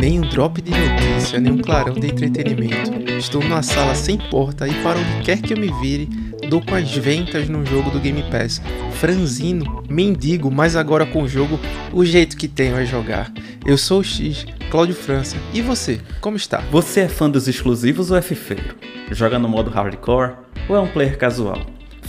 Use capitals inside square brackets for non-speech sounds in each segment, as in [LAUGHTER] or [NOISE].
Nem um drop de notícia, nem um clarão de entretenimento. Estou numa sala sem porta e para onde quer que eu me vire, dou com as ventas no jogo do Game Pass. Franzino, mendigo, mas agora com o jogo, o jeito que tenho é jogar. Eu sou o X, Cláudio França. E você, como está? Você é fã dos exclusivos ou é fifeiro? Joga no modo hardcore ou é um player casual?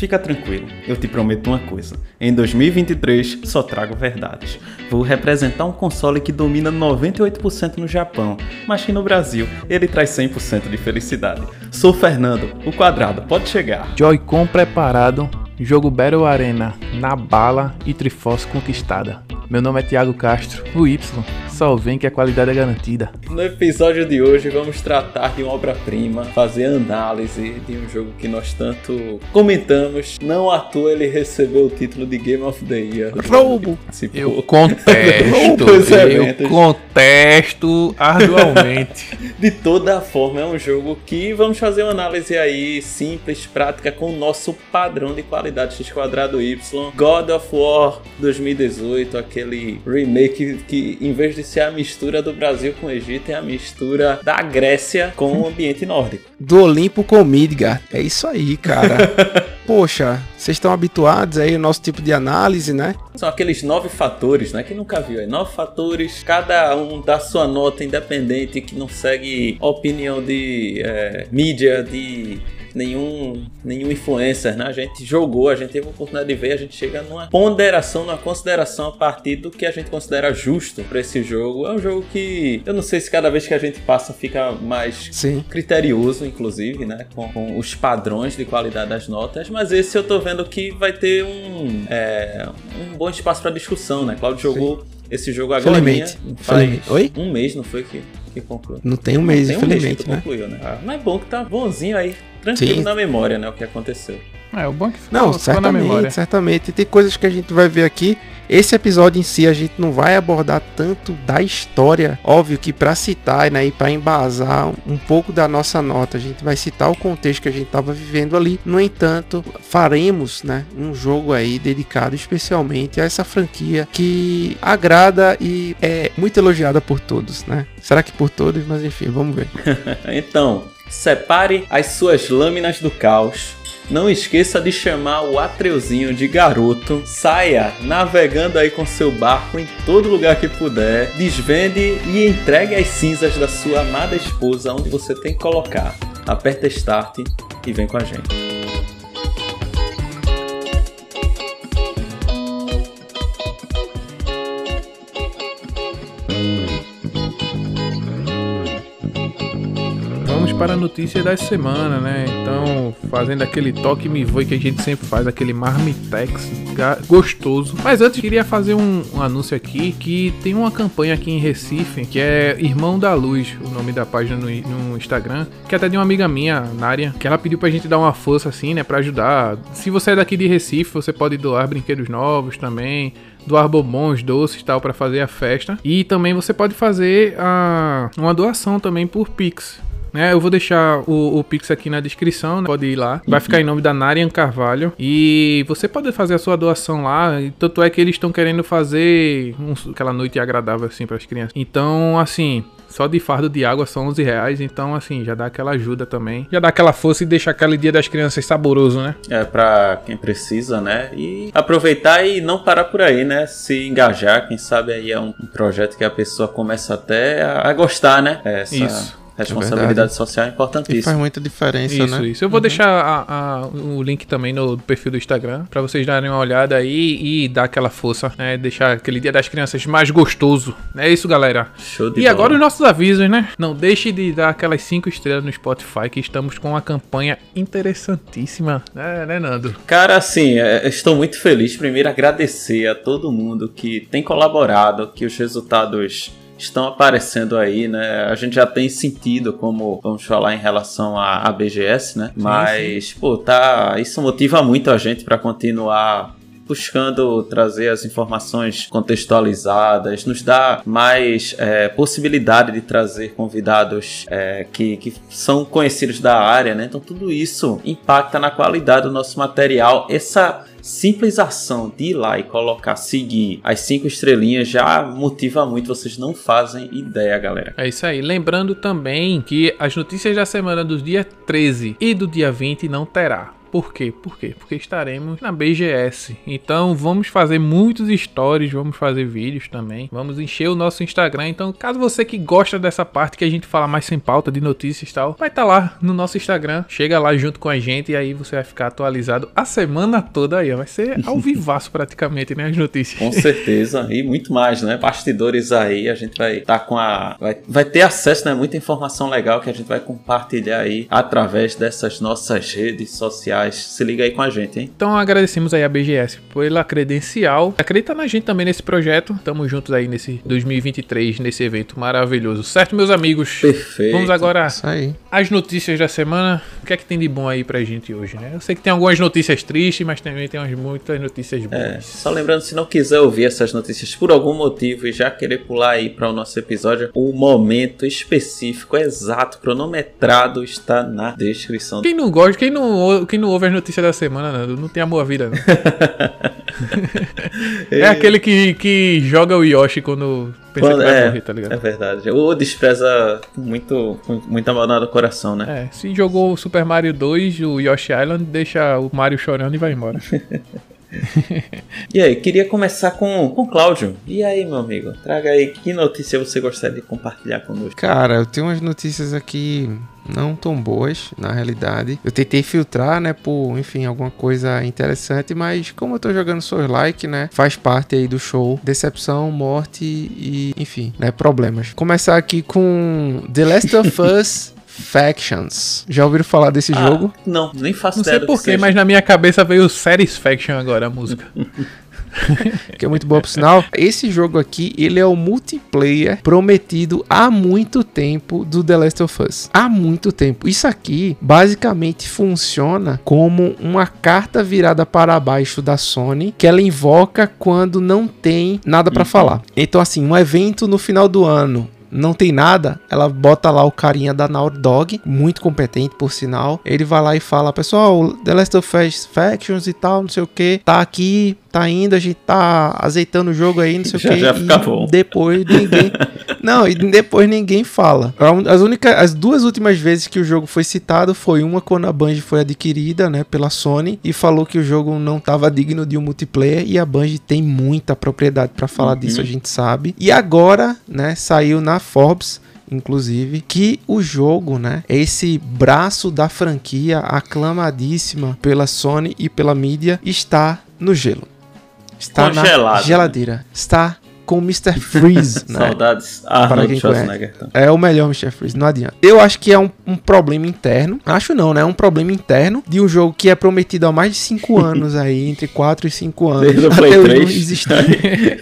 Fica tranquilo, eu te prometo uma coisa. Em 2023 só trago verdades. Vou representar um console que domina 98% no Japão, mas que no Brasil ele traz 100% de felicidade. Sou Fernando, o quadrado pode chegar. Joy-Con preparado, jogo Battle Arena na bala e Triforce conquistada. Meu nome é Thiago Castro, o Y. Só vem que a qualidade é garantida. No episódio de hoje vamos tratar de uma obra-prima, fazer análise de um jogo que nós tanto comentamos. Não à toa ele recebeu o título de Game of the Year. Roubo! Eu contesto, eu contesto arduamente. [LAUGHS] de toda forma, é um jogo que vamos fazer uma análise aí simples, prática, com o nosso padrão de qualidade X quadrado Y. God of War 2018, aquele aquele remake que, em vez de ser a mistura do Brasil com o Egito, é a mistura da Grécia com o ambiente nórdico. Do Olimpo com Midgard. É isso aí, cara. [LAUGHS] Poxa, vocês estão habituados aí ao nosso tipo de análise, né? São aqueles nove fatores, né? Que nunca viu aí. Nove fatores, cada um dá sua nota independente, que não segue opinião de é, mídia, de nenhum, nenhum influencer, né? A gente jogou, a gente teve a oportunidade de ver, a gente chega numa ponderação, numa consideração a partir do que a gente considera justo para esse jogo. É um jogo que eu não sei se cada vez que a gente passa fica mais Sim. criterioso, inclusive, né? Com, com, os padrões de qualidade das notas, mas esse eu tô vendo que vai ter um, é, um bom espaço para discussão, né? Claudio jogou. Sim. Esse jogo agora Felizmente. Faz Oi? um mês, não foi que, que concluiu? Não tem um mês, não, tem um infelizmente, mês que né? concluiu, né? Ah, mas é bom que tá bonzinho aí tranquilo Sim. na memória, né? O que aconteceu. É, o bom é que ficou, Não, ficou certamente, na memória. certamente. Tem coisas que a gente vai ver aqui. Esse episódio em si a gente não vai abordar tanto da história. Óbvio que para citar né, e para embasar um pouco da nossa nota, a gente vai citar o contexto que a gente estava vivendo ali. No entanto, faremos né, um jogo aí dedicado especialmente a essa franquia que agrada e é muito elogiada por todos, né? Será que por todos? Mas enfim, vamos ver. [LAUGHS] então, Separe as suas lâminas do caos. Não esqueça de chamar o Atreuzinho de garoto. Saia navegando aí com seu barco em todo lugar que puder. Desvende e entregue as cinzas da sua amada esposa onde você tem que colocar. Aperta Start e vem com a gente. Para a notícia da semana, né? Então, fazendo aquele toque me voe que a gente sempre faz, aquele marmitex gostoso. Mas antes, queria fazer um, um, anúncio aqui que tem uma campanha aqui em Recife que é Irmão da Luz, o nome da página no, no Instagram, que é até de uma amiga minha, Nária, que ela pediu pra gente dar uma força assim, né, para ajudar. Se você é daqui de Recife, você pode doar brinquedos novos também doar bombons, doces tal para fazer a festa. E também você pode fazer a, uma doação também por Pix. Né? Eu vou deixar o, o Pix aqui na descrição, né? pode ir lá. Vai ficar em nome da Narian Carvalho. E você pode fazer a sua doação lá. Tanto é que eles estão querendo fazer um, aquela noite agradável assim para as crianças. Então, assim, só de fardo de água são 11 reais, então assim, já dá aquela ajuda também. Já dá aquela força e deixa aquele dia das crianças saboroso, né? É, pra quem precisa, né? E aproveitar e não parar por aí, né? Se engajar, quem sabe aí é um projeto que a pessoa começa até a gostar, né? Essa... Isso Responsabilidade é social é importantíssima. E faz muita diferença, isso, né? Isso, isso. Eu vou uhum. deixar a, a, o link também no perfil do Instagram para vocês darem uma olhada aí e dar aquela força, né? Deixar aquele Dia das Crianças mais gostoso. É isso, galera. Show de E bola. agora os nossos avisos, né? Não deixe de dar aquelas 5 estrelas no Spotify que estamos com uma campanha interessantíssima, né, né Nando? Cara, assim, é, estou muito feliz. Primeiro, agradecer a todo mundo que tem colaborado, que os resultados estão aparecendo aí, né? A gente já tem sentido, como vamos falar em relação à, à BGS, né? Mas, sim. pô, tá. Isso motiva muito a gente para continuar buscando trazer as informações contextualizadas, nos dá mais é, possibilidade de trazer convidados é, que, que são conhecidos da área, né? Então tudo isso impacta na qualidade do nosso material. Essa simples ação de ir lá e colocar seguir as cinco estrelinhas já motiva muito. Vocês não fazem ideia, galera. É isso aí. Lembrando também que as notícias da semana do dia 13 e do dia 20 não terá. Por quê? Por quê? Porque estaremos na BGS. Então vamos fazer muitos stories, vamos fazer vídeos também. Vamos encher o nosso Instagram. Então, caso você que gosta dessa parte que a gente fala mais sem pauta de notícias e tal, vai estar tá lá no nosso Instagram. Chega lá junto com a gente e aí você vai ficar atualizado a semana toda aí. Vai ser ao [LAUGHS] vivaço praticamente, né? As notícias. Com certeza. E muito mais, né? Bastidores aí. A gente vai estar tá com a. Vai, vai ter acesso, né? Muita informação legal que a gente vai compartilhar aí através dessas nossas redes sociais reais. Se liga aí com a gente, hein? Então agradecemos aí a BGS pela credencial. Acredita na gente também nesse projeto. Tamo juntos aí nesse 2023, nesse evento maravilhoso. Certo, meus amigos? Perfeito. Vamos agora às notícias da semana. O que é que tem de bom aí pra gente hoje, né? Eu sei que tem algumas notícias tristes, mas também tem umas, muitas notícias boas. É, só lembrando, se não quiser ouvir essas notícias por algum motivo e já querer pular aí para o nosso episódio, o momento específico, exato, cronometrado está na descrição. Quem não gosta, quem não, quem não ouve as notícias da semana, Nando. Não tem amor à vida, não. [LAUGHS] é aquele que, que joga o Yoshi quando pensa quando, que vai é, morrer, tá ligado? É verdade. Ou despreza muito, muito maldade no coração, né? É, se jogou o Super Mario 2, o Yoshi Island, deixa o Mario chorando e vai embora. [LAUGHS] e aí, queria começar com, com o Cláudio. E aí, meu amigo? Traga aí, que notícia você gostaria de compartilhar conosco? Cara, eu tenho umas notícias aqui não tão boas, na realidade. Eu tentei filtrar, né, por, enfim, alguma coisa interessante, mas como eu tô jogando Souls Like, né, faz parte aí do show. Decepção, morte e, enfim, né, problemas. Começar aqui com The Last of [LAUGHS] Us Factions. Já ouviram falar desse ah, jogo? Não, nem faço Não sei porquê, mas na minha cabeça veio Satisfaction agora, a música. [LAUGHS] [LAUGHS] que é muito boa por sinal. Esse jogo aqui, ele é o multiplayer prometido há muito tempo do The Last of Us. Há muito tempo. Isso aqui basicamente funciona como uma carta virada para baixo da Sony que ela invoca quando não tem nada para uhum. falar. Então assim, um evento no final do ano não tem nada, ela bota lá o carinha da Naughty Dog, muito competente por sinal. Ele vai lá e fala: Pessoal, The Last of Us Factions e tal, não sei o que, tá aqui tá indo, a gente tá azeitando o jogo aí, não sei [LAUGHS] já, o que. Já fica bom. Depois ninguém. [LAUGHS] não, e depois ninguém fala. As únicas, as duas últimas vezes que o jogo foi citado foi uma quando a Bungie foi adquirida, né, pela Sony e falou que o jogo não tava digno de um multiplayer e a Bungie tem muita propriedade para falar uhum. disso, a gente sabe. E agora, né, saiu na Forbes inclusive, que o jogo, né, é esse braço da franquia aclamadíssima pela Sony e pela mídia está no gelo está Congelado. na geladeira. Está com o Mr. [LAUGHS] Freeze, né? Saudades. Ah, para quem conhece. Então. É o melhor Mr. Freeze, não adianta. Eu acho que é um, um, problema interno. Acho não, né? É um problema interno de um jogo que é prometido há mais de 5 [LAUGHS] anos aí, entre 4 e 5 anos. Desde o Play 3. não existir. [LAUGHS]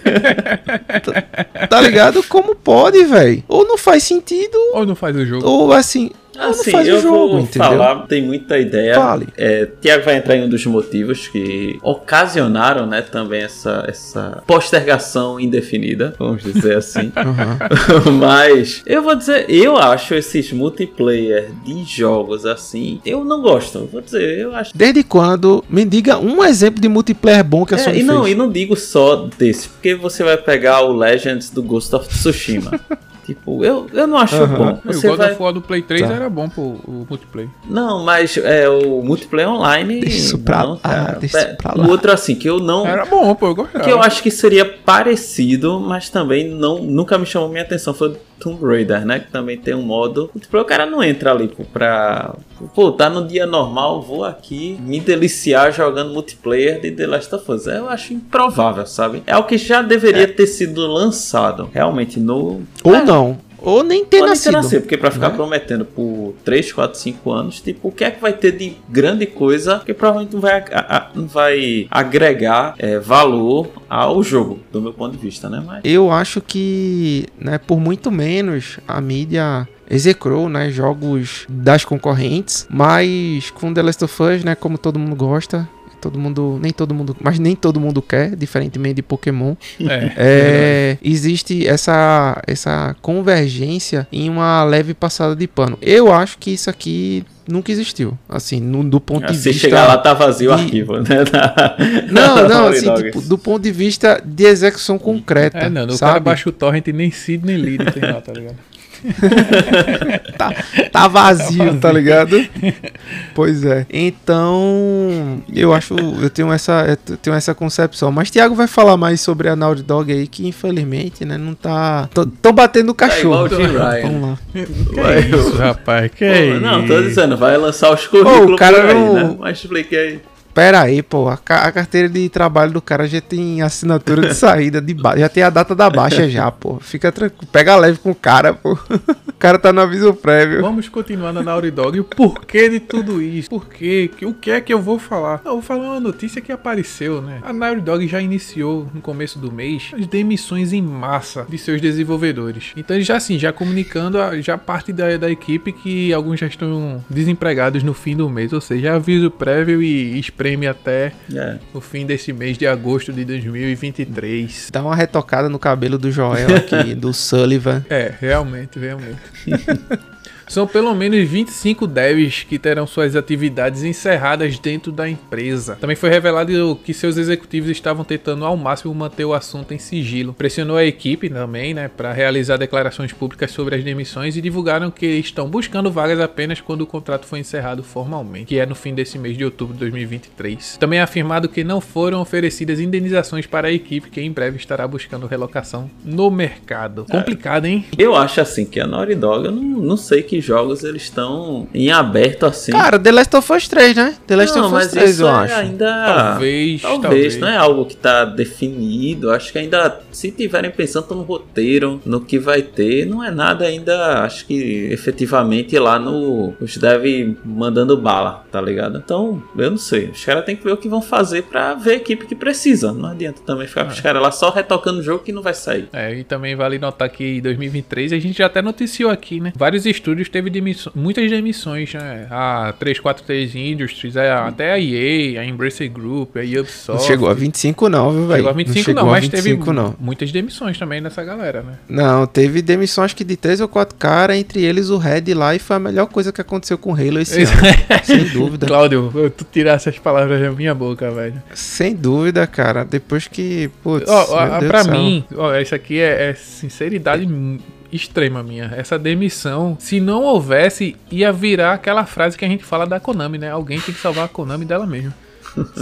tá, tá ligado? Como pode, velho? Ou não faz sentido. Ou não faz o jogo. Ou assim, Assim, eu jogo, vou entendeu? falar, tem muita ideia. Fale. É, Tiago vai entrar em um dos motivos que ocasionaram, né, também essa, essa postergação indefinida, vamos dizer assim. [LAUGHS] uhum. [LAUGHS] Mas eu vou dizer, eu acho esses multiplayer de jogos assim, eu não gosto. Vou dizer, eu acho. Desde quando? Me diga um exemplo de multiplayer bom que a é, Sony e não, fez. E não digo só desse, porque você vai pegar o Legends do Ghost of Tsushima. [LAUGHS] Tipo, eu, eu não acho uhum. bom. Você o God vai... of War do Play 3 tá. era bom pro o multiplayer. Não, mas é, o multiplayer online. Deixa isso pra não, lá, deixa é, pra lá. O outro, assim, que eu não. Era bom, pô, eu gostava. Que eu acho que seria parecido, mas também não, nunca me chamou minha atenção. Foi Tomb Raider, né? Que também tem um modo. Tipo, o cara não entra ali pô, pra. Pô, tá no dia normal, vou aqui me deliciar jogando multiplayer de The Last of Us. Eu acho improvável, sabe? É o que já deveria é. ter sido lançado realmente no. Ou é. Não. Ou nem ter Pode nascido. nascer, porque para ficar né? prometendo por 3, 4, 5 anos, tipo, o que é que vai ter de grande coisa que provavelmente não vai, a, a, não vai agregar é, valor ao jogo, do meu ponto de vista, né? Mas... Eu acho que, né, por muito menos, a mídia execrou, né, jogos das concorrentes, mas com The Last of Us, né, como todo mundo gosta, Todo mundo, nem todo mundo, mas nem todo mundo quer, diferentemente de Pokémon. É. É, existe essa, essa convergência em uma leve passada de pano. Eu acho que isso aqui nunca existiu. Assim, no- do ponto de Se vista. chegar lá, tá vazio o de- arquivo, né? Da- [LAUGHS] Não, não, Naughty assim, tipo, do ponto de vista de execução concreta. É, não, o sabe? cara baixa o torrent e nem Sid nem Lid tem lá, tá ligado? [LAUGHS] tá, tá vazio, tá ligado? Pois é. Então, eu acho, eu tenho essa, eu tenho essa concepção. Mas Thiago vai falar mais sobre a Naughty Dog aí, que infelizmente, né, não tá. Tô, tô batendo no cachorro. igual o Jim Ryan. Vamos lá. Que isso, rapaz? Que Pô, não, tô dizendo, vai lançar os currículos o cara aí, não- né? Mas expliquei. Pera aí, pô. A, ca- a carteira de trabalho do cara já tem assinatura de [LAUGHS] saída de. Já tem a data da baixa já, pô. Fica tranquilo. Pega leve com o cara, pô. O cara tá no aviso prévio. Vamos continuar na Naughty Dog. E o porquê de tudo isso? Por quê? O que é que eu vou falar? Eu vou falar uma notícia que apareceu, né? A Naughty Dog já iniciou no começo do mês as demissões em massa de seus desenvolvedores. Então eles já assim, já comunicando a, já parte da, da equipe que alguns já estão desempregados no fim do mês. Ou seja, aviso prévio e espreme até É. o fim desse mês de agosto de 2023. Dá uma retocada no cabelo do Joel aqui, [LAUGHS] do Sullivan. É, realmente, realmente. [LAUGHS] São pelo menos 25 devs que terão suas atividades encerradas dentro da empresa. Também foi revelado que seus executivos estavam tentando ao máximo manter o assunto em sigilo. Pressionou a equipe também, né, para realizar declarações públicas sobre as demissões e divulgaram que estão buscando vagas apenas quando o contrato foi encerrado formalmente, que é no fim desse mês de outubro de 2023. Também é afirmado que não foram oferecidas indenizações para a equipe, que em breve estará buscando relocação no mercado. Complicado, hein? Eu acho assim que a Naughty Dog, eu não, não sei que jogos eles estão em aberto assim. Cara, The Last of Us 3, né? The Last não, of Us 3, isso eu é acho. ainda. Talvez, Talvez, talvez. não é algo que tá definido. Acho que ainda, se tiverem pensando no roteiro, no que vai ter, não é nada ainda, acho que efetivamente lá no. Os dev mandando bala, tá ligado? Então, eu não sei. Os caras têm que ver o que vão fazer pra ver a equipe que precisa. Não adianta também ficar com os caras lá só retocando o jogo que não vai sair. É, e também vale notar que em 2023 a gente já até noticiou aqui, né? Vários estúdios teve demissões, muitas demissões, né? A 343 Industries, a- até a EA, a Embracer Group, a Não Ubisoft. chegou a 25 não, viu, velho? Chegou a 25 não, chegou a mas 25 teve não. muitas demissões também dessa galera, né? Não, teve demissão acho que de três ou quatro caras, entre eles o Red lá, e foi a melhor coisa que aconteceu com o Halo esse ano. [LAUGHS] Sem dúvida. Cláudio, tu tirasse as palavras da minha boca, velho. Sem dúvida, cara. Depois que. Putz, meu Deus pra mim, ó, isso aqui é, é sinceridade m- extrema minha. Essa demissão, se não houvesse, ia virar aquela frase que a gente fala da Konami, né? Alguém tem que salvar a Konami dela mesmo.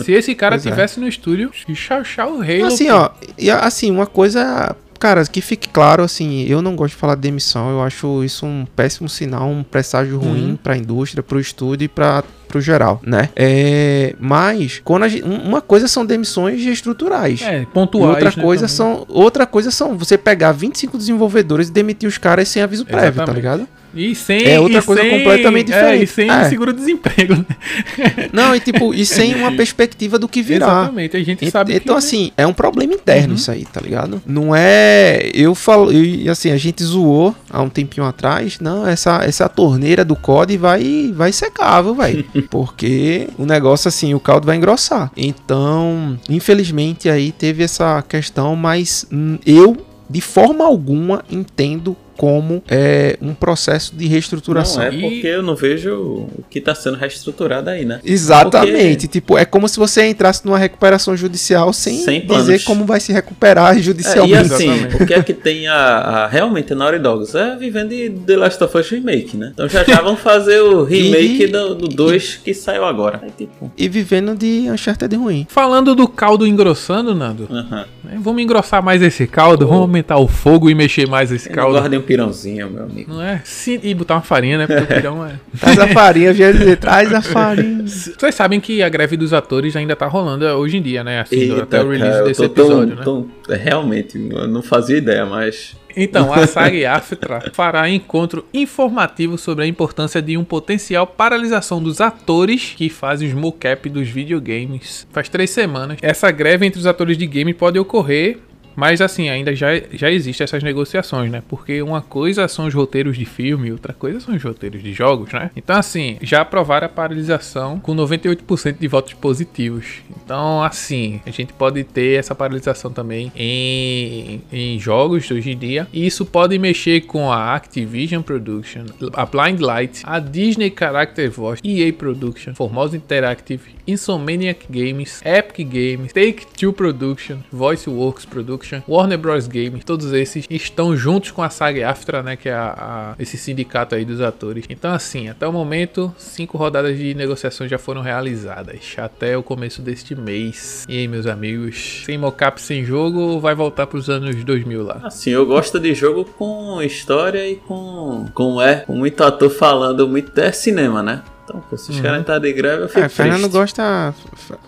Se esse cara Pois é. tivesse no estúdio, chau chau o Halo. Assim, ó, e assim, uma coisa. Cara, que fique claro, assim, eu não gosto de falar de demissão, eu acho isso um péssimo sinal, um presságio ruim Uhum. pra indústria, pro estúdio e pra, pro geral, né? É, mas, quando a um- uma coisa são demissões estruturais. É, E pontuais. outra né, coisa também. são outra coisa são você pegar 25 desenvolvedores e demitir os caras sem aviso prévio, tá Exatamente. ligado? E sem. É outra e coisa sem- completamente É, diferente. e sem É. seguro-desemprego, né? [LAUGHS] Não, e tipo, e sem uma [LAUGHS] perspectiva do que virá. Exatamente. A gente Ent- sabe então, que. assim, é um problema interno Uhum. isso aí, tá ligado? Não é. Eu falo. E assim, a gente zoou há um tempinho atrás. Não, essa, essa torneira do COD vai, vai secar, viu, velho? [LAUGHS] Porque o negócio, assim, o caldo vai engrossar. Então, infelizmente, aí teve essa questão, mas hum, eu, de forma alguma, entendo como é um processo de reestruturação. Não é E- porque eu não vejo o que tá sendo reestruturado aí, né? Exatamente. Tipo, é como se você entrasse numa recuperação judicial sem, Sem dizer como vai se recuperar É, e judicialmente. assim, Exatamente. o que é que tem a, a- realmente a Naughty Dogs? É vivendo de The Last of Us Remake, né? Então já já vão fazer o [LAUGHS] remake E- do 2 que saiu agora. Aí, tipo, E vivendo de Uncharted ruim. Falando do caldo engrossando, Nando, aham. né, vamos engrossar mais esse caldo, vamos aumentar o fogo e mexer mais esse caldo. Guardem pirãozinho, meu amigo. Não é? Sim, e botar uma farinha, né? Porque o pirão é. Traz a farinha, eu ia dizer, traz a farinha. [LAUGHS] Vocês sabem que a greve dos atores ainda tá rolando hoje em dia, né? Assim, Eita, até o release cara, desse tão- episódio, né? tão- é, realmente, eu não fazia ideia, mas Então, a SAG-AFTRA fará encontro informativo sobre a importância de um potencial paralisação dos atores que fazem os mocap dos videogames. Faz três semanas. Essa greve entre os atores de game pode ocorrer Mas assim, ainda já, já existem essas negociações, né? Porque uma coisa são os roteiros de filme, outra coisa são os roteiros de jogos, né? Então, assim, já aprovaram a paralisação com 98% de votos positivos. Então, assim, a gente pode ter essa paralisação também em, em jogos hoje em dia. E isso pode mexer com a Activision Production, a Blind Light, a Disney Character Voice, EA Production, Formosa Interactive, Insomniac Games, Epic Games, Take-Two Production, VoiceWorks Production, Warner Bros. Games, todos esses estão juntos com a SAG-AFTRA, né, que é a, a, esse sindicato aí dos atores. Então, assim, até o momento, cinco rodadas de negociações já foram realizadas, até o começo deste mês. E aí, meus amigos, sem mocap, sem jogo, vai voltar para os anos 2000 lá? Assim, eu gosto de jogo com história e com, com é, com muito ator falando, muito é cinema, né? Então, pô, se os uhum. caras estarem de greve, eu fico é, Fernando gosta.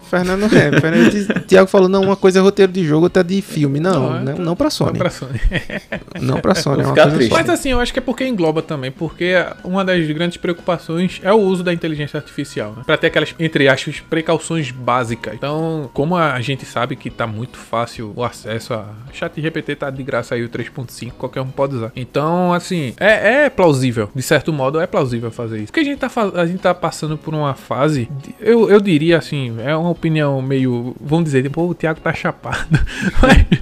Fernando [LAUGHS] é. Fernando, Tiago falou: não, uma coisa é roteiro de jogo, outra de filme. Não, não, não, não pra Sony. Não pra Sony. [LAUGHS] não pra Sony, é uma coisa Mas assim, eu acho que é porque engloba também, porque uma das grandes preocupações é o uso da inteligência artificial, né? Pra ter aquelas, entre aspas, precauções básicas. Então, como a gente sabe que tá muito fácil o acesso a. Chat GPT tá de graça aí o 3.5, qualquer um pode usar. Então, assim, é, é plausível. De certo modo, é plausível fazer isso. Porque a gente tá, a gente tá tá passando por uma fase, eu, eu diria assim, é uma opinião meio, vamos dizer, tipo, o Thiago tá chapado. [LAUGHS] mas,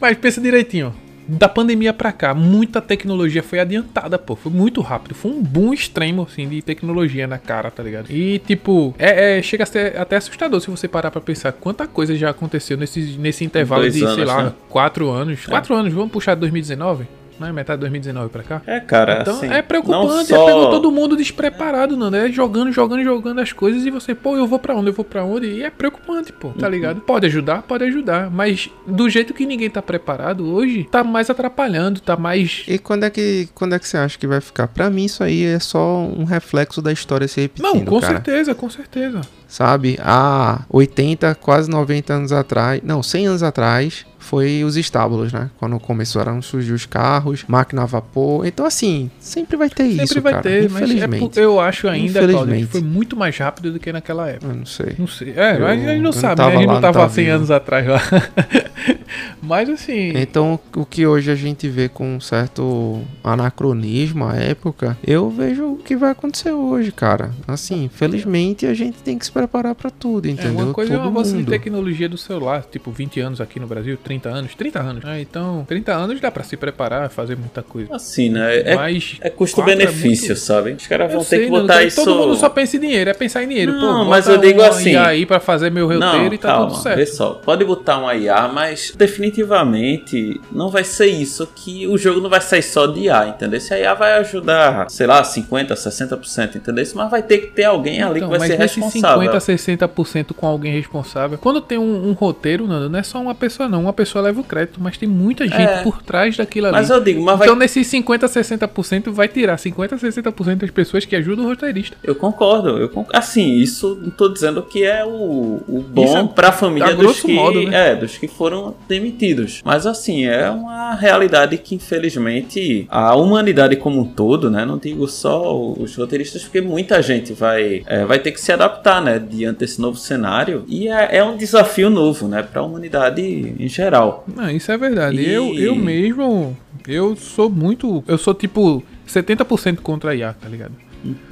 mas pensa direitinho, da pandemia pra cá, muita tecnologia foi adiantada, pô. Foi muito rápido. Foi um boom extremo, assim, de tecnologia na cara, tá ligado? E, tipo, é, é chega a ser até assustador se você parar pra pensar quanta coisa já aconteceu nesse, nesse intervalo Dois de, anos, sei lá, né? quatro anos. É. Quatro anos, vamos puxar 2019? Né? Metade de 2019 pra cá. É, cara. Então assim, é preocupante. Só... É pegou todo mundo despreparado, não, né? Jogando, jogando, jogando as coisas e você, pô, eu vou pra onde? Eu vou pra onde? E é preocupante, pô, tá uhum. ligado? Pode ajudar, pode ajudar. Mas do jeito que ninguém tá preparado hoje, tá mais atrapalhando, tá mais. E quando é que, quando é que você acha que vai ficar? Pra mim, isso aí é só um reflexo da história se repetindo. Não, com cara. certeza, com certeza. Sabe? Há 80, quase 90 anos atrás. Não, 100 anos atrás foi os estábulos, né? Quando começaram a surgir os carros, máquina a vapor. Então, assim, sempre vai ter sempre isso, vai cara. Ter, infelizmente. É, eu acho ainda, Claudio, que foi muito mais rápido do que naquela época. Eu não sei. Não sei. É, eu, a gente não sabe, não né? A gente não tava há 100 anos atrás lá. [LAUGHS] [LAUGHS] Mas, assim... Então, o que hoje a gente vê com um certo anacronismo à época, eu vejo o que vai acontecer hoje, cara. Assim, infelizmente, a gente tem que se preparar para tudo, entendeu? É, uma coisa Todo é uma avanço de tecnologia do celular, tipo 20 anos aqui no Brasil, 30 30 anos, 30 anos. Ah, então, 30 anos dá pra se preparar, fazer muita coisa. Assim, né? É, mas é custo-benefício, é muito... sabe? Os caras vão ter sei, que botar isso. Todo mundo só pensa em dinheiro, é pensar em dinheiro. Não, Pô, mas eu digo assim. IA aí pra fazer meu roteiro não, e tá calma, tudo certo. Pessoal, pode botar um IA, mas definitivamente não vai ser isso que o jogo não vai sair só de IA, entendeu? Esse IA vai ajudar, sei lá, 50, 60%, entendeu? Mas vai ter que ter alguém ali então, que vai ser responsável. 50, 60% com alguém responsável. Quando tem um, um roteiro, Nando, não é só uma pessoa, não. Uma pessoa leva o crédito, mas tem muita gente é, por trás daquilo ali. Mas eu digo, mas Então vai... nesses 50, 60% vai tirar 50, 60% das pessoas que ajudam o roteirista. Eu concordo, eu concordo. Assim, isso não tô dizendo que é o, o bom é, pra família dos que, modo, né? é, dos que foram demitidos. Mas assim, é uma realidade que infelizmente a humanidade como um todo, né? Não digo só os roteiristas, porque muita gente vai, é, vai ter que se adaptar, né? Diante desse novo cenário. E é, é um desafio novo, né? Pra humanidade em geral. Não, isso é verdade. E... Eu, eu mesmo, eu sou muito. Eu sou tipo 70% contra a IA, tá ligado?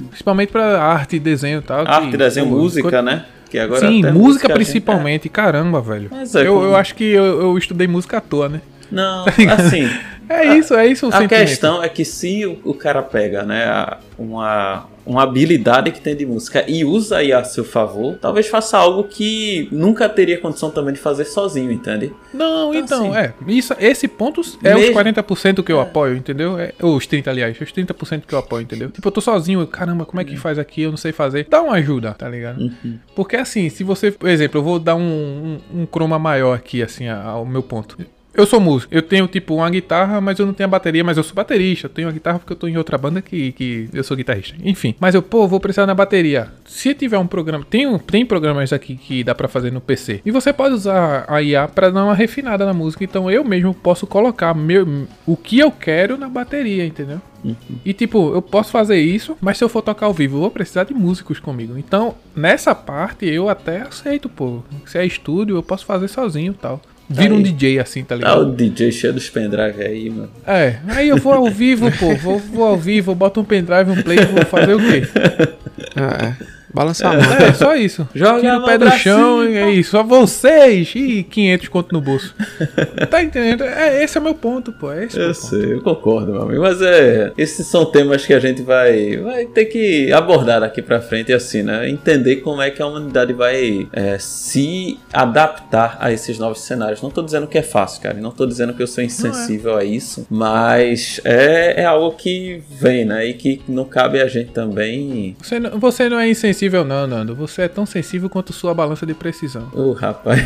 Principalmente pra arte, desenho e tal. Arte, que, desenho, pô, música, né? Que agora Sim, música, música principalmente. É. Caramba, velho. É eu, como... eu acho que eu, eu estudei música à toa, né? Não, [LAUGHS] tá assim. É isso, é isso. a sentimento. questão é que se o, o cara pega, né, uma, uma habilidade que tem de música e usa aí a seu favor, talvez faça algo que nunca teria condição também de fazer sozinho, entende? Não, então, então assim, é. Isso, esse ponto é mesmo, os 40% que eu é. apoio, entendeu? É, os 30, aliás, os 30% que eu apoio, entendeu? Tipo, eu tô sozinho, caramba, como é que uhum. faz aqui? Eu não sei fazer. Dá uma ajuda, tá ligado? Uhum. Porque assim, se você, por exemplo, eu vou dar um, um, um croma maior aqui, assim, ao meu ponto. Eu sou músico. Eu tenho, tipo, uma guitarra, mas eu não tenho a bateria, mas eu sou baterista. Eu tenho uma guitarra porque eu tô em outra banda que, que eu sou guitarrista. Enfim. Mas eu, pô, vou precisar na bateria. Se tiver um programa. Tem, tem programas aqui que dá para fazer no PC. E você pode usar a IA pra dar uma refinada na música. Então eu mesmo posso colocar meu, o que eu quero na bateria, entendeu? Uhum. E tipo, eu posso fazer isso, mas se eu for tocar ao vivo, eu vou precisar de músicos comigo. Então, nessa parte eu até aceito, pô. Se é estúdio, eu posso fazer sozinho e tal. Vira Aí. um DJ assim, tá ligado? o DJ cheio dos pendrive aí, mano. É, aí eu vou ao vivo, pô. Vou, vou ao vivo, boto um pendrive, um play, vou fazer o quê? [LAUGHS] É, é. Balançar a mão. É, só isso. [LAUGHS] Joga Tira o pé do chão cima. e é isso. Só vocês e 500 conto no bolso. [LAUGHS] Tá entendendo? É, esse é o meu ponto, pô. É esse é Eu meu ponto. sei, eu concordo, meu amigo. Mas é. Esses são temas que a gente vai, vai ter que abordar daqui pra frente, assim, né? Entender como é que a humanidade vai é, se adaptar a esses novos cenários. Não tô dizendo que é fácil, cara. Não tô dizendo que eu sou insensível a isso. Mas é, é algo que vem, né? E que não cabe a gente também. Você não, você não é insensível, não, Nando. Você é tão sensível quanto sua balança de precisão. Ô, rapaz. [LAUGHS]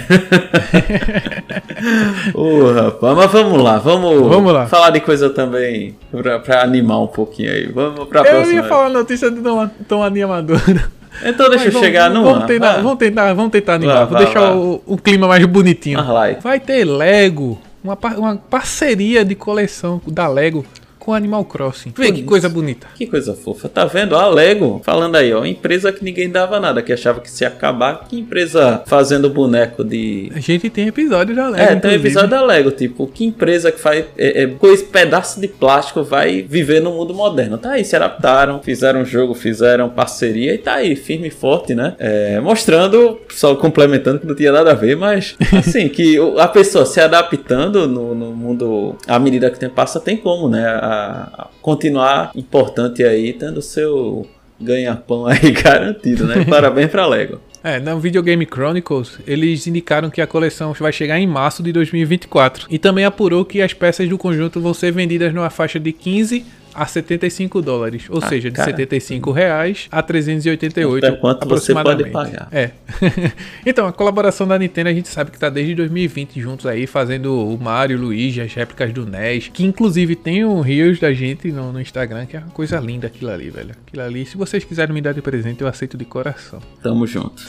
Ô, rapaz. Mas vamos lá, vamos, Vamos lá. falar de coisa também pra, pra animar um pouquinho aí. Vamos pra Eu próxima. ia falar notícia de tão, tão animadora. Então deixa Mas eu chegar vamos, numa. vamos tentar, Vai. vamos tentar, vamos tentar animar. Vai, Vou vai, deixar o, o clima mais bonitinho. Vai ter Lego, uma, par- uma parceria de coleção da Lego com Animal Crossing. Vê que coisa bonita. Que coisa fofa. Tá vendo? A Lego, falando aí, ó. Empresa que ninguém dava nada, que achava que se ia acabar. Que empresa fazendo boneco de. A gente tem episódio da Lego. É, tem inclusive. episódio da Lego, tipo, que empresa que faz é, é, coisa, pedaço de plástico vai viver no mundo moderno. Tá aí, se adaptaram, fizeram jogo, fizeram parceria e tá aí, firme e forte, né? É, mostrando, só complementando que não tinha nada a ver, mas [LAUGHS] assim, que a pessoa se adaptando no, no mundo à medida que o tempo passa, tem como, né? A, continuar importante aí, tendo seu ganha-pão aí [LAUGHS] garantido, né? Parabéns pra Lego. É, no Videogame Chronicles, eles indicaram que a coleção vai chegar em março de 2024. E também apurou que as peças do conjunto vão ser vendidas numa faixa de 15 a 75 dólares. Ou Ah, seja, de cara. 75 reais a 388 Quanto é quanto você pode aproximadamente. pagar. É. [LAUGHS] então, a colaboração da Nintendo a gente sabe que tá desde 2020 juntos aí, fazendo o Mario, o Luigi, as réplicas do NES. Que inclusive tem um Rios da gente no, no Instagram, que é uma coisa linda aquilo ali, velho. Aquilo ali, se vocês quiserem me dar de presente, eu aceito de coração. [LAUGHS] Tamo junto.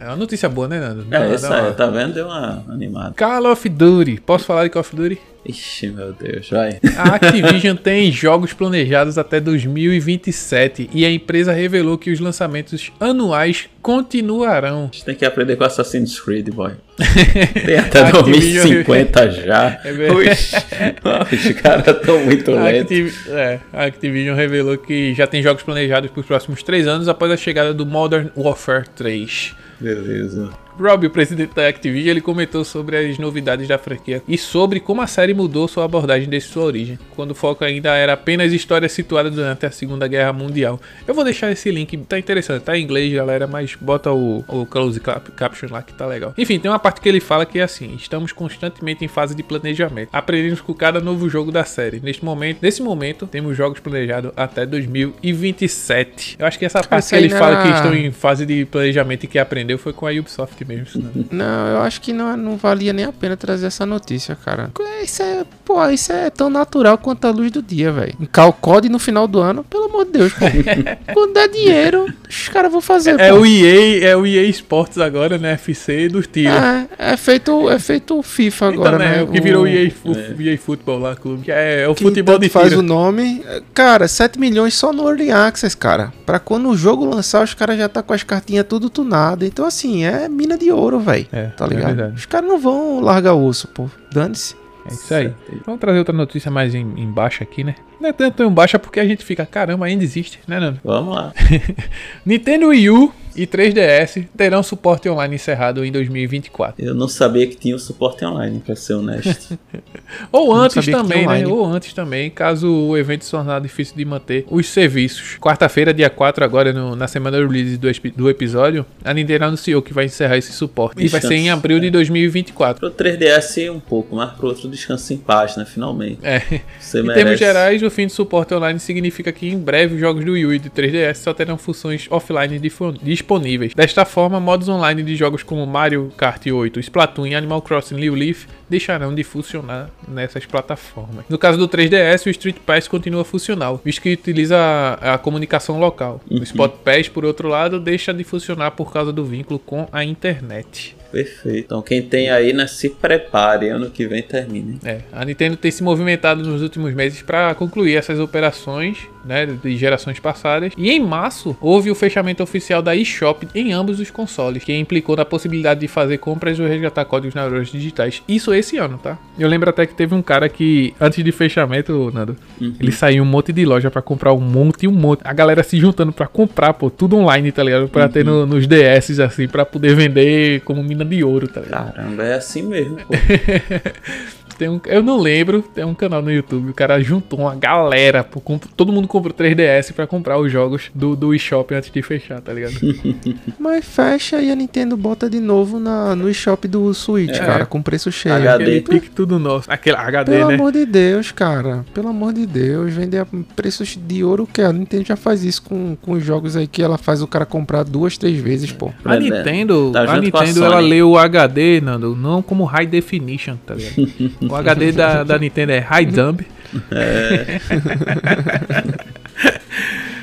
É uma notícia boa, né, Nando? É, uma- aí, tá vendo? Deu uma animada. Call of Duty. Posso falar de Call of Duty? Ixi, meu Deus, vai. A Activision [LAUGHS] tem jogos planejados até 2027 e a empresa revelou que os lançamentos anuais continuarão. A gente tem que aprender com Assassin's Creed, boy. [LAUGHS] Tem até A Activision- 2050 já. [LAUGHS] É. Ux, os caras estão muito lentos. É, a Activision revelou que já tem jogos planejados para os próximos três anos após a chegada do Modern Warfare 3. Beleza. Rob, o presidente da Activision, ele comentou sobre as novidades da franquia e sobre como a série mudou sua abordagem desde sua origem, quando o foco ainda era apenas história situada durante a Segunda Guerra Mundial. Eu vou deixar esse link, tá interessante, tá em inglês, galera, mas bota o, o close cap, caption lá que tá legal. Enfim, tem uma parte que ele fala que é assim: estamos constantemente em fase de planejamento, aprendemos com cada novo jogo da série. Neste momento, nesse momento, temos jogos planejados até 2027. Eu acho que essa parte que ele fala que estão em fase de planejamento e que aprendeu foi com a Ubisoft mesmo. senão- Não, eu acho que não, não valia nem a pena trazer essa notícia, cara. Isso é, pô, isso é tão natural quanto a luz do dia, velho. Calcode no final do ano, pelo amor de Deus, pô. [LAUGHS] Quando der dinheiro, os caras vão fazer, É pô. o EA, é o EA Sports agora, né? FC dos tiros. É, é feito, é feito o FIFA agora, então, né? né? O que virou o EA, fu EA Football lá, clube. Que é, é o que futebol de faz tiro. o nome. É, Cara, 7 milhões só no Early Access, cara. Pra quando o jogo lançar, os caras já tá com as cartinhas tudo tunado. Então, assim, é mina de ouro, velho. É, Tá é ligado? verdade. os caras não vão largar o osso, pô. Dane-se. É isso aí. Vamos trazer outra notícia mais em, em baixa aqui, né? Não é tanto em baixa porque a gente fica, caramba, ainda existe, né, Nando? Vamos lá. [LAUGHS] Nintendo Wii U e 3DS terão suporte online encerrado em 2024. Eu não sabia que tinha o suporte online, pra ser honesto. [LAUGHS] Ou antes também, né? Ou antes também, caso o evento se tornar difícil de manter os serviços. Quarta-feira, dia 4, agora no- na semana do release do, do episódio, a Nintendo anunciou que vai encerrar esse suporte. E vai ser em abril de 2024. pro 3DS um pouco, mas pro outro descanso em paz, né? Finalmente. É. Você Em merece. termos gerais, o fim do suporte online significa que em breve os jogos do Wii U e do 3DS só terão funções offline difo- disponíveis. Desta forma, modos online de jogos como Mario Kart 8, Splatoon e Animal Crossing New Leaf deixarão de funcionar nessas plataformas. No caso do 3DS, o Street Pass continua funcional, visto que utiliza a, a comunicação local. O Spot Pass, por outro lado, deixa de funcionar por causa do vínculo com a internet. Perfeito. Então quem tem aí, né, se prepare, ano que vem termine. É, a Nintendo tem se movimentado nos últimos meses para concluir essas operações, né, de gerações passadas. E em março houve o fechamento oficial da eShop em ambos os consoles, que implicou na possibilidade de fazer compras ou resgatar códigos na lojas digitais. Isso esse ano, tá? Eu lembro até que teve um cara que antes de fechamento, Nando, uhum. ele saiu um monte de loja para comprar um monte e um monte. A galera se juntando para comprar, pô, tudo online, tá ligado? Para uhum. ter no, nos DS assim, para poder vender como mina de ouro, tá ligado? Caramba, é assim mesmo, pô. [LAUGHS] Tem um, eu não lembro, tem um canal no YouTube, o cara juntou uma galera, pô, todo mundo comprou 3DS para comprar os jogos do, do eShop antes de fechar, tá ligado? [LAUGHS] Mas fecha e a Nintendo bota de novo na, no eShop do Switch, é. cara, com preço cheio. HD. Aquele pique tudo nosso. Aquele HD, Pelo né? amor de Deus, cara. Pelo amor de Deus, vender a preços de ouro que a Nintendo já faz isso com, com os jogos aí que ela faz o cara comprar duas, três vezes, pô. A Nintendo, tá a Nintendo a ela lê o HD, Nando, não como High Definition, tá ligado? [LAUGHS] O HD da, da Nintendo é High Dumb. É. [LAUGHS]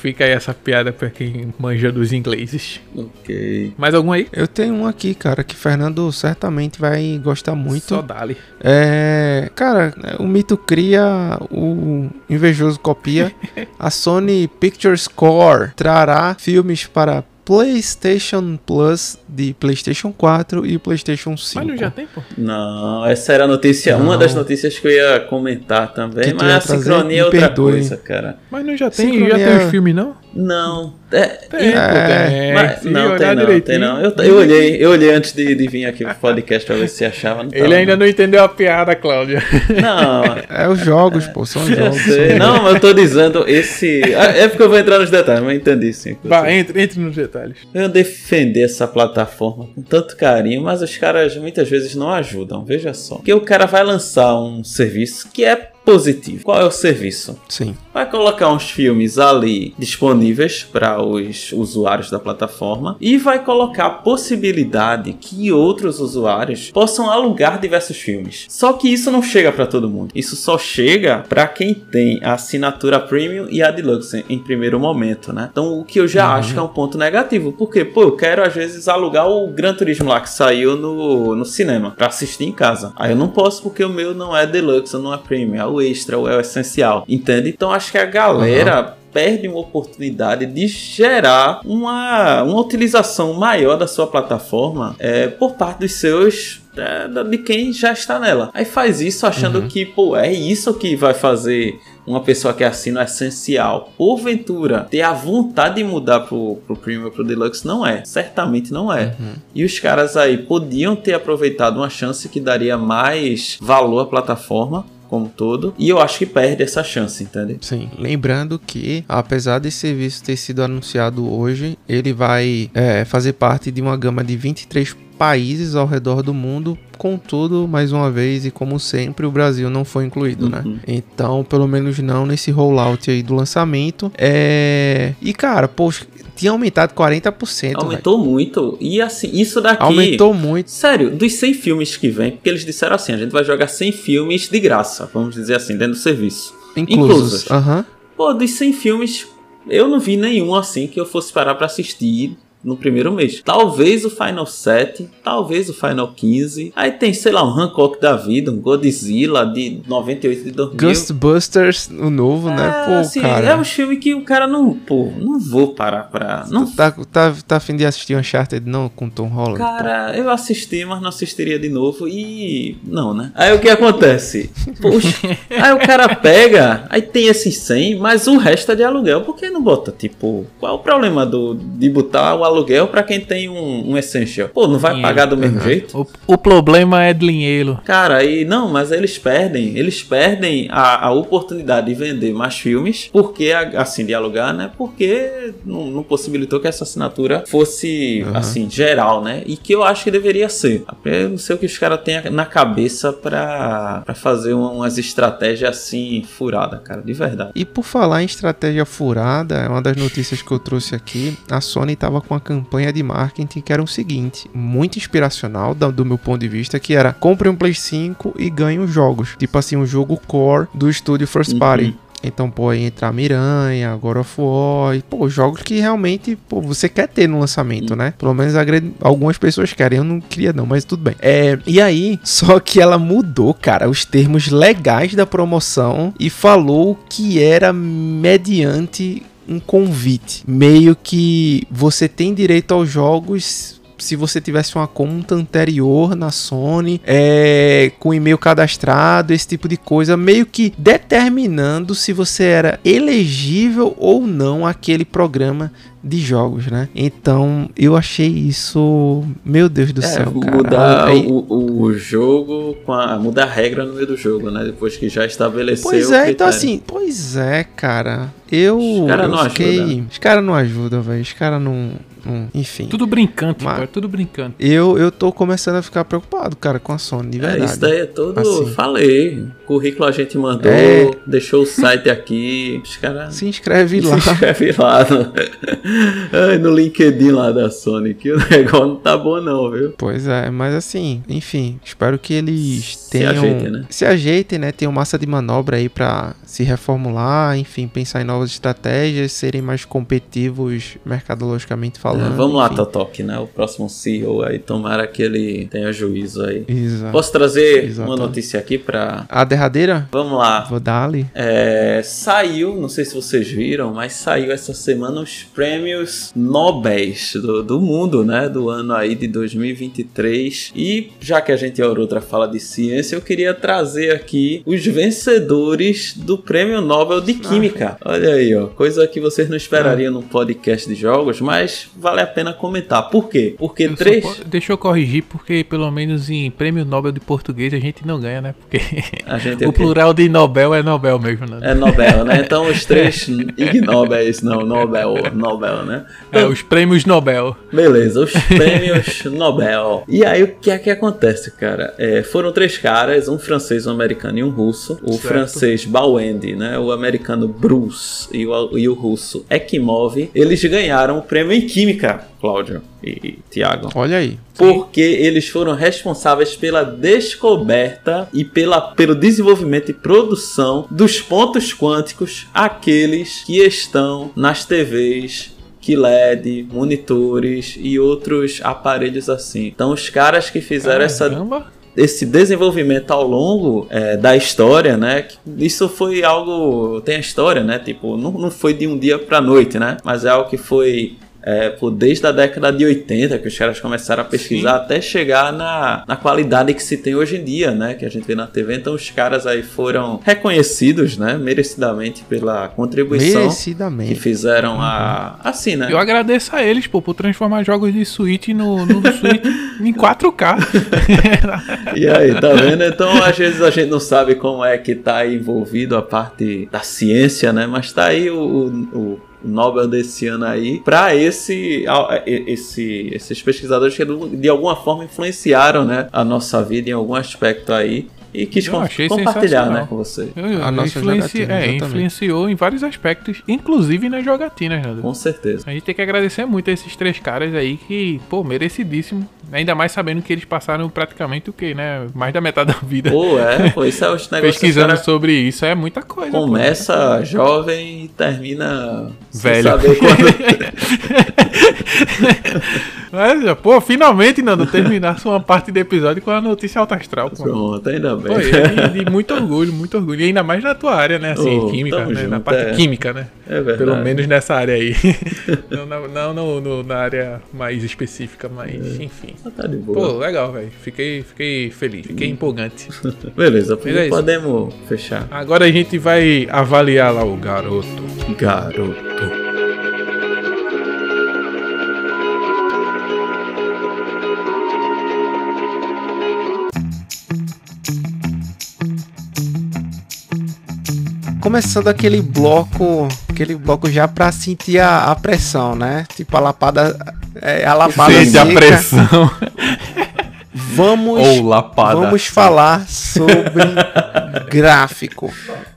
Fica aí essa piada pra quem manja dos ingleses. Ok. Mais algum aí? Eu tenho um aqui, cara, que Fernando certamente vai gostar muito. Só dali. É. Cara, o mito cria, o invejoso copia. [LAUGHS] A Sony Pictures Core trará filmes para PlayStation Plus de PlayStation 4 e PlayStation 5. Mas não já tem, pô? Não, essa era a notícia, não. uma das notícias que eu ia comentar também, mas a sincronia é outra perdoe. coisa, cara. Mas não já tem, sincronia... já tem os filmes, não? Não. É, tem, é, tem. Mas, não, tem não, tem não. Eu, eu, olhei, eu olhei antes de, de vir aqui pro podcast pra ver se achava. Não Ele ainda não entendeu a piada, Cláudia. Não. É os jogos, pô, são os jogos. São não, mas eu tô dizendo esse. É, é porque eu vou entrar nos detalhes, mas entendi sim. Vai, entre, entre nos detalhes. Eu defender essa plataforma com tanto carinho, mas os caras muitas vezes não ajudam, veja só. Porque o cara vai lançar um serviço que é positivo. Qual é o serviço? Sim. Vai colocar uns filmes ali disponíveis para os usuários da plataforma e vai colocar a possibilidade que outros usuários possam alugar diversos filmes. Só que isso não chega para todo mundo. Isso só chega para quem tem a assinatura premium e a deluxe em primeiro momento, né? Então o que eu já uhum. acho que é um ponto negativo, porque pô, eu quero às vezes alugar o Gran Turismo lá que saiu no, no cinema para assistir em casa. Aí eu não posso porque o meu não é deluxe, não é premium, é o extra, é o essencial, entende? Então acho que a galera uhum perde uma oportunidade de gerar uma, uma utilização maior da sua plataforma é, por parte dos seus é, de quem já está nela. Aí faz isso achando uhum. que, pô, é isso que vai fazer uma pessoa que assina o essencial. Porventura, ter a vontade de mudar pro, pro Premium pro Deluxe não é. Certamente não é. Uhum. E os caras aí podiam ter aproveitado uma chance que daria mais valor à plataforma como todo. E eu acho que perde essa chance, entende? Sim. Lembrando que, apesar desse serviço ter sido anunciado hoje, ele vai é, fazer parte de uma gama de 23 países ao redor do mundo. Contudo, mais uma vez e como sempre, o Brasil não foi incluído, né? uhum. né? Então, pelo menos não nesse rollout aí do lançamento. É... E cara, poxa, tinha aumentado 40%. Aumentou véio. muito. E assim, isso daqui. Aumentou muito. Sério, dos 100 filmes que vem, porque eles disseram assim: a gente vai jogar 100 filmes de graça, vamos dizer assim, dentro do serviço. Inclusos. Aham. Uhum. Pô, dos 100 filmes, eu não vi nenhum assim que eu fosse parar para assistir no primeiro mês. Talvez o Final 7, talvez o Final 15. Aí tem, sei lá, um Hancock da vida, um Godzilla de 98 de 2000. Ghostbusters, o novo, né? é, né? Pô, assim, cara. É um filme que o cara não, pô, não vou parar pra... Não... Tá, tá, tá afim de assistir Uncharted não com Tom Holland? Cara, pô. eu assisti, mas não assistiria de novo e... Não, né? Aí o que acontece? [LAUGHS] Poxa, aí o cara pega, aí tem esses 100, mas o resto é de aluguel. Por que não bota, tipo... Qual é o problema do, de botar o aluguel aluguel para quem tem um, um Essential. Pô, não vai dinheiro. pagar do mesmo uhum. jeito? O, o, problema é dinheiro. Cara, e não, mas eles perdem. Eles perdem a, a oportunidade de vender mais filmes, porque, assim, de alugar, né? Porque não, não possibilitou que essa assinatura fosse, uhum. assim, geral, né? E que eu acho que deveria ser. Eu não sei o que os caras têm na cabeça para fazer umas estratégias assim, furada, cara, de verdade. E por falar em estratégia furada, é uma das notícias que eu trouxe aqui. A Sony tava com a campanha de marketing que era o seguinte, muito inspiracional do, meu ponto de vista, que era compre um Play 5 e ganhe os jogos. Tipo assim, um jogo core do estúdio First Party. Uhum. Então, pô, aí entra Miranha, God of War, e, pô, jogos que realmente, pô, você quer ter no lançamento, né? Pelo menos algumas pessoas querem, eu não queria não, mas tudo bem. É, e aí, só que ela mudou, cara, os termos legais da promoção e falou que era mediante um convite. Meio que você tem direito aos jogos se você tivesse uma conta anterior na Sony, é, com e-mail cadastrado, esse tipo de coisa, meio que determinando se você era elegível ou não aquele programa de jogos, né? Então eu achei isso, meu Deus do é, céu, cara. Mudar Aí... o, o jogo com a mudar a regra no meio do jogo, né? Depois que já estabeleceu. Pois é, então assim, pois é, cara. Eu, os cara não fiquei, ajuda. os caras não ajudam, velho. Os caras não Hum, enfim. Tudo brincante, Mas, cara, tudo brincante. Eu, eu tô começando a ficar preocupado, cara, com a Sony, de verdade. É, isso daí é todo. Assim. Falei. Currículo a gente mandou, é... deixou o site aqui. Os caras. Se inscreve lá. [LAUGHS] Se inscreve lá no, no LinkedIn lá da Sony, que o [LAUGHS] negócio não tá bom, não, viu? Pois é, mas assim, enfim, espero que eles tenham. Se ajeitem, né? Se ajeitem, né? Tenham massa de manobra aí pra se reformular, enfim, pensar em novas estratégias, serem mais competitivos mercadologicamente falando falando. É, vamos lá, Totok, né? O próximo CEO aí, tomara que ele tenha juízo aí. Exato. Posso trazer Exato. uma notícia aqui pra. A derradeira? Vamos lá. Vou dar ali. É, saiu, não sei se vocês viram, mas saiu essa semana os prêmios Nobéis do, do mundo, né? Do ano aí de 2023. E já que a gente, a outra, fala de ciência, eu queria trazer aqui os vencedores do prêmio Nobel de Química. Ah. Olha aí, ó. Coisa que vocês não esperariam ah. num podcast de jogos, mas vale a pena comentar. Por quê? Porque eu três. Deixa eu corrigir, porque pelo menos em prêmio Nobel de português a gente não ganha, né? Porque o, o plural de Nobel é Nobel mesmo, né? É Nobel, né? [LAUGHS] Então os três Ig Nobels, não, Nobel, Nobel, né? Então, é, os prêmios Nobel. Beleza, os [LAUGHS] prêmios Nobel. E aí o que é que acontece, cara? É, foram três caras, um francês, um americano e um russo. O certo. francês Bawendi, né? O americano Bruce e o, e o russo Ekimov. Eles ganharam o prêmio em química, Cláudio e Tiago. Olha aí. Porque eles foram responsáveis pela descoberta e pela, pelo desenvolvimento e produção dos pontos quânticos, aqueles que estão nas TVs QLED, monitores e outros aparelhos assim. Então, os caras que fizeram Caramba. essa esse desenvolvimento ao longo é, da história, né? Isso foi algo. Tem a história, né? Tipo, não, não foi de um dia pra noite, né? Mas é algo que foi é, desde a década de 80 que os caras começaram a pesquisar Sim. até chegar na, na qualidade que se tem hoje em dia, né? Que a gente vê na TV. Então os caras aí foram reconhecidos, né? Merecidamente pela contribuição Merecidamente. que fizeram a. Uhum. Assim, né? Eu agradeço a eles, pô, por transformar jogos de Switch no, no Switch em 4K. [LAUGHS] e aí, tá vendo? Então às vezes a gente não sabe como é que tá envolvido a parte da ciência, né? Mas tá aí o, o Nobel desse ano aí para esse, esse, esses pesquisadores que de alguma forma influenciaram né, a nossa vida em algum aspecto aí e quis com, compartilhar né, com você. a nossa influenci é, influenciou em vários aspectos, inclusive nas jogatinas. Né? Com certeza. A gente tem que agradecer muito a esses três caras aí que, pô, merecidíssimo. Ainda mais sabendo que eles passaram praticamente o quê, né? Mais da metade da vida. Pô, é, pô, isso é [LAUGHS] os negócios. Pesquisando cara... sobre isso é muita coisa. Começa pô. jovem e termina velho. [LAUGHS] Mas, pô, finalmente, Nando, terminasse uma parte do episódio com a notícia alta astral. Pô. Pronto, ainda bem. Pô, e, e, muito orgulho, muito orgulho. E ainda mais na tua área, né? Assim, oh, química, né? Junto, na parte é. química, né? É verdade. Pelo menos nessa área aí. [LAUGHS] não, não, não no, na área mais específica, mas é. enfim. Tá de boa. Pô, legal, velho. Fiquei, fiquei feliz, fiquei hum. empolgante. [LAUGHS] Beleza, é podemos fechar. Agora a gente vai avaliar lá o garoto. Garoto. começando aquele bloco, aquele bloco já pra sentir a, a pressão, né? Tipo a lapada, é, a lapada Sente seca. a pressão. Vamos, Ou lapada. vamos falar sobre gráfico.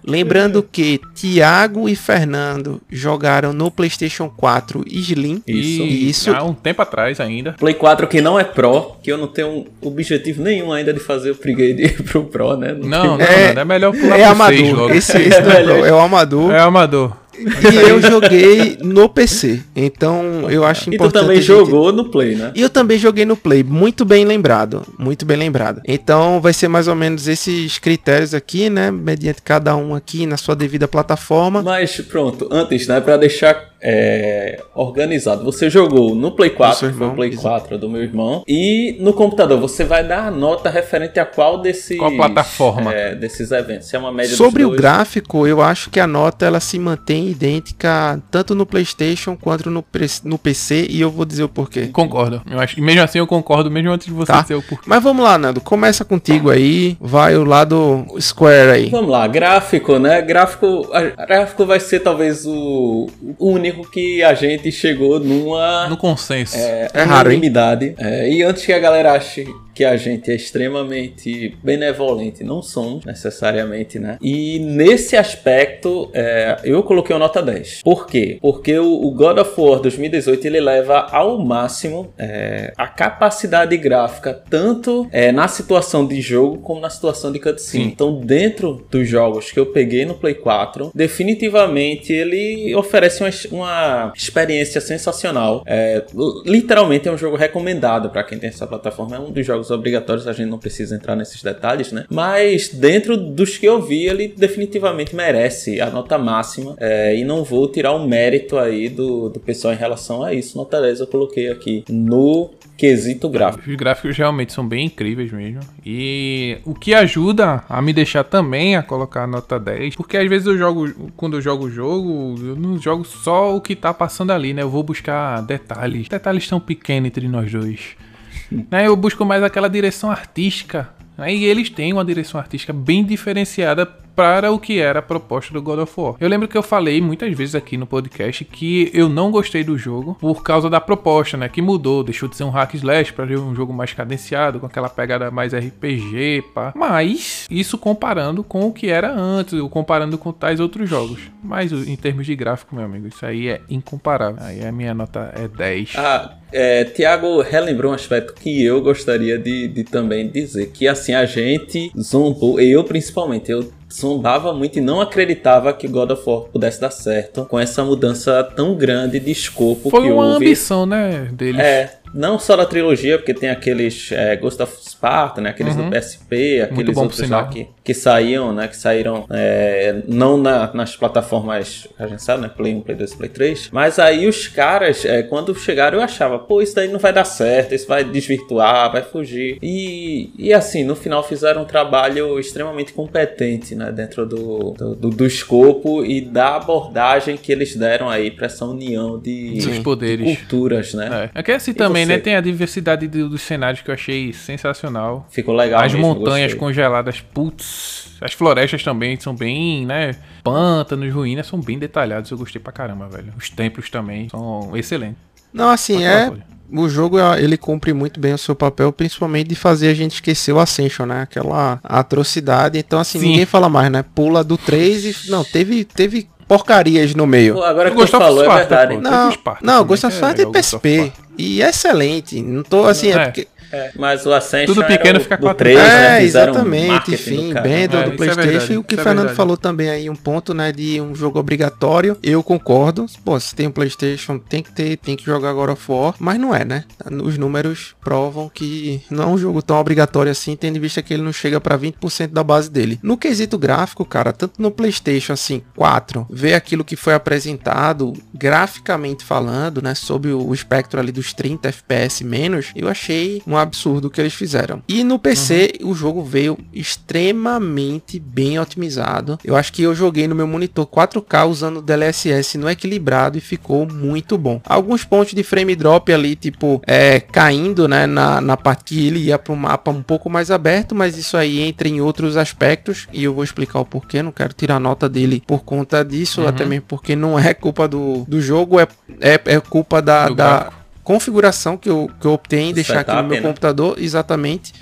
Lembrando que Thiago e Fernando jogaram no PlayStation 4 Slim. Isso. Isso. Há um tempo atrás ainda. Play 4 que não é Pro, que eu não tenho objetivo nenhum ainda de fazer o upgrade [LAUGHS] pro Pro, né? Não, não, É- não, é melhor pular É pro amador. logo. Esse, [LAUGHS] esse não é, pro, é o amador. É amador. E eu joguei no PC. Então eu acho E tu importante. também jogou no Play, né? E eu também joguei no Play, muito bem lembrado, muito bem lembrado. Então vai ser mais ou menos esses critérios aqui, né, mediante cada um aqui na sua devida plataforma. Mas pronto, antes, né, pra deixar é, organizado, você jogou no Play 4, seu que foi irmão, o Play exato. 4 do meu irmão, e no computador, você vai dar a nota referente a qual desses... Qual plataforma? é, desses eventos, se é uma média Sobre o gráfico, eu acho que a nota ela se mantém idêntica tanto no PlayStation quanto no, no PC e eu vou dizer o porquê. Concordo. Eu acho, mesmo assim eu concordo, mesmo antes de você Tá. dizer o porquê. Mas vamos lá, Nando, começa contigo aí, vai o lado Square aí. Vamos lá, gráfico, né? Gráfico, gráfico vai ser talvez o, o único que a gente chegou numa No consenso. é, É raro, unanimidade. É, e antes que a galera ache que a gente é extremamente benevolente, não somos necessariamente, né? E nesse aspecto, é, eu coloquei uma nota 10. Por quê? Porque o, o God of War 2018 ele leva ao máximo é, a capacidade gráfica, tanto é, na situação de jogo como na situação de cutscene. Sim. Então, dentro dos jogos que eu peguei no Play 4, definitivamente ele oferece uma, uma experiência sensacional. É, literalmente é um jogo recomendado para quem tem essa plataforma. É um dos jogos obrigatórios, a gente não precisa entrar nesses detalhes, né? Mas dentro dos que eu vi, ele definitivamente merece a nota máxima. É, e não vou tirar o mérito aí do, do pessoal em relação a isso. Nota 10 eu coloquei aqui no quesito gráfico. Os gráficos realmente são bem incríveis mesmo. E o que ajuda a me deixar também a colocar a nota 10, porque às vezes eu jogo, quando eu jogo o jogo, eu não jogo só o que tá passando ali, né? Eu vou buscar detalhes. Detalhes tão pequenos entre nós dois. [LAUGHS] né? Eu busco mais aquela direção artística. né? E eles têm uma direção artística bem diferenciada para o que era a proposta do God of War. Eu lembro que eu falei muitas vezes aqui no podcast que eu não gostei do jogo por causa da proposta, né? Que mudou, deixou de ser um hack slash para ser um jogo mais cadenciado, com aquela pegada mais RPG, pá. Mas isso comparando com o que era antes, ou comparando com tais outros jogos. Mas em termos de gráfico, meu amigo, isso aí é incomparável. Aí a minha nota é 10. Ah, é, Tiago relembrou um aspecto que eu gostaria de, de também dizer, que assim, a gente zombou, eu principalmente, eu zombava muito e não acreditava que God of War pudesse dar certo com essa mudança tão grande de escopo Foi que uma houve. ambição, né, deles. É, não só da trilogia, porque tem aqueles é, Ghost of Sparta, né? Aqueles Uhum. do PSP, aqueles outros lá que, que saíam, né? Que saíram é, não na- nas plataformas, a gente sabe, né? Play 1, Play 2, Play 3. Mas aí os caras, é, quando chegaram, eu achava, pô, isso daí não vai dar certo, isso vai desvirtuar, vai fugir. E, e assim, no final fizeram um trabalho extremamente competente, né? Dentro do, do, do- do escopo e da abordagem que eles deram aí pra essa união de, de poderes. culturas, né? É. É que assim também, você? né? Tem a diversidade do- dos cenários que eu achei sensacional. Ficou legal As mesmo, montanhas gostei. congeladas, putz. As florestas também são bem, né? Pântanos, ruínas são bem detalhados. Eu gostei pra caramba, velho. Os templos também são excelentes. Não, assim, é. O jogo ele cumpre muito bem o seu papel, principalmente de fazer a gente esquecer o Ascension, né? Aquela atrocidade. Então, assim, Sim. ninguém fala mais, né? Pula do 3 e. Não, teve, teve porcarias no meio. Pô, agora que tu gostava falou, é verdade. pô. Não, não, é Sparta é of PSP. E é excelente. Não tô assim, é, É. porque. É, mas o Ascension Tudo pequeno o fica do quatro 3, vezes. né? É, exatamente, enfim, bem do, É, é Playstation. verdade, e o que o é Fernando verdade. falou também aí, um ponto, né, de um jogo obrigatório. Eu concordo. Pô, se tem um Playstation, tem que ter, tem que jogar God of War. Mas não é, né? Os números provam que não é um jogo tão obrigatório assim, tendo em vista que ele não chega pra 20% da base dele. No quesito gráfico, cara, tanto no Playstation, assim, 4, ver aquilo que foi apresentado, graficamente falando, né, sobre o espectro ali dos 30 FPS menos, eu achei um absurdo que eles fizeram. E no PC, o jogo veio extremamente bem otimizado. Eu acho que eu joguei no meu monitor 4K usando o DLSS no equilibrado e ficou muito bom. Alguns pontos de frame drop ali, tipo, é, caindo, né, na, na parte que ele ia para um mapa um pouco mais aberto, mas isso aí entra em outros aspectos e eu vou explicar o porquê. Não quero tirar nota dele por conta disso, Uhum. até mesmo porque não é culpa do, do jogo, é, é, é culpa da, Do da gráfico. Configuração que eu, que eu optei em deixar aqui no meu computador, exatamente.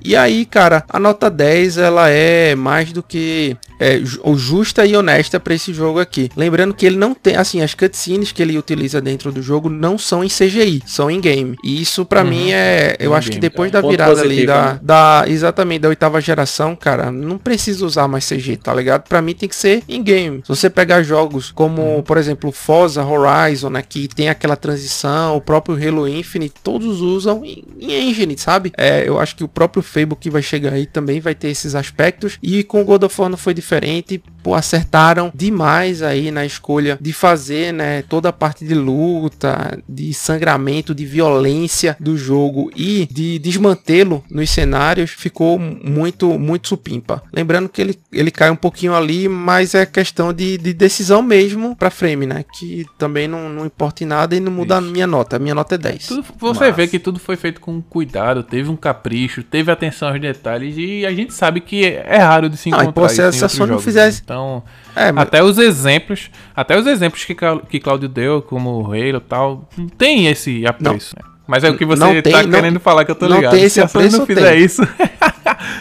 E aí, cara, a nota 10 ela é mais do que é, justa e honesta para esse jogo aqui. Lembrando que ele não tem, assim, as cutscenes que ele utiliza dentro do jogo não são em CGI, são em game. E isso para uhum. mim é, eu acho que depois da virada ali da, né? da, exatamente da oitava geração, cara, não precisa usar mais CG, tá ligado? Para mim tem que ser em game. Se você pegar jogos como, uhum. por exemplo, Forza Horizon, né, que tem aquela transição, o próprio Halo Infinite, todos usam em, em engine, sabe? É, eu acho que o próprio Fable que vai chegar aí também vai ter esses aspectos e com o God of War não foi diferente diferente pô, acertaram demais aí na escolha de fazer, né, toda a parte de luta, de sangramento, de violência do jogo e de desmantê-lo nos cenários, ficou muito, muito supimpa. Lembrando que ele, ele cai um pouquinho ali, mas é questão de, de decisão mesmo para frame, né, que também não, não importa em nada e não muda Isso. a minha nota. A minha nota é 10. Tudo, você mas... vê que tudo foi feito com cuidado, teve um capricho, teve atenção aos detalhes e a gente sabe que é raro de se encontrar não, e, pô, se, se a Sony não fizesse... Então, então, é, até os exemplos, até os exemplos que, que Claudio deu, como o Halo e tal, tem esse apreço. Né? Mas é o que você não tá tem, querendo falar que eu tô não ligado. Tem esse Se a Sony não fizer tem. isso. [LAUGHS]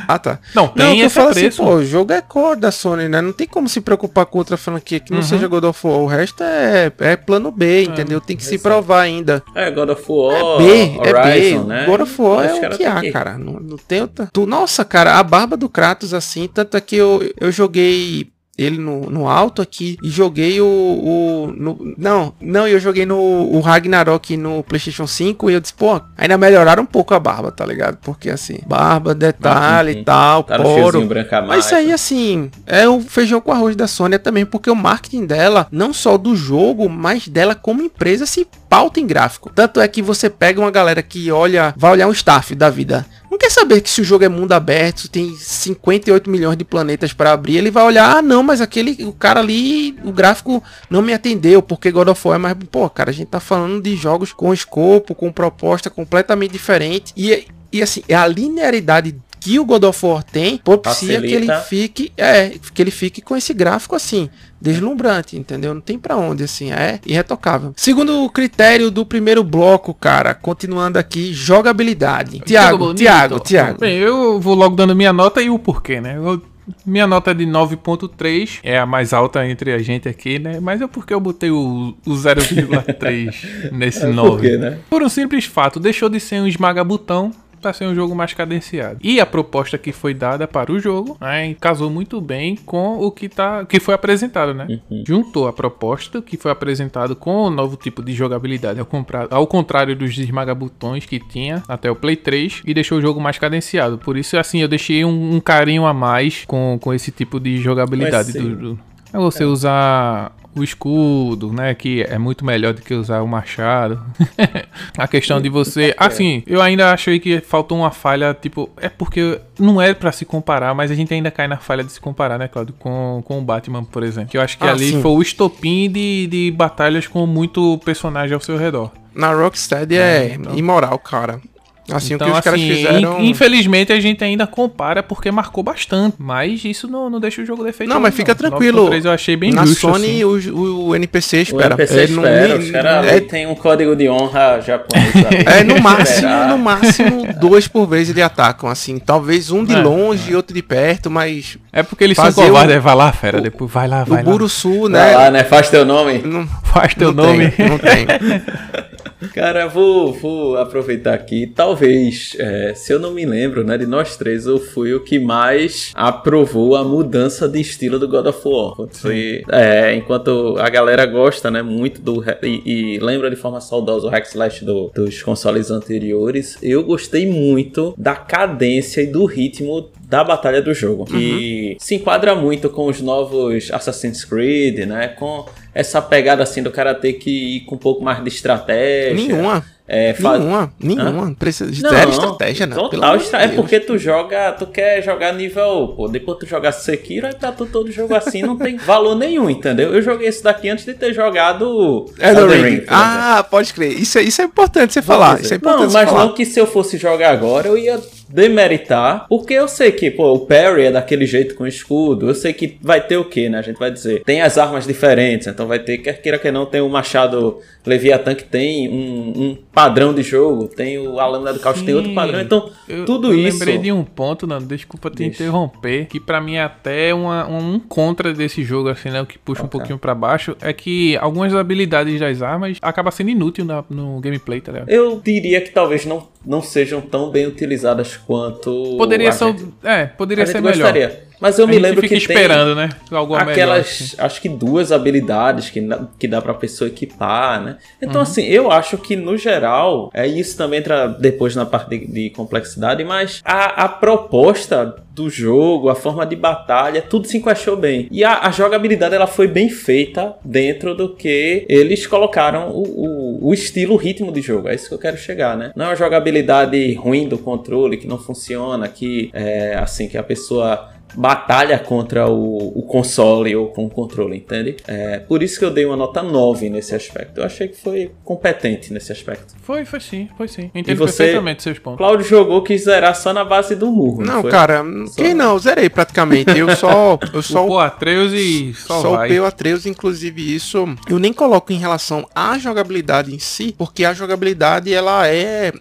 ah, tá. Não, tem não, esse assim, preço. Assim, pô, o jogo é core da Sony, né? Não tem como se preocupar com outra franquia que não uhum. seja God of War. O resto é, é plano B, é, entendeu? Tem que se provar ainda. É, God of War, é B, Horizon, é B. Né? God of War é o que há, cara. Não, não tem outra... Tu, nossa, cara, a barba do Kratos, assim, tanto é que eu, eu joguei ele no, no alto aqui e joguei o, o no, não, não, eu joguei no o Ragnarok no PlayStation 5 e eu disse, pô, ainda melhoraram um pouco a barba, tá ligado? Porque assim, barba, detalhe e tal, tá poro. Mas isso aí assim, é o feijão com arroz da Sony também, porque o marketing dela, não só do jogo, mas dela como empresa se pauta em gráfico. Tanto é que você pega uma galera que olha, vai olhar um staff da vida saber que se o jogo é mundo aberto, tem 58 milhões de planetas para abrir, ele vai olhar, ah, não, mas aquele o cara ali, o gráfico não me atendeu, porque God of War é mais, pô, cara, a gente tá falando de jogos com escopo, com proposta completamente diferente e e assim, é a linearidade que o God of War tem propicia que ele fique, é, que ele fique com esse gráfico assim, deslumbrante, entendeu? Não tem para onde assim, é irretocável. Segundo o critério do primeiro bloco, cara, continuando aqui, jogabilidade. Tiago, Tiago, Tiago. Bem, eu vou logo dando minha nota e o porquê, né? Eu minha nota é de 9.3, é a mais alta entre a gente aqui, né? Mas é porque eu botei o, o 0,3 [LAUGHS] nesse é 9. Por, quê, né? Por um simples fato, deixou de ser um esmaga-botão para ser um jogo mais cadenciado. E a proposta que foi dada para o jogo né, casou muito bem com o que, tá, que foi apresentado, né? Uhum. Juntou a proposta que foi apresentado com o novo tipo de jogabilidade, ao, comprar, ao contrário dos esmaga-botões que tinha até o Play 3, e deixou o jogo mais cadenciado. Por isso, assim, eu deixei um, um carinho a mais com, com esse tipo de jogabilidade do, do é você é. usar o escudo, né? Que é muito melhor do que usar o machado. [LAUGHS] a questão de você. Assim, eu ainda achei que faltou uma falha, tipo. É porque não é para se comparar, mas a gente ainda cai na falha de se comparar, né, Claudio? Com, com o Batman, por exemplo. Que eu acho que ah, ali sim. foi o estopim de, de batalhas com muito personagem ao seu redor. Na Rocksteady é, é então... imoral, cara. Assim, então, o que os assim, caras fizeram. Infelizmente a gente ainda compara porque marcou bastante. Mas isso não, não deixa o jogo defeito. Não, mas fica não. tranquilo. 3 eu achei bem Na justo. Na Sony assim. o, o NPC espera. O NPC ele espera. Não, os caras é... tem um código de honra japonês. [LAUGHS] é, no máximo, no máximo, dois por vez ele atacam. Assim, talvez um de é, longe e outro de perto, mas. É porque eles são covardes. O... Vai lá, fera. Depois vai lá, vai o lá. O Burusu, né? Vai lá, né? Faz teu nome. Não, faz teu não nome. Tem, não tem. [LAUGHS] Cara, vou, vou aproveitar aqui. Talvez, é, se eu não me lembro, né, de nós três, eu fui o que mais aprovou a mudança de estilo do God of War. Foi, é, enquanto a galera gosta, né, muito do e, e lembra de forma saudosa o hack slash do, dos consoles anteriores, eu gostei muito da cadência e do ritmo da batalha do jogo, uhum. se enquadra muito com os novos Assassin's Creed, né, com essa pegada assim do cara ter que ir com um pouco mais de estratégia. Nenhuma. É, faz... Nenhuma, nenhuma. Hã? Precisa de zero estratégia, né? Total estra... É porque tu joga, tu quer jogar nível, pô, depois tu jogar Sekiro, aí tá tu todo jogo assim, não tem [LAUGHS] valor nenhum, entendeu? Eu joguei esse daqui antes de ter jogado Elden Ring. Ah, pode crer. Isso é, isso é importante você falar. Isso é importante não, mas falar. não que se eu fosse jogar agora, eu ia demeritar, porque eu sei que, pô, o parry é daquele jeito com escudo, eu sei que vai ter o que, né? A gente vai dizer, tem as armas diferentes, então vai ter, quer queira que não, tem o machado Leviathan que tem um, um padrão de jogo, tem o a lâmina do caos que tem outro padrão, então Eu- tudo eu isso... lembrei de um ponto, Nando, desculpa te Deixa. interromper, que pra mim é até uma- um contra desse jogo, assim, né? O que puxa um Ok. pouquinho pra baixo, é que algumas habilidades das armas acabam sendo inútil na- no gameplay, tá ligado? Eu diria que talvez não, não sejam tão bem utilizadas quanto Poderia ser, é, poderia ser melhor. gostaria. Mas eu A me lembro fica que esperando, né? Algo tem melhor. aquelas, assim. acho que duas habilidades que, que dá pra pessoa equipar, né? Então, Uhum. assim, eu acho que no geral, é isso também entra depois na parte de, de complexidade, mas a, a proposta do jogo, a forma de batalha, tudo se encaixou bem. E a, a jogabilidade ela foi bem feita dentro do que eles colocaram o, o, o estilo, o ritmo de jogo. É isso que eu quero chegar, né? Não é uma jogabilidade ruim do controle, que não funciona, que é assim, que a pessoa batalha contra o, o console ou com o controle, entende? É, por isso que eu dei uma nota 9 nesse aspecto. Eu achei que foi competente nesse aspecto. Foi, foi sim, foi sim. Entendo você- perfeitamente seus pontos. Cláudio jogou que zerar só na base do murro. Não, foi? cara, quem não? Zerei praticamente. Eu só. Eu [LAUGHS] só Pô, Atreus e só, Só vai. o Atreus, inclusive isso, eu nem coloco em relação à jogabilidade em si, porque a jogabilidade ela é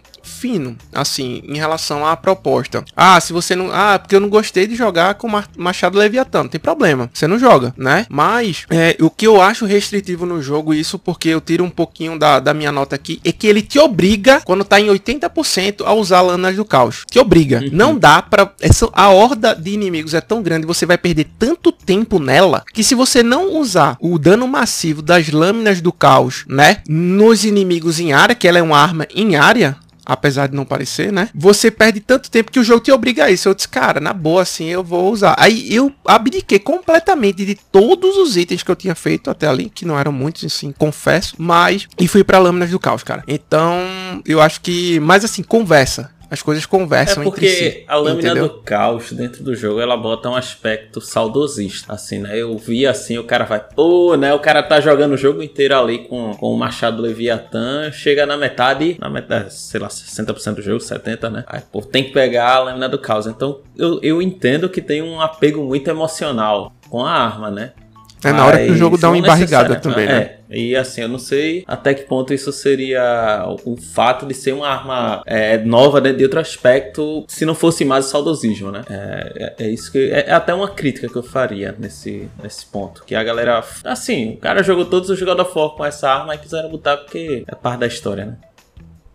fino, assim, em relação à proposta. Ah, se você não, ah, porque eu não gostei de jogar com ma- Machado Leviatã, não tem problema, você não joga, né? Mas é, o que eu acho restritivo no jogo, isso porque eu tiro um pouquinho da, da minha nota aqui, é que ele te obriga, quando tá em 80%, a usar Lanas do Caos. Te obriga. Não dá pra. Essa, a horda de inimigos é tão grande, você vai perder tanto tempo nela, que se você não usar o dano massivo das lâminas do caos, né? Nos inimigos em área, que ela é uma arma em área. Apesar de não parecer, né? Você perde tanto tempo que o jogo te obriga a isso. Eu disse, cara, na boa, assim, eu vou usar. Aí eu abdiquei completamente de todos os itens que eu tinha feito até ali, que não eram muitos, assim, confesso. Mas, e fui pra Lâminas do Caos, cara. Então, eu acho que. Mas assim, conversa. As coisas É conversam entre si. porque a lâmina entendeu? do caos dentro do jogo ela bota um aspecto saudosista, assim, né? Eu vi assim, o cara vai, pô, né? O cara tá jogando o jogo inteiro ali com, com o Machado Leviatã, chega na metade, na metade, sei lá, 60% do jogo, 70%, né? Aí, pô, tem que pegar a lâmina do caos. Então eu, eu entendo que tem um apego muito emocional com a arma, né? É na hora que o jogo dá uma embarrigada necessariamente, também, né? É, e assim, eu não sei até que ponto isso seria o fato de ser uma arma é, nova né, de outro aspecto, se não fosse mais o saudosismo, né? É, é, é isso que. É, é até uma crítica que eu faria nesse, nesse ponto. Que a galera. Assim, o cara jogou todos os God of War com essa arma e quiseram botar porque é parte da história, né?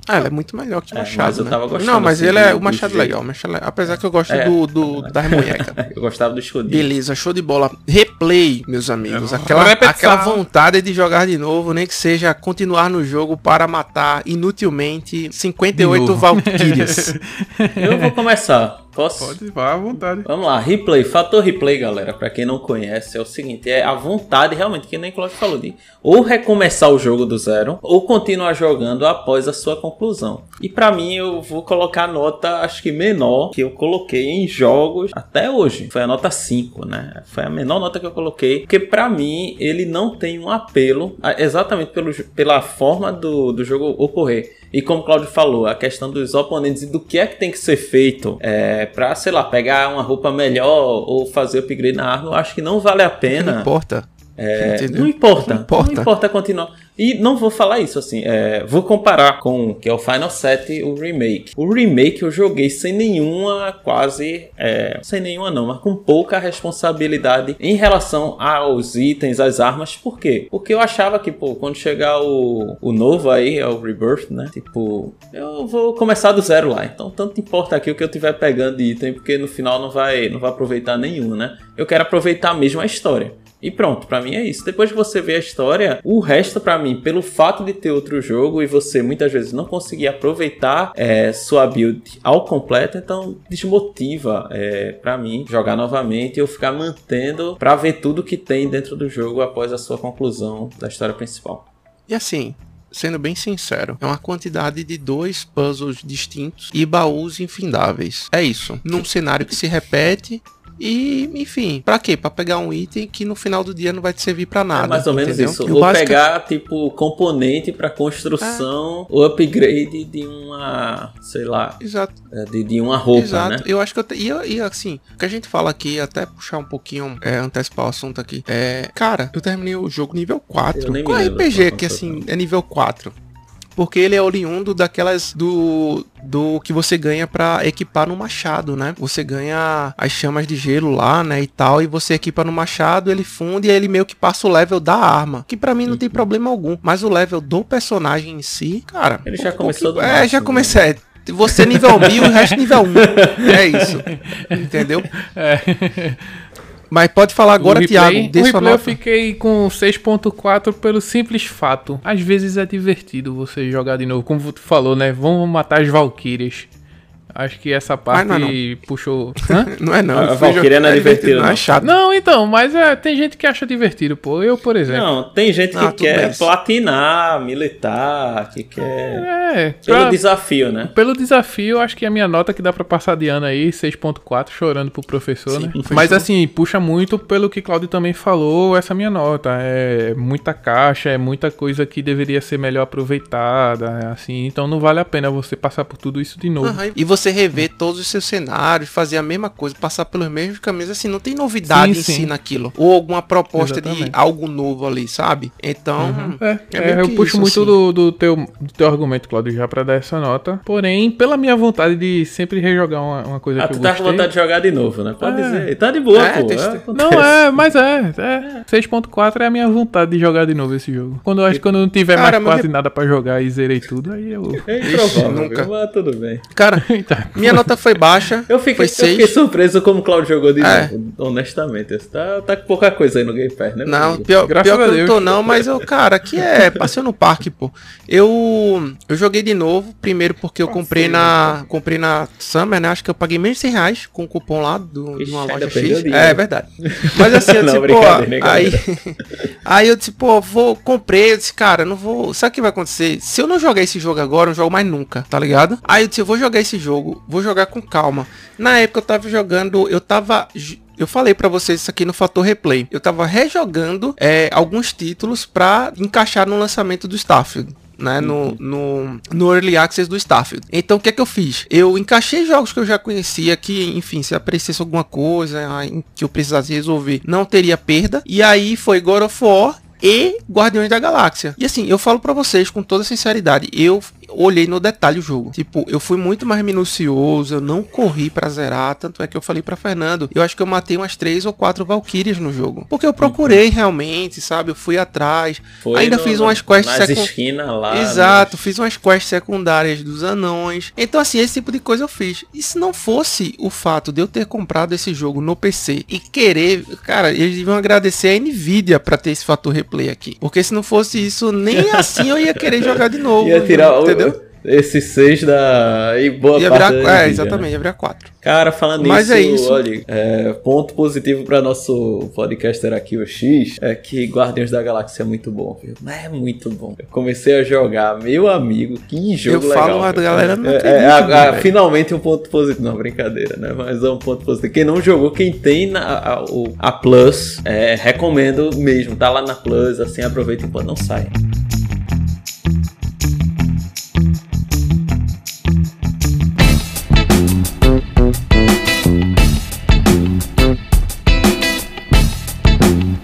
Ah, ela é muito melhor que o É, Machado. mas eu né? tava gostando, Não, mas assim, ele é do- o do Machado jeito. legal, Machado legal. Apesar que eu gosto É. do, do das munhecas. [LAUGHS] Eu gostava do escudinho. Beleza, show de bola. Replay, meus amigos. É, Aquela, aquela vontade de jogar de novo, nem que seja continuar no jogo para matar inutilmente 58 De novo. Valkyrias. [LAUGHS] Eu vou começar. Posso? Pode, vá à vontade. Vamos lá, replay, fator replay, galera, pra quem não conhece, é o seguinte, é a vontade realmente, que nem o Cláudio falou, de ou recomeçar o jogo do zero, ou continuar jogando após a sua conclusão. E pra mim, eu vou colocar a nota, acho que menor, que eu coloquei em jogos até hoje. Foi a nota 5, né? Foi a menor nota que eu coloquei, porque pra mim, ele não tem um apelo, exatamente pelo, pela forma do, do jogo ocorrer. E como o Claudio falou, a questão dos oponentes e do que é que tem que ser feito é, pra, sei lá, pegar uma roupa melhor ou fazer upgrade na arma, eu acho que não vale a Não pena. importa. É, não importa. Não importa. Não importa continuar. E não vou falar isso assim. é, vou comparar com que é o Final 7, o remake. O remake eu joguei sem nenhuma, quase. é, sem nenhuma não, mas com pouca responsabilidade em relação aos itens, às armas. Por quê? Porque eu achava que, pô, quando chegar o, o novo aí, é o Rebirth, né? Tipo, eu vou começar do zero lá. Então, tanto importa aqui o que eu tiver pegando de item, porque no final não vai, não vai aproveitar nenhum, né? Eu quero aproveitar mesmo a história. E pronto, pra mim é isso. Depois que você vê a história, o resto pra mim, pelo fato de ter outro jogo e você muitas vezes não conseguir aproveitar é, sua build ao completo, então desmotiva é, para mim jogar novamente e eu ficar mantendo pra ver tudo que tem dentro do jogo após a sua conclusão da história principal. E assim, sendo bem sincero, é uma quantidade de dois puzzles distintos e baús infindáveis. É isso. Num cenário que se repete E, enfim, pra quê? Pra pegar um item que no final do dia não vai te servir pra nada. É mais ou menos entendeu? isso. Ou básico... pegar, tipo, componente pra construção, é. ou upgrade de uma, sei lá. Exato. É, de, de uma roupa, Exato. né? Eu acho que eu. Te... E, e, assim, o que a gente fala aqui, até puxar um pouquinho, é, antecipar o assunto aqui. É, cara, eu terminei o jogo nível 4. Qual RPG que, assim, é nível 4? Porque ele é oriundo daquelas do do que você ganha para equipar no machado, né? Você ganha as chamas de gelo lá, né, e tal, e você equipa no machado, ele funde e ele meio que passa o level da arma, que para mim não tem problema algum, mas o level do personagem em si, cara, ele já começou do É, já né? comecei. Né? Você nível 1000 e o resto nível 1. [LAUGHS] É isso. Entendeu? É. Mas pode falar agora, Thiago. O replay eu fiquei com 6.4 pelo simples fato. Às vezes é divertido você jogar de novo. Como tu falou, né? Vamos matar as Valkyrias. Acho que essa parte não é não. puxou. [LAUGHS] não é não. A Valkyria não é, é divertido, não. é chato. Não, então, mas é, tem gente que acha divertido, pô. Eu, por exemplo. Não, tem gente que ah, quer platinar, militar, que quer. É. Pelo pra... desafio, né? Pelo desafio, acho que a minha nota que dá pra passar de ano aí, 6.4, chorando pro professor, Sim, né? Mas assim, puxa muito pelo que Claudio também falou, essa minha nota. É muita caixa, é muita coisa que deveria ser melhor aproveitada, assim. Então não vale a pena você passar por tudo isso de novo. Uhum, e você você rever todos os seus cenários, fazer a mesma coisa, passar pelos mesmos caminhos, assim, não tem novidade sim, em sim. si naquilo. Ou alguma proposta Exatamente. de algo novo ali, sabe? Então. Uhum. É, é, é eu puxo isso, muito assim. do, do, teu, do teu argumento, Claudio, já pra dar essa nota. Porém, pela minha vontade de sempre rejogar uma, uma coisa ah, que eu gostei. Ah, tu tá com vontade de jogar de novo, né? Pode é. dizer. Tá de boa, é, pô. É, não, é, mas é. é. 6.4 é a minha vontade de jogar de novo esse jogo. Quando eu acho que quando não tiver Cara, mais quase nada pra jogar e zerei tudo, aí eu. [LAUGHS] É improvável, nunca. mas tudo bem. Cara, [LAUGHS] minha nota foi baixa. [LAUGHS] Eu fiquei, eu fiquei surpreso como o Claudio jogou de é. novo, honestamente. Tá, tá com pouca coisa aí no Game Pass, né? Não, pior, pior que eu não tô não, mas eu, cara, aqui é, passei no parque, pô. Eu, eu joguei de novo, primeiro porque eu comprei na, comprei na Summer, né? Acho que eu paguei menos de 100 reais com o cupom lá do, Ixi, de uma loja X. É, é verdade. Mas assim, [LAUGHS] eu disse, pô, aí, [LAUGHS] aí eu disse, pô, vou, comprei, eu disse, cara, não vou, sabe o que vai acontecer? Se eu não jogar esse jogo agora, eu não jogo mais nunca, tá ligado? Aí eu disse, eu vou jogar esse jogo, vou jogar com calma. Na época eu tava jogando, eu tava eu falei para vocês isso aqui no fator replay. Eu tava rejogando é, alguns títulos para encaixar no lançamento do Starfield. Né, no, no, no Early Access do Starfield. Então o que é que eu fiz? Eu encaixei jogos que eu já conhecia, que, enfim, se aparecesse alguma coisa que eu precisasse resolver, não teria perda. E aí foi God of War e Guardiões da Galáxia. E assim, eu falo para vocês com toda sinceridade, eu olhei no detalhe o jogo. Tipo, eu fui muito mais minucioso, eu não corri para zerar, tanto é que eu falei para Fernando, eu acho que eu matei umas três ou quatro Valkyrias no jogo. Porque eu procurei uhum. realmente, sabe? Eu fui atrás. Foi Ainda no, fiz umas quests secundárias. Exato, mas... fiz umas quests secundárias dos anões. Então assim, esse tipo de coisa eu fiz. E se não fosse o fato de eu ter comprado esse jogo no PC e querer, cara, eles deviam agradecer a Nvidia para ter esse fator replay aqui. Porque se não fosse isso, nem [LAUGHS] assim eu ia querer jogar de novo. Ia tirar entendeu? Esse 6 da. E boa ia parte. Virar, é, né? exatamente, ia virar 4. Cara, falando Mas é isso, é isso. olha, é, ponto positivo para nosso podcaster aqui, o X, é que Guardiões da Galáxia é muito bom, viu? É muito bom. Eu comecei a jogar, meu amigo, que jogo eu legal. Eu falo, a galera não é, é, a, a, Finalmente um ponto positivo. Não, brincadeira, né? Mas é um ponto positivo. Quem não jogou, quem tem na, a, a Plus, é, recomendo mesmo. Tá lá na Plus, assim, aproveita enquanto não sai.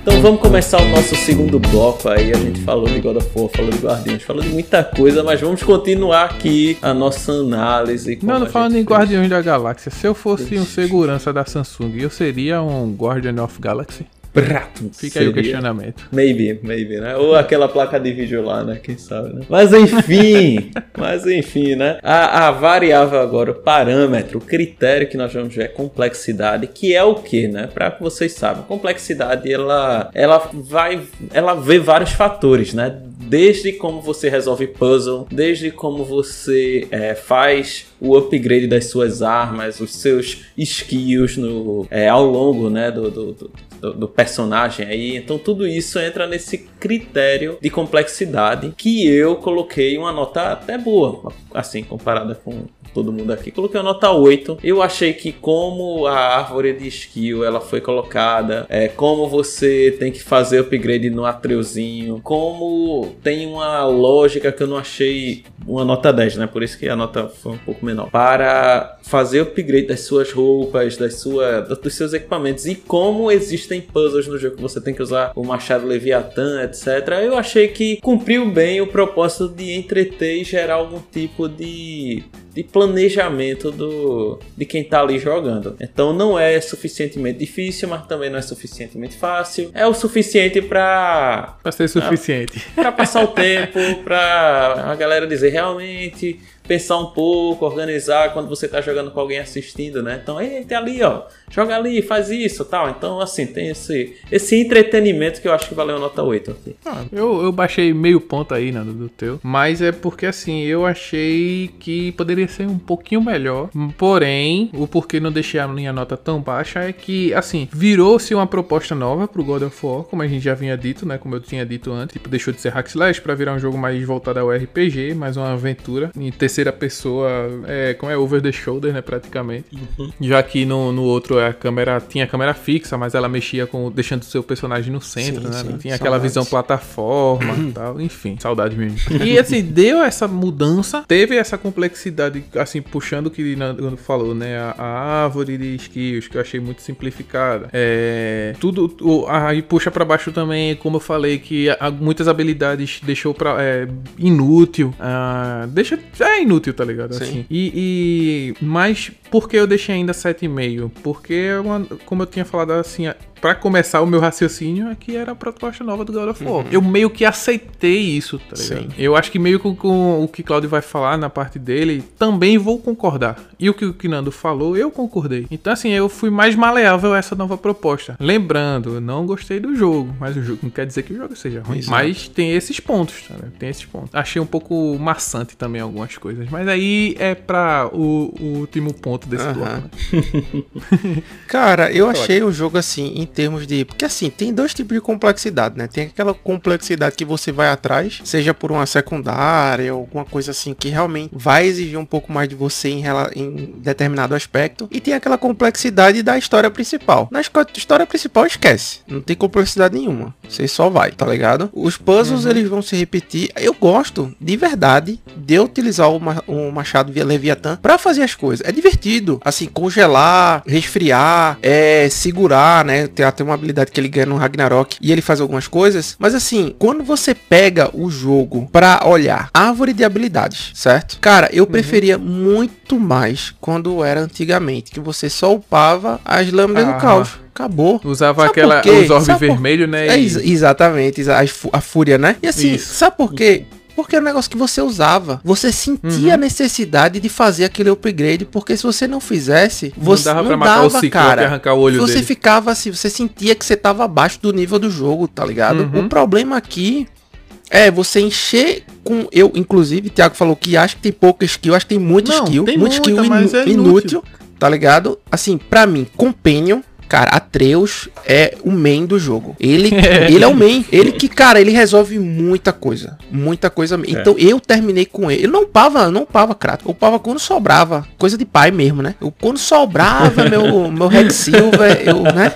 Vamos começar o nosso segundo bloco aí. A gente falou de God of War, falou de Guardiões, falou de muita coisa, mas vamos continuar aqui a nossa análise. Não, falando em Guardiões da Galáxia, se eu fosse um segurança da Samsung, eu seria um Guardian of Galaxy? Prato. Fica aí o questionamento. Maybe, maybe, né? Ou aquela placa de vídeo lá, né? Quem sabe, né? Mas enfim, [LAUGHS] mas enfim, né? A, a, variável agora, o parâmetro, o critério que nós vamos ver é complexidade, que é o que, né? Para que vocês saibam, complexidade ela, ela vai, ela vê vários fatores, né? Desde como você resolve puzzle, desde como você é, faz o upgrade das suas armas, os seus skills no, é, ao longo né, do, do, do do, do personagem aí. Então tudo isso entra nesse critério de complexidade que eu coloquei uma nota até boa, assim, comparada com todo mundo aqui. Coloquei uma nota 8. Eu achei que como a árvore de skill ela foi colocada, é, como você tem que fazer upgrade no Atreuzinho, como tem uma lógica que eu não achei uma nota 10, né? Por isso que a nota foi um pouco menor. Para fazer upgrade das suas roupas, das sua, dos seus equipamentos e como existem puzzles no jogo que você tem que usar o machado Leviatã, etc. Eu achei que cumpriu bem o propósito de entreter e gerar algum tipo de de planejamento do, de quem tá ali jogando. Então não é suficientemente difícil, mas também não é suficientemente fácil. É o suficiente para para ser suficiente. Para passar o [LAUGHS] tempo, para a galera dizer realmente pensar um pouco, organizar quando você tá jogando com alguém assistindo, né? Então, eita, ali, ó, joga ali, faz isso, tal. Então, assim, tem esse, esse entretenimento que eu acho que valeu nota 8 aqui. Ah, eu, eu baixei meio ponto aí, né, do teu, mas é porque, assim, eu achei que poderia ser um pouquinho melhor, porém, o porquê não deixei a minha nota tão baixa é que, assim, virou-se uma proposta nova pro God of War, como a gente já vinha dito, né, como eu tinha dito antes, tipo, deixou de ser hack slash pra virar um jogo mais voltado ao RPG, mais uma aventura, em terceira pessoa, é, como é, over the shoulder, né, praticamente. Uhum. Já que no, no outro a câmera tinha a câmera fixa, mas ela mexia com deixando o seu personagem no centro, sim, né? Sim. Tinha Saudades. aquela visão plataforma e tal, enfim, saudade mesmo. E assim, deu essa mudança, teve essa complexidade, assim, puxando o que Nando falou, né, a, a, árvore de skills, que eu achei muito simplificada. É, tudo, o, aí puxa para baixo também, como eu falei, que a, muitas habilidades deixou para é, inútil, ah, deixa, é inútil, tá ligado? Sim. Assim. E, e, mas por que eu deixei ainda 7,5? Porque, é uma, como eu tinha falado assim, para começar o meu raciocínio aqui era a proposta nova do God of War. Uhum. Eu meio que aceitei isso, tá ligado? Sim. Eu acho que meio com, com o que Claudio vai falar na parte dele, também vou concordar. E o que o Kinando falou, eu concordei. Então, assim, eu fui mais maleável a essa nova proposta. Lembrando, eu não gostei do jogo, mas o jogo não quer dizer que o jogo seja ruim. Exato. Mas tem esses pontos, tá Tem esses pontos. Achei um pouco maçante também algumas coisas. Mas aí é pra o, o último ponto desse uhum. bloco. Né? [LAUGHS] [LAUGHS] [LAUGHS] Cara, eu achei o jogo assim, termos de. Porque assim, tem dois tipos de complexidade, né? Tem aquela complexidade que você vai atrás, seja por uma secundária, alguma coisa assim, que realmente vai exigir um pouco mais de você em, em determinado aspecto. E tem aquela complexidade da história principal. Na história principal, esquece. Não tem complexidade nenhuma. Você só vai, tá ligado? Os puzzles, uhum. eles vão se repetir. Eu gosto, de verdade, de utilizar o, ma o machado via Leviathan para fazer as coisas. É divertido. Assim, congelar, resfriar, é, segurar, né? Ter tem uma habilidade que ele ganha no Ragnarok e ele faz algumas coisas. Mas assim, quando você pega o jogo pra olhar árvore de habilidades, certo? Cara, eu uhum. preferia muito mais quando era antigamente, que você só upava as lâminas ah. do caos acabou. Usava sabe aquela os orbes vermelhos, né? É, exatamente, a, a, fúria, né? E assim, Isso. sabe por quê? Porque é um negócio que você usava. Você sentia uhum. a necessidade de fazer aquele upgrade, porque se você não fizesse, você não dava, não matar dava, o cara. arrancar o olho você dele. ficava assim, você sentia que você tava abaixo do nível do jogo, tá ligado? Uhum. O problema aqui é você encher com eu, inclusive, o Thiago falou que acha que tem pouca skill, acho que tem muita não, skill, tem muita, skill é inútil. inútil, tá ligado? Assim, para mim, Companion Cara, Atreus é o main do jogo. Ele, [LAUGHS] ele é o main. Ele que, cara, ele resolve muita coisa. Muita coisa. É. Então eu terminei com ele. Ele não upava, não upava Kratos. Eu upava quando sobrava. Coisa de pai mesmo, né? Eu, quando sobrava meu, meu Red Silver, eu, né?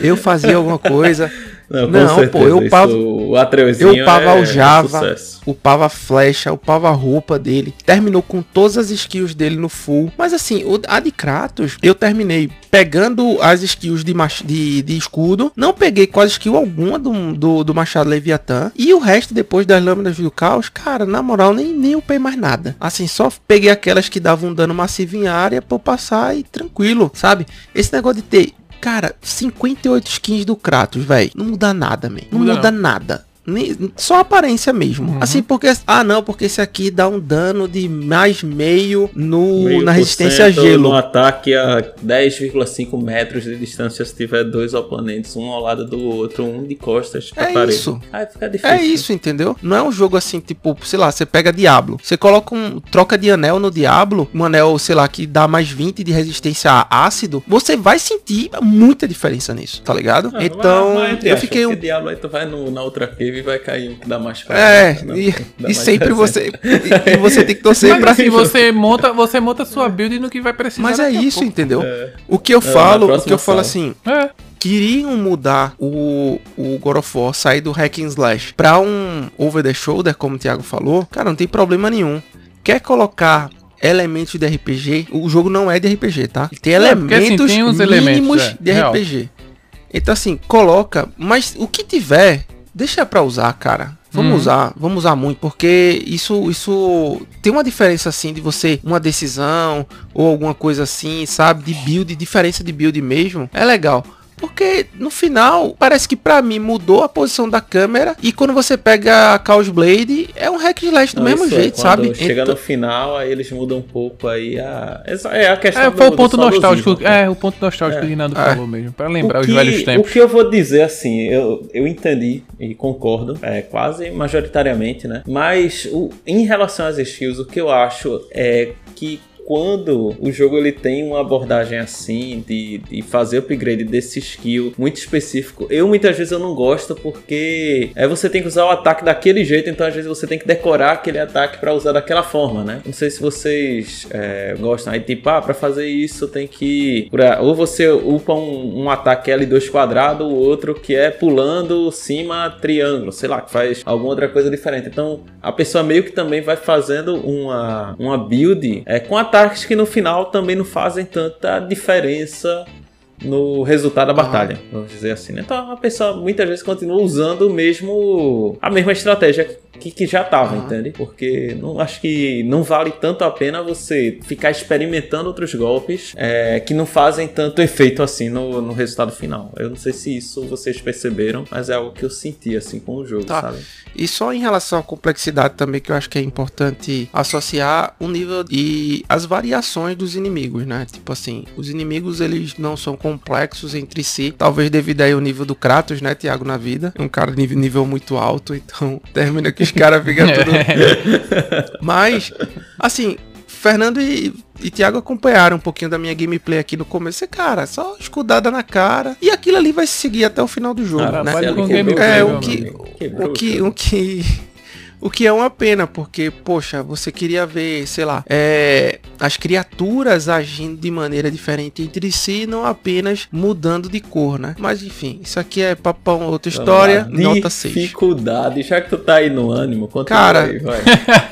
Eu fazia alguma coisa. Não, não pô, eu upava, o Atreuzinho eu upava é, o Java, é upava a flecha, upava a roupa dele. Terminou com todas as skills dele no full. Mas assim, a de Kratos, eu terminei pegando as skills de, de, de escudo. Não peguei quase skill alguma do, do, do Machado Leviatã. E o resto, depois das lâminas do caos, cara, na moral, nem, nem upei mais nada. Assim, só peguei aquelas que davam um dano massivo em área pra eu passar e tranquilo, sabe? Esse negócio de ter Cara, 58 skins do Kratos, velho. Não muda nada, man. Não muda, muda nada. Só aparência mesmo. Uhum. Assim, porque. Ah, não, porque esse aqui dá um dano de mais meio no, meio na resistência a gelo. No ataque a 10,5 metros de distância se tiver dois oponentes, um ao lado do outro, um de costas é parede. Isso. Aí fica difícil. É isso, entendeu? Não é um jogo assim, tipo, sei lá, você pega Diablo. Você coloca um. troca de anel no Diablo, um anel, sei lá, que dá mais 20 de resistência a ácido. Você vai sentir muita diferença nisso, tá ligado? Ah, então, mas, mas eu fiquei um. Diablo aí tu vai no, na outra cave e vai cair um que dá mais pra É, não, e, e sempre você. E, e, você tem que torcer mas, pra assim, você monta, você monta sua build no que vai precisar. Mas é isso, entendeu? É. O que eu é, falo, o que eu falo assim. É queriam mudar o, o God of War, sair do hack and slash pra um over the shoulder, como o Thiago falou, cara, não tem problema nenhum. Quer colocar elementos de RPG, o jogo não é de RPG, tá? Tem é, elementos assim, tem mínimos elementos, é, de real. RPG. Então assim, coloca, mas o que tiver, deixa pra usar, cara. Vamos hum. usar, vamos usar muito, porque isso, isso tem uma diferença assim de você, uma decisão ou alguma coisa assim, sabe? De build, diferença de build mesmo. É legal. Porque no final, parece que para mim mudou a posição da câmera. E quando você pega a Chaos Blade, é um hack slash do Não, mesmo é, jeito, sabe? Chega então... no final, aí eles mudam um pouco aí a. É a questão é, foi do, o ponto nostálgico. É, o ponto nostálgico é. que Nando é. falou mesmo. Pra lembrar que, os velhos tempos. O que eu vou dizer assim, eu, eu entendi e concordo, é, quase majoritariamente, né? Mas o, em relação às skills, o que eu acho é que quando o jogo ele tem uma abordagem assim de, de fazer upgrade desse skill muito específico, eu muitas vezes eu não gosto porque é você tem que usar o ataque daquele jeito, então às vezes você tem que decorar aquele ataque para usar daquela forma, né? Não sei se vocês é, gostam aí tipo, ah, para fazer isso tem que ou você upa um, um ataque L2 quadrado, o outro que é pulando cima triângulo, sei lá, que faz alguma outra coisa diferente. Então a pessoa meio que também vai fazendo uma, uma build é, com a ataques que no final também não fazem tanta diferença no resultado da batalha, vamos dizer assim. Né? Então a pessoa muitas vezes continua usando o mesmo a mesma estratégia que, que já estava, entende? Porque não acho que não vale tanto a pena você ficar experimentando outros golpes é, que não fazem tanto efeito assim no, no resultado final. Eu não sei se isso vocês perceberam, mas é algo que eu senti assim com o jogo, tá. sabe? E só em relação à complexidade também que eu acho que é importante associar o nível e as variações dos inimigos, né? Tipo assim, os inimigos eles não são complexos entre si, talvez devido aí ao nível do Kratos, né, Thiago, na vida. É um cara de nível muito alto, então [LAUGHS] termina que os caras ficam tudo... [LAUGHS] Mas, assim, Fernando e, e Thiago acompanharam um pouquinho da minha gameplay aqui no começo. E, cara, só escudada na cara. E aquilo ali vai seguir até o final do jogo, cara, né? É, o que, o que, o que o que é uma pena, porque, poxa, você queria ver, sei lá, é, as criaturas agindo de maneira diferente entre si, não apenas mudando de cor, né? Mas enfim, isso aqui é papão, outra história, nota 6. Dificuldade, já que tu tá aí no ânimo, conta cara, aí, vai.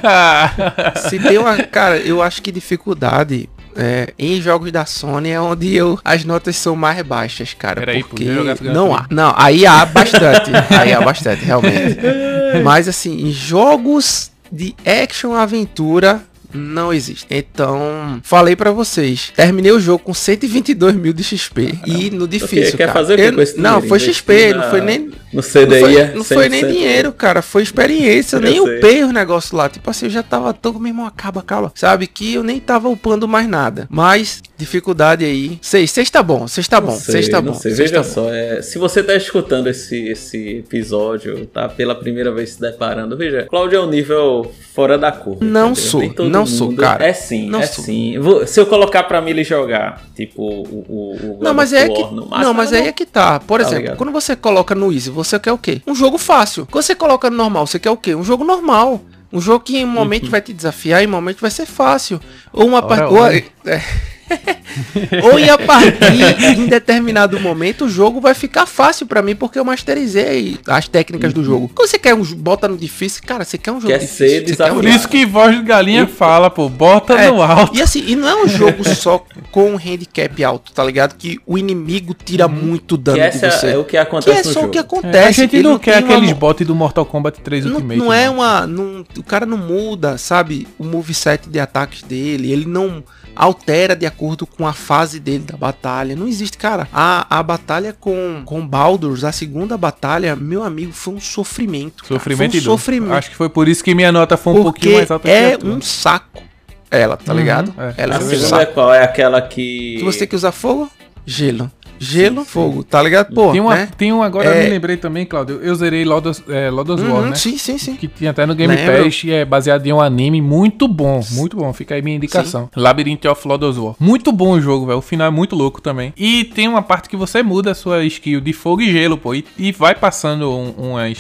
[LAUGHS] [LAUGHS] se tem uma. Cara, eu acho que dificuldade é, em jogos da Sony é onde eu, as notas são mais baixas, cara. Peraí, porque não há. Não, aí há bastante. aí há bastante, realmente. [LAUGHS] Mas assim, em jogos de action aventura, não existe. Então, falei para vocês. Terminei o jogo com 122 mil de XP. E no difícil. Quer fazer o que com esse Não, foi XP, na... não foi nem. No CDI não foi, não foi nem dinheiro, cara. Foi experiência. Eu nem sei. upei os negócios lá. Tipo assim, eu já tava todo, meu irmão, acaba, acaba. Sabe? Que eu nem tava upando mais nada. Mas, dificuldade aí. Seis tá bom, seis tá bom, seis tá bom. Sei. Veja tá só, é, se você tá escutando esse, esse episódio, tá pela primeira vez se deparando, veja, Cláudio é um nível fora da curva. Não sou, não sou, cara. É sim, não é sou. sim. Se eu colocar pra mim ele jogar, tipo, o. o, o não, mas é que. não, mas aí é que tá. Por tá exemplo, ligado? quando você coloca no Easy, você quer o quê? Um jogo fácil. Quando você coloca no normal, você quer o quê? Um jogo normal. Um jogo que em um momento uhum. vai te desafiar, em um momento vai ser fácil. Ou uma partida. É. [LAUGHS] Ou em a partir em determinado momento o jogo vai ficar fácil para mim porque eu masterizei as técnicas do jogo. Quando você quer um bota no difícil, cara, você quer um jogo quer difícil. Ser quer um Por isso que voz de galinha fala, pô, bota é, no alto. E assim, e não é um jogo só com um handicap alto, tá ligado? Que o inimigo tira uhum. muito dano que de você. É o que acontece que é só o que acontece. É, a gente não, não quer aqueles uma... bots do Mortal Kombat 3 não, Ultimate. Não é uma, não, o cara não muda, sabe, o moveset de ataques dele, ele não altera de acordo com a fase dele da batalha. Não existe, cara. A, a batalha com, com Baldur's, a segunda batalha, meu amigo, foi um sofrimento. cara. Sofrimento foi e um sofrimento. Acho que foi por isso que minha nota foi um porque pouquinho mais alta é que a tua. um saco. Ela, tá Uhum, ligado? é. Ela A é um segunda é saco. qual? É aquela que. Que você tem que usar fogo? Gelo. Gelo, fogo, tá ligado? Pô, Tem, uma, né? tem um agora, É. eu me lembrei também, Claudio. Eu zerei Lodos, é, Lodos War, Uhum, né? Sim, sim, sim. Que tinha até no Game Lembro. Pass e é baseado em um anime muito bom, muito bom. Fica aí minha indicação. Labyrinth of Lodos War. Muito bom o jogo, velho. O final é muito louco também. E tem uma parte que você muda a sua skill de fogo e gelo, pô. E, e vai passando um, umas,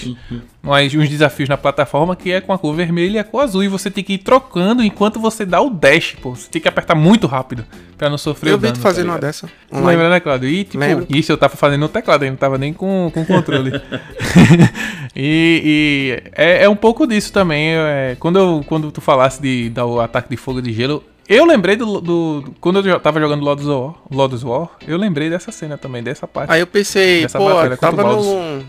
umas- uns desafios na plataforma que é com a cor vermelha e a cor azul. E você tem que ir trocando enquanto você dá o dash, pô. Você tem que apertar muito rápido pra não sofrer Eu o vi dano. tu fazendo tá uma dessa. Online. lembra, né, Claudio? E, tipo, Lembro. isso eu tava fazendo no teclado, aí não tava nem com, com controle. [LAUGHS] e e é, é um pouco disso também. é, quando, eu, quando tu falasse de, do ataque de fogo de gelo, eu lembrei do, do- do- Quando eu tava jogando Lodos War, Lodos War, eu lembrei dessa cena também, dessa parte. Aí eu pensei, pô, tava o no.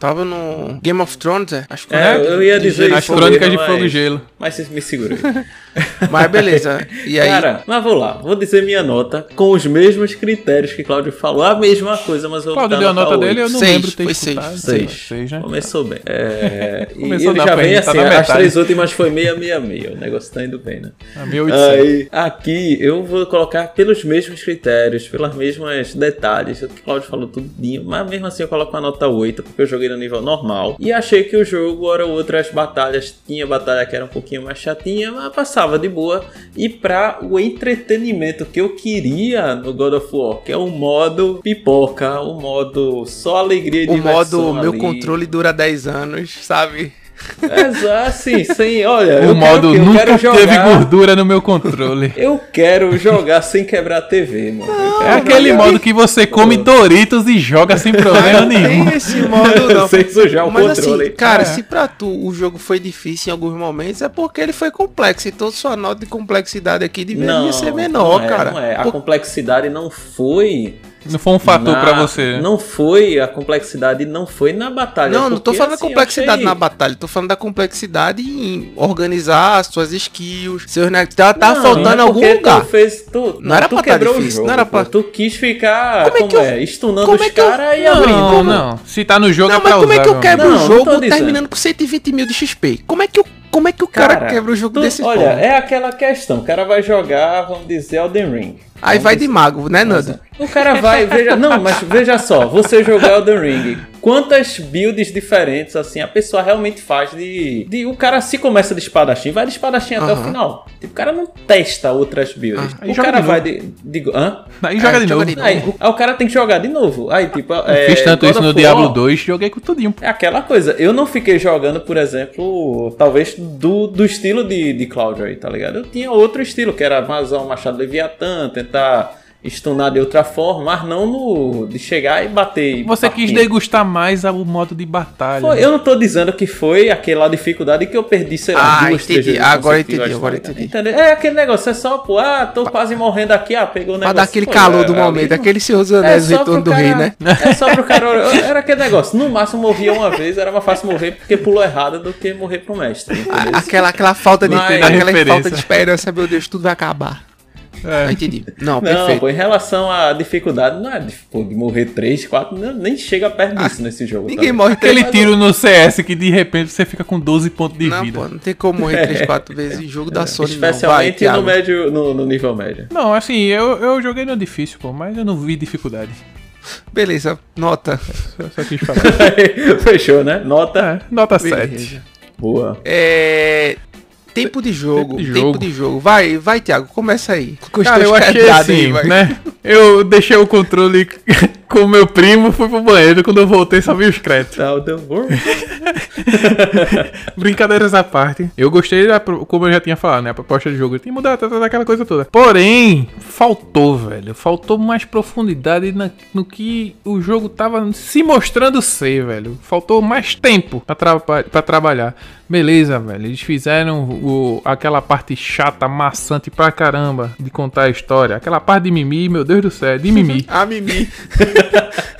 Tava no Game of Thrones, é? Acho que É, foi. eu ia dizer e As crônicas de mas- fogo e gelo. Mas você me segura aí. [LAUGHS] Mas beleza. E aí. Cara, mas vou lá, vou dizer minha nota com os mesmos critérios que Cláudio falou, a mesma coisa, mas eu dar deu a nota oito. dele, eu não Seis, lembro ter foi escutado. Seis. Seis, né? Começou bem. É, [LAUGHS] e Começou ele não, já vem tá assim, na as metade. três últimas foi meia, meia, meia. O negócio tá indo bem, né? A minha 800. Aí, aqui eu vou colocar pelos mesmos critérios, pelas mesmas detalhes. O que o Claudio falou tudinho, mas mesmo assim eu coloco a nota 8, porque eu joguei no nível normal. E achei que o jogo, hora ou outra, as batalhas, tinha batalha que era um pouquinho mais chatinha, mas passava de boa. E pra o entretenimento que eu queria no God of War, que é o modo pipoca, o modo só alegria e O diversão modo meu ali. controle dura 10 anos, sabe? Exato, assim, sem, olha, O eu modo quero, nunca quero jogar... teve gordura no meu controle. [LAUGHS] Eu quero jogar sem quebrar a TV, mano. Eu É aquele modo que você come Doritos e joga sem problema nenhum. Tem esse modo não. sem sujar o Mas controle. assim, cara, É. se pra tu o jogo foi difícil em alguns momentos, é porque ele foi complexo. Então sua nota de complexidade aqui deveria ser menor, não é, cara. Não é. A Por- complexidade não foi. Não foi um fator na- pra você. Não foi. A complexidade não foi na batalha. Não, não tô porque, falando assim, da complexidade achei- na batalha, tô falando da complexidade em organizar as suas skills, seus negócios. Tá, tá Não, faltando é algum porque lugar. Tu fez, tu, Não era tu pra tá quebrou o difícil, jogo, não era pra- Tu quis ficar. Como Como é que é? eu- Estunando como os é que eu- caras e Não, abrindo. não. Se tá no jogo Não, é pra mas como é que eu quebro Não, o não jogo terminando com 120 mil de XP? Como é que, eu, como é que o cara, quebra o jogo tu- desse Olha, forma? é aquela questão. O cara vai jogar, vamos dizer, Elden Ring. Aí vai de mago, né, Nando? O cara vai, veja, não, mas veja só, você jogar Elden Ring, quantas builds diferentes assim a pessoa realmente faz de, de o cara se começa de espadachim, vai de espadachim até o final. Tipo, o cara não testa outras builds. Ah, o cara de vai de, de hã? Aí joga É, de joga novo. de novo. Aí, o, aí o cara tem que jogar de novo. Aí tipo, é, Fiz tanto isso no Diablo War 2, joguei com tudinho. É aquela coisa, eu não fiquei jogando, por exemplo, talvez do, do estilo de, de Cloud aí, tá ligado? Eu tinha outro estilo, que era vazar um machado Leviatã, tentar stunar de outra forma, mas não no de chegar e bater. e Você partir. quis degustar mais o modo de batalha. Foi, eu não tô dizendo que foi aquela dificuldade que eu perdi, sei lá, Ah, duas, três entendi. vezes Agora entendi, agora entendi. Entendeu? É aquele negócio, é só, pô, ah, tô quase morrendo aqui, ah, pegou o Pra negócio. dar aquele pô, calor é, do ali momento, não- aquele Senhor dos é Anéis, o só retorno do rei, né? [LAUGHS] É só pro cara. [LAUGHS] Era aquele negócio. No máximo morria uma vez, era mais fácil morrer porque pulou errado do que morrer pro mestre. entendeu? Aquela, aquela falta de Mas- aquela referência. falta de esperança, meu Deus, tudo vai acabar. É. Ah, entendi. Não, Não, perfeito. pô, em relação à dificuldade, não é de, pô, de morrer 3, 4, não, nem chega perto disso nesse jogo. Ah, Ninguém tá? morre Aquele três- tiro no CS que de repente você fica com 12 pontos de Não, vida. pô, não tem como morrer 3, 4 vezes em jogo da Sony, não. Vai, Especialmente Thiago. no, médio, no, no nível médio. Não, assim, eu, eu joguei no difícil, pô, mas eu não vi dificuldade. Beleza, nota. Só, só quis [LAUGHS] falar. Fechou, né? Nota. é, nota Beleza. 7. Boa. É... Tempo de jogo, Tempo de tempo jogo. de jogo. Vai, vai, Thiago, começa aí. Cara, eu achei quebrados assim, aí, né? Eu deixei o controle com o meu primo, fui pro banheiro, quando eu voltei só vi os créditos. Tá, [LAUGHS] Brincadeiras à parte. Eu gostei, da, como eu já tinha falado, né? A proposta de jogo tem que mudar tá, tá, aquela coisa toda. Porém, faltou, velho. Faltou mais profundidade na- no que o jogo tava se mostrando ser, velho. Faltou mais tempo pra, tra pra trabalhar. Beleza, velho. Eles fizeram o- aquela parte chata, maçante pra caramba de contar a história. Aquela parte de mimi, meu Deus do céu, de mimi. [LAUGHS] A Mimi. [LAUGHS]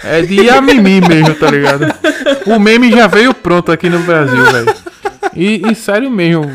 É de Amimi mesmo, tá ligado? O meme já veio pronto aqui no Brasil, velho. E, e sério mesmo,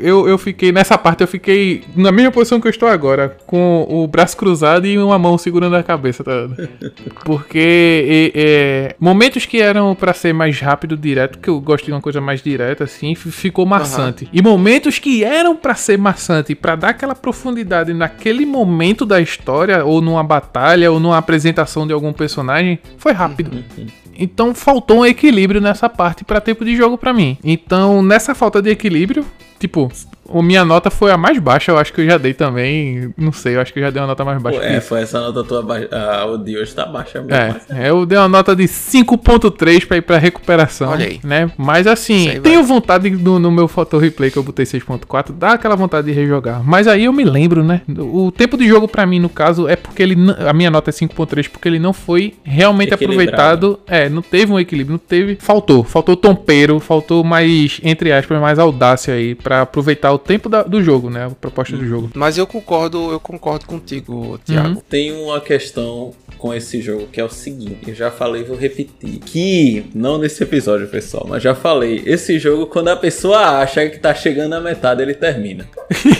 eu, eu fiquei, nessa parte, eu fiquei na mesma posição que eu estou agora, com o braço cruzado e uma mão segurando a cabeça, tá? [LAUGHS] Porque é, é, momentos que eram para ser mais rápido, direto, que eu gosto de uma coisa mais direta, assim, ficou maçante. Uhum. E momentos que eram para ser maçante, para dar aquela profundidade naquele momento da história, ou numa batalha, ou numa apresentação de algum personagem, foi rápido. Uhum. Então faltou um equilíbrio nessa parte para tempo de jogo para mim. Então, nessa falta de equilíbrio, tipo, a minha nota foi a mais baixa, eu acho que eu já dei também. Não sei, eu acho que eu já dei uma nota mais baixa. Pô, é, foi essa nota tua baixa. Ah, o de hoje tá baixa mesmo. É, mas... eu dei uma nota de 5.3 pra ir pra recuperação. Olha aí. Né? Mas assim, tenho vontade no, no, meu photo replay que eu botei 6.4, dá aquela vontade de rejogar. Mas aí eu me lembro, né? O tempo de jogo pra mim, no caso, é porque ele. A minha nota é 5.3 porque ele não foi realmente aproveitado. É, não teve um equilíbrio, não teve. Faltou. Faltou tompeiro, faltou mais, entre aspas, mais audácia aí pra aproveitar o tempo da, do jogo, né? A proposta do jogo. Mas eu concordo, eu concordo contigo, Thiago. Uhum. Tem uma questão com esse jogo que é o seguinte, eu já falei, vou repetir, que não nesse episódio, pessoal, mas já falei, esse jogo quando a pessoa acha que tá chegando à metade, ele termina.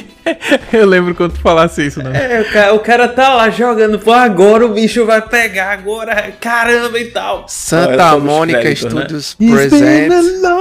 [LAUGHS] eu lembro quando tu falasse isso, né? É, o cara, o cara tá lá jogando, pô, agora o bicho vai pegar, agora, caramba e tal. Santa Mônica né? Studios né? Present.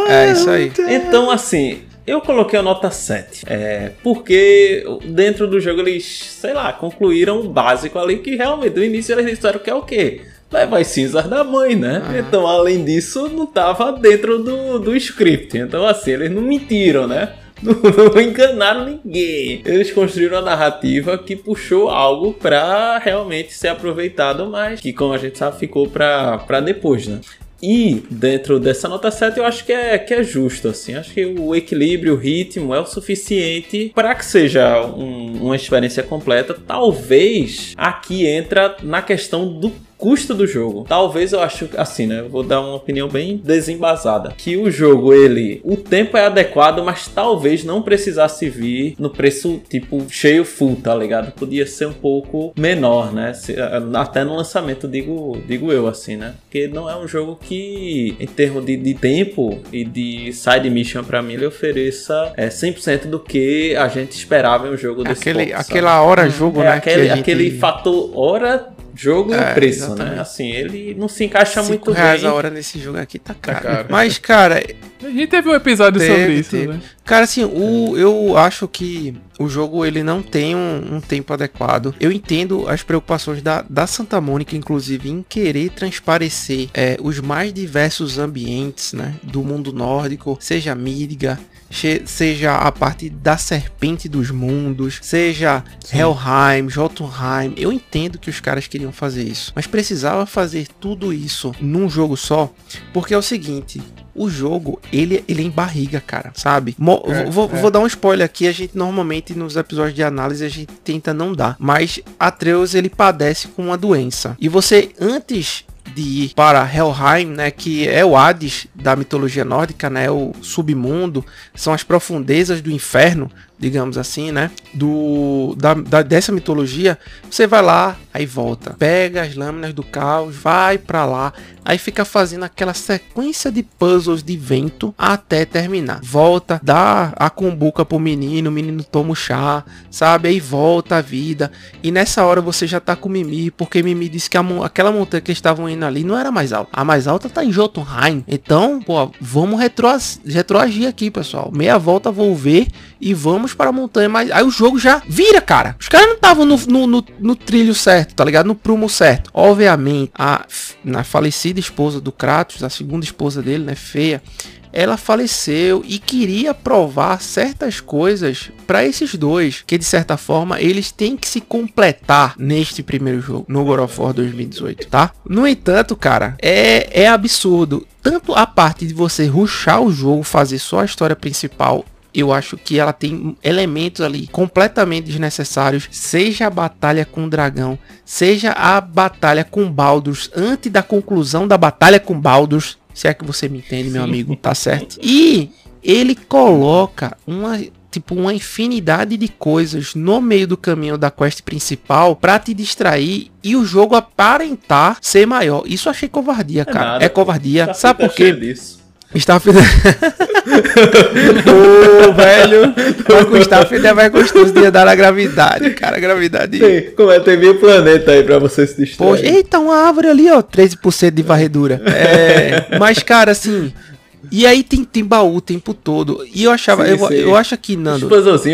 É isso aí. Então, assim, eu coloquei a nota 7. É, porque dentro do jogo eles, sei lá, concluíram o básico ali que realmente no início eles disseram que é o quê? Levar as cinzas da mãe, né? Ah. Então, além disso, não tava dentro do, do script. Então, assim, eles não mentiram, né? [LAUGHS] Não, não, enganaram ninguém. Eles construíram a narrativa que puxou algo para realmente ser aproveitado, mas que, como a gente sabe, ficou para depois, né? E dentro dessa nota 7 eu acho que é, que é justo, assim. Acho que o equilíbrio, o ritmo é o suficiente para que seja um, uma experiência completa. Talvez aqui entra na questão do custo do jogo. Talvez eu acho assim, né? Vou dar uma opinião bem desembasada. Que o jogo, ele. O tempo é adequado, mas talvez não precisasse vir no preço tipo cheio full, tá ligado? Podia ser um pouco menor, né? Até no lançamento, digo, digo eu, assim, né? Porque não é um jogo que, em termos de, de tempo e de side mission para mim, ele ofereça é, 100% do que a gente esperava em um jogo desse aquele, ponto, Aquela hora jogo, é, né? Aquele, gente... aquele fator hora jogo é, e preço, né? exatamente. né? Assim, ele não se encaixa muito reais bem. a hora nesse jogo aqui tá caro. Tá caro. Mas, cara. A gente teve um episódio teve, sobre isso, teve. né? Cara, assim, o, eu acho que o jogo ele não tem um, um, tempo adequado. Eu entendo as preocupações da, da Santa Mônica, inclusive, em querer transparecer é, os mais diversos ambientes né, do mundo nórdico, seja Midgar, seja a parte da serpente dos mundos, seja Sim. Helheim, Jotunheim. Eu entendo que os caras queriam fazer isso, mas precisava fazer tudo isso num jogo só, porque é o seguinte, o jogo, ele, ele é em barriga, cara, sabe? Mo é, vou, é. vou, dar um spoiler aqui, a gente normalmente nos episódios de análise a gente tenta não dar, mas Atreus ele padece com uma doença. E você antes de ir para Helheim, né, que é o Hades da mitologia nórdica, né, o submundo, são as profundezas do inferno, digamos assim, né? Do da, da, dessa mitologia, você vai lá, aí volta, pega as lâminas do caos, vai para lá, aí fica fazendo aquela sequência de puzzles de vento até terminar. Volta, dá a cumbuca pro menino, o menino toma o chá, sabe? Aí volta a vida. E nessa hora você já tá com Mimi, porque Mimi disse que a, aquela montanha que estavam indo ali não era mais alta. A mais alta tá em Jotunheim. Então, pô, vamos retroagir aqui, pessoal. Meia volta vou ver e vamos para a montanha. Mas aí o jogo já vira, cara. Os caras não estavam no, no, no, no, trilho certo, tá ligado? No prumo certo. Obviamente, a falecida esposa do Kratos, a segunda esposa dele, né, feia, ela faleceu e queria provar certas coisas para esses dois, que de certa forma eles têm que se completar neste primeiro jogo, no God of War 2018, tá? No entanto, cara, é, é absurdo. Tanto a parte de você ruxar o jogo, fazer só a história principal eu acho que ela tem elementos ali completamente desnecessários, seja a batalha com o dragão, seja a batalha com Baldur's, antes da conclusão da batalha com Baldur's, se é que você me entende, meu amigo, tá certo? E ele coloca uma tipo uma infinidade de coisas no meio do caminho da quest principal para te distrair e o jogo aparentar ser maior. Isso eu achei covardia, é cara. Nada, é covardia. Sabe por quê? Disso. Starfield. [LAUGHS] Ô, velho. Mas com Starfield é mais gostoso de andar na gravidade, cara. Gravidade. Tem, como é, tem mil planetas aí pra você se distrair. Poxa, eita, uma árvore ali, ó. 13% de varredura. É, mas, cara, assim. E aí tem, tem baú o tempo todo. E eu achava, Sim, eu, sim. eu acho que, Nando,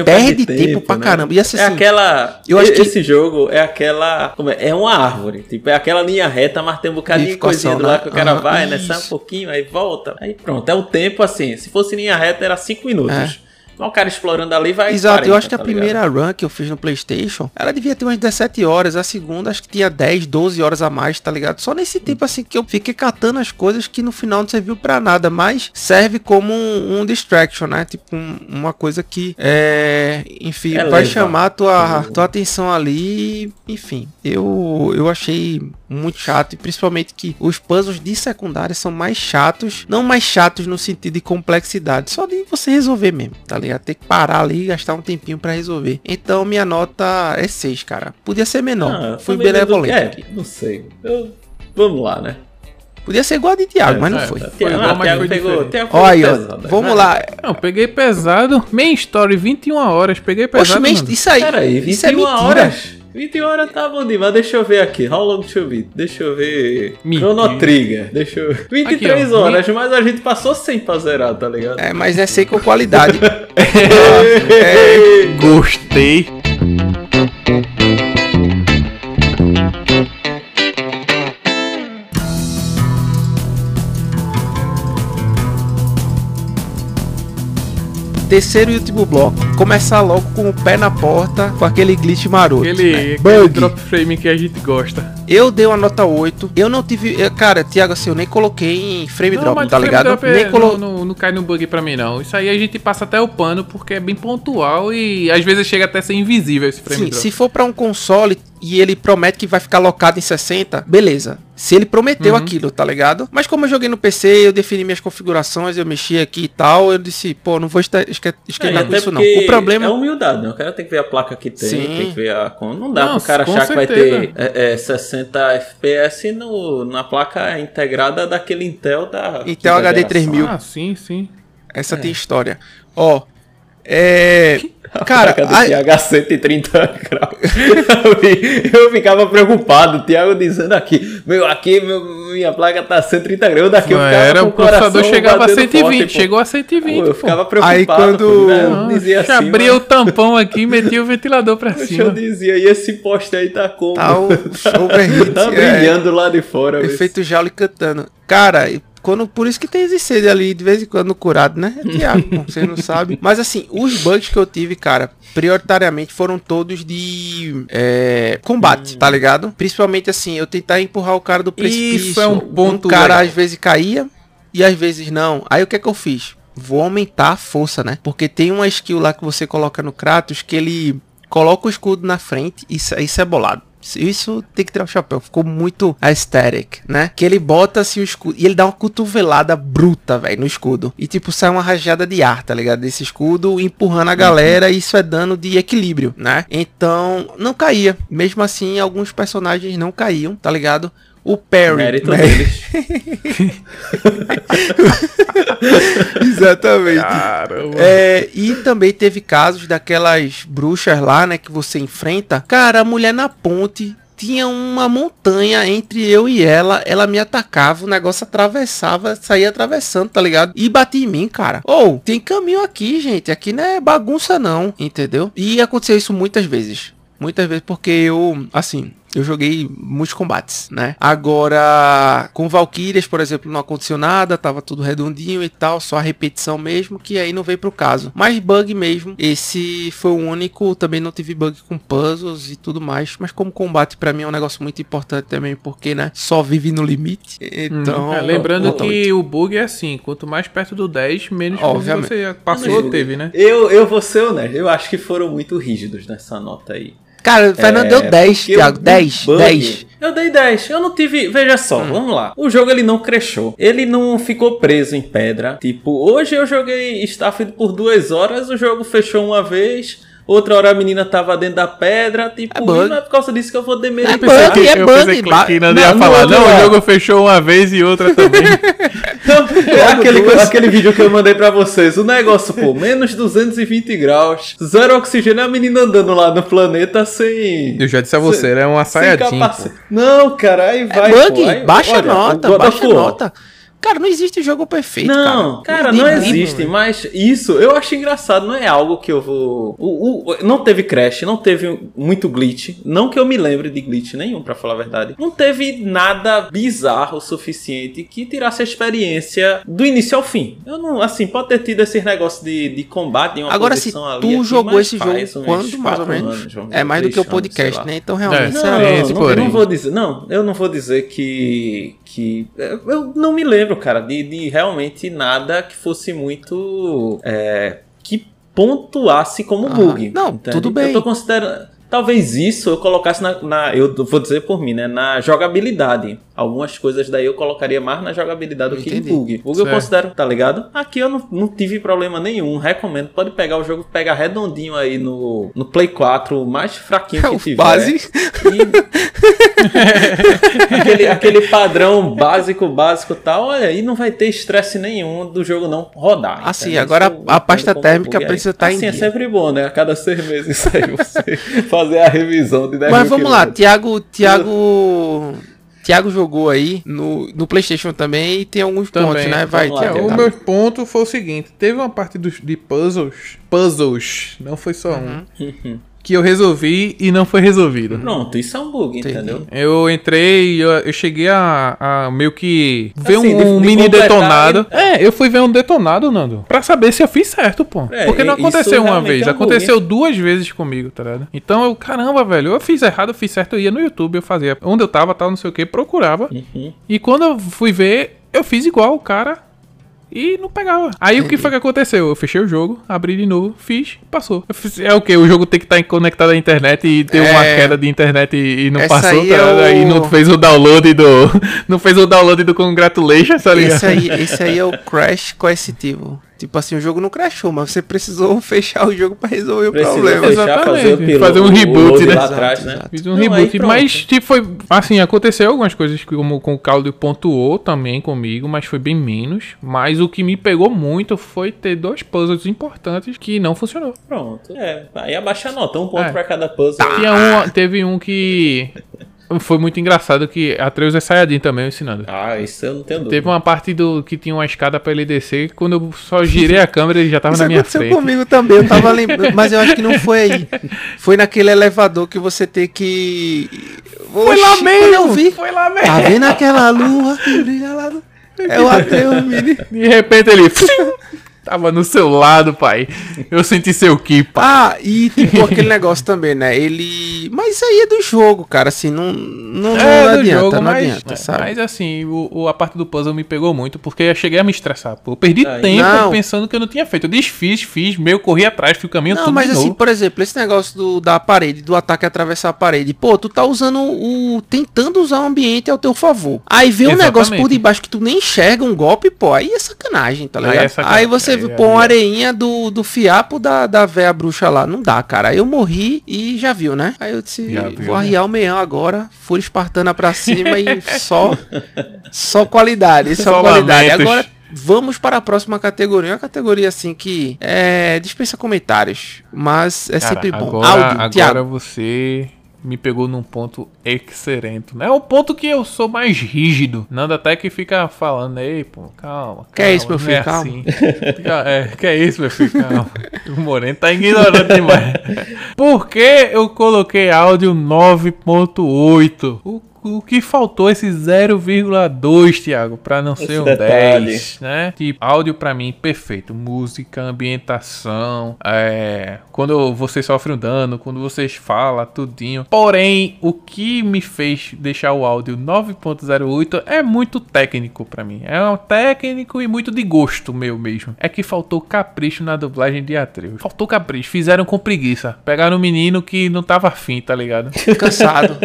perde perde tempo, pra né? caramba. E assim, é aquela. eu acho que- esse jogo é aquela. como é? É uma árvore. Tipo, é aquela linha reta, mas tem um bocadinho de coisinha do lado né? que o cara Aham, vai, né? isso. Sai um pouquinho, aí volta. Aí pronto. É o tempo assim. Se fosse linha reta, era 5 minutos. É. O cara explorando ali vai. Exato, 40, eu acho que a tá ligado? primeira run que eu fiz no PlayStation, ela devia ter umas 17 horas, a segunda acho que tinha 10, 12 horas a mais, tá ligado? Só nesse tempo assim que eu fiquei catando as coisas que no final não serviu pra nada, mas serve como um, um distraction, né? Tipo um- uma coisa que é, enfim, Eleva. vai chamar a tua, tua atenção ali, enfim. Eu eu achei muito chato e principalmente que os puzzles de secundária são mais chatos, não mais chatos no sentido de complexidade, só de você resolver mesmo, tá ligado? Ter que parar ali e gastar um tempinho pra resolver. Então minha nota é 6, cara. Podia ser menor. Ah, Fui benevolente É, aqui. não sei. Eu- Vamos lá, né? Podia ser igual a de Thiago, É, mas não é, foi. tá. Igual, mas foi pegou. pegou Olha, pesado, ó, vamos né? lá. Não, peguei pesado. Main Story, 21 horas. Peguei pesado. Oxe, mano. isso aí, Peraí, isso é 21 mentira. horas. 21 horas tá bom demais. Deixa eu ver aqui. How long to be? Deixa eu ver. Mentira. Chrono Trigger. Deixa eu ver. 23 Aqui, ó. horas, mas a gente passou sem pra zerar, tá ligado? É, mas é ser com qualidade. [LAUGHS] É. Gostei. Terceiro e último bloco. Começar logo com o pé na porta, com aquele glitch maroto. Aquele, né? aquele drop frame que a gente gosta. Eu dei uma nota 8. Eu não tive. eu- Cara, Thiago, assim, eu nem coloquei em frame drop, mas tá frame ligado? drop é- Nem colo... não, não, não cai no bug pra mim, não. Isso aí a gente passa até o pano porque é bem pontual e às vezes chega até a ser invisível esse frame Sim, drop. se for pra um console e ele promete que vai ficar locado em 60, beleza. Se ele prometeu Uhum. aquilo, tá ligado? Mas como eu joguei no PC, eu defini minhas configurações, eu mexi aqui e tal, eu disse, pô, não vou esque- esque- É, esquentar com isso não. O problema é humildade, né? O cara tem que ver a placa que tem, Sim. tem que ver a. Não dá Não, pro cara achar que vai certeza. ter é, é, 60 FPS no, na placa integrada daquele Intel da. Intel HD geração. 3000. Ah, sim, sim. Essa tem história. Ó, é. Cara, placa do a- TH 130 graus. Eu [LAUGHS] fi- eu ficava preocupado, o Thiago dizendo aqui, meu, aqui meu, minha placa tá 130 graus, daqui eu ficava era, com o processador coração chegava a batendo 120, forte, chegou a 120. Pô, eu ficava preocupado. Aí quando- né? Dizia assim, abria mano, o tampão aqui e metia o [LAUGHS] ventilador pra Poxa, eu cima. dizia, e esse poste aí tá como? Tá o [LAUGHS] tá é, brilhando lá de fora. efeito Jauли cantando. Cara, e quando, por isso que tem esse ali de vez em quando curado, né? É Thiago, pô, você não [LAUGHS] sabe. Mas assim, os bugs que eu tive, cara, prioritariamente foram todos de é, combate, tá ligado? Principalmente assim, eu tentar empurrar o cara do precipício. Isso é um ponto O cara legal. às vezes caía e às vezes não. Aí o que é que eu fiz? Vou aumentar a força, né? Porque tem uma skill lá que você coloca no Kratos que ele coloca o escudo na frente e isso é bolado. Isso- tem que tirar o chapéu. Ficou muito aesthetic, né? Que ele bota assim o escudo. E ele dá uma cotovelada bruta, velho, no escudo. E tipo, sai uma rajada de ar, tá ligado? Desse escudo empurrando a galera. E isso é dano de equilíbrio, né? Então, não caía. Mesmo assim, alguns personagens não caíam, tá ligado? O Perry. Mérito né? deles. [LAUGHS] Exatamente. Caramba. É, e também teve casos daquelas bruxas lá, né, que você enfrenta. Cara, a mulher na ponte tinha uma montanha entre eu e ela. Ela me atacava, o negócio atravessava, saía atravessando, tá ligado? E batia em mim, cara. Ou, tem caminho aqui, gente. Aqui não é bagunça, não, entendeu? E aconteceu isso muitas vezes. Muitas vezes porque eu, assim, eu joguei muitos combates, né? Agora, com Valkyrias, por exemplo, não aconteceu nada, tava tudo redondinho e tal, só a repetição mesmo, que aí não veio pro caso. Mas bug mesmo, esse foi o único, também não tive bug com puzzles e tudo mais, mas como combate pra mim é um negócio muito importante também, porque, né, só vive no limite. Então, É, lembrando que o bug é assim, quanto mais perto do 10, menos Obviamente. você passou ou teve, né? Eu, eu vou ser honesto, eu acho que foram muito rígidos nessa nota aí. Cara, o Fernando deu 10, porque Thiago, o 10, bug- 10. Eu dei 10. Eu não tive. Veja só, Hum. vamos lá. O jogo ele não crashou. Ele não ficou preso em pedra. Tipo, hoje eu joguei Starfield por duas horas, o jogo fechou uma vez. Outra hora a menina tava dentro da pedra. Tipo, É bug. e é por causa disso que eu vou demerir. É bug, é eu bug. pensei que que Não, ia falar, não, o jogo fechou uma vez e outra também. [LAUGHS] É aquele, aquele vídeo que eu mandei pra vocês. O negócio, pô, menos 220 graus, zero oxigênio, a menina andando lá no planeta sem. Eu já disse a você, ela é uma sem saiadinha. Não, cara, aí vai. é pô, bug, aí- baixa olha, nota, baixa nota. Cara, não existe jogo perfeito, Não, cara, cara. não existe, mas isso eu acho engraçado, não é algo que eu vou. O, o- não teve crash, não teve muito glitch, não que eu me lembre de glitch nenhum, pra falar a verdade. Não teve nada bizarro o suficiente que tirasse a experiência do início ao fim. Eu não, assim, pode ter tido esses negócios de, de combate em uma Agora, se ali, tu aqui, jogou esse faz jogo quando, mais ou menos? anos, É mais do que o anos, podcast, né? Então, realmente, É. Não, é- eu não vou dizer, não, eu não vou dizer que que eu não me lembro, cara, de, de realmente nada que fosse muito é, que pontuasse como Ah, bug. não, entende? tudo bem. Eu tô considerando Talvez isso eu colocasse na, na- Eu vou dizer por mim, né? Na jogabilidade. Algumas coisas daí eu colocaria mais na jogabilidade do que em bug. Bug eu Certo. considero, tá ligado? Aqui eu não, não tive problema nenhum. Recomendo. Pode pegar o jogo, pegar redondinho aí no, no Play 4, o mais fraquinho É que o tiver. base. E- [LAUGHS] aquele, aquele padrão básico, básico e tal, olha, aí não vai ter estresse nenhum do jogo não rodar. Assim, entendeu? agora Isso eu a pasta entendo como térmica aí. precisa estar em assim, é sempre bom, né? A cada seis meses isso [LAUGHS] aí você fazer a revisão de 10 Mas vamos lá. Tiago, Tiago, Tiago jogou aí no, no PlayStation também e tem alguns Também. pontos, né? Vai, lá, Tiago. o meu ponto foi o seguinte: teve uma parte dos, de puzzles, puzzles, não foi só Uhum. um, [LAUGHS] que eu resolvi e não foi resolvido. Pronto, isso é um bug, Entendi. entendeu? Eu entrei, eu, eu cheguei a, a meio que ver Assim, um, de- de mini detonado. ele- É, eu fui ver um detonado, Nando. Pra saber se eu fiz certo, pô. É, Porque não aconteceu uma realmente vez, é um bug, aconteceu duas vezes comigo, tá ligado? Então eu, caramba, velho, eu fiz errado, eu fiz certo, eu ia no YouTube, eu fazia onde eu tava, tal, não sei o que, procurava. Uhum. E quando eu fui ver, eu fiz igual o cara. E não pegava. Aí o que foi que aconteceu? Eu fechei o jogo, abri de novo, fiz, passou. Fiz- é o que? O jogo tem que estar conectado à internet e ter uma É. queda de internet e, e não Essa passou, aí tá é Aí não fez o download do. [LAUGHS] Não fez o download do Congratulations, tá ligado? Esse aí, esse aí é o crash coercitivo. Tipo assim, o jogo não crashou, mas você precisou [LAUGHS] fechar o jogo pra resolver o Precisa problema. fechar, Exatamente. fazer o piloto, Fazer um o reboot, né? atrás, né? Fiz um Não, reboot, mas tipo, foi. Assim, aconteceu algumas coisas que, como com o Claudio pontuou também comigo, mas foi bem menos. Mas o que me pegou muito foi ter dois puzzles importantes que não funcionou. Pronto. É, aí abaixa a nota, um ponto É. pra cada puzzle. Tinha um, teve um que. Foi muito engraçado que Atreus é Saiyajin também ensinando. Ah, isso eu não tenho dúvida. Teve uma parte do que tinha uma escada pra ele descer. Quando eu só girei a câmera, ele já tava Isso na minha aconteceu frente. comigo também, eu tava lembrando, [LAUGHS] mas eu acho que não foi aí. Foi naquele elevador que você tem que. Foi lá Oxi, mesmo! eu vi. Foi lá mesmo! Tá vendo aquela lua que brilha lá no... É o Atreus, menino. De repente ele. [LAUGHS] Tava no seu lado, pai. Eu senti seu ki, pai. Ah, e tipo aquele negócio também, né? Ele. Mas isso aí é do jogo, cara. Assim, não, não, não É, do adianta, jogo, não mas, adianta, é, sabe? mas assim, o, o- a parte do puzzle me pegou muito, porque eu cheguei a me estressar. Pô. Eu perdi Aí- tempo Não. pensando que eu não tinha feito. Eu desfiz, fiz, meio corri atrás, fui o caminho Não, todo mas de assim, novo. por exemplo, esse negócio do, da parede, do ataque atravessar a parede, pô, tu tá usando o. tentando usar o ambiente ao teu favor. Aí vem um negócio por Exatamente. debaixo que tu nem enxerga um golpe, pô, aí é sacanagem, tá Aí ligado? é Aí, sacanagem, você aí é- põe uma é. areinha do, do fiapo da, da véia bruxa lá. Não dá, cara. Aí eu morri e já viu, né? Aí eu disse, Já viu, vou né? arriar o meião agora, fúria espartana pra cima e só. Só qualidade, só, Só qualidade. lamentos. Agora. Vamos para a próxima categoria. Uma categoria assim que é, dispensa comentários, mas é Cara, sempre bom. Agora, Áudio, agora Thiago. você me pegou num ponto excelente. É o ponto que eu sou mais rígido. Nada até que fica falando, ei, pô, calma. Que é isso, meu filho? é Calma." assim. É, que é isso, meu filho? Calma. [LAUGHS] O Moreno tá ignorando demais. [LAUGHS] Por que eu coloquei áudio 9.8? O o que faltou esse 0,2, Thiago, pra não ser um detalhe. 10, né? Tipo, áudio pra mim perfeito, música, ambientação, é, quando você sofre um dano, quando vocês falam, tudinho. Porém, o que me fez deixar o áudio 9.08 é muito técnico pra mim. É um técnico e muito de gosto meu mesmo. É que faltou capricho na dublagem de Atreus. Faltou capricho, fizeram com preguiça. Pegaram um menino que não tava afim, tá ligado? [LAUGHS] Cansado.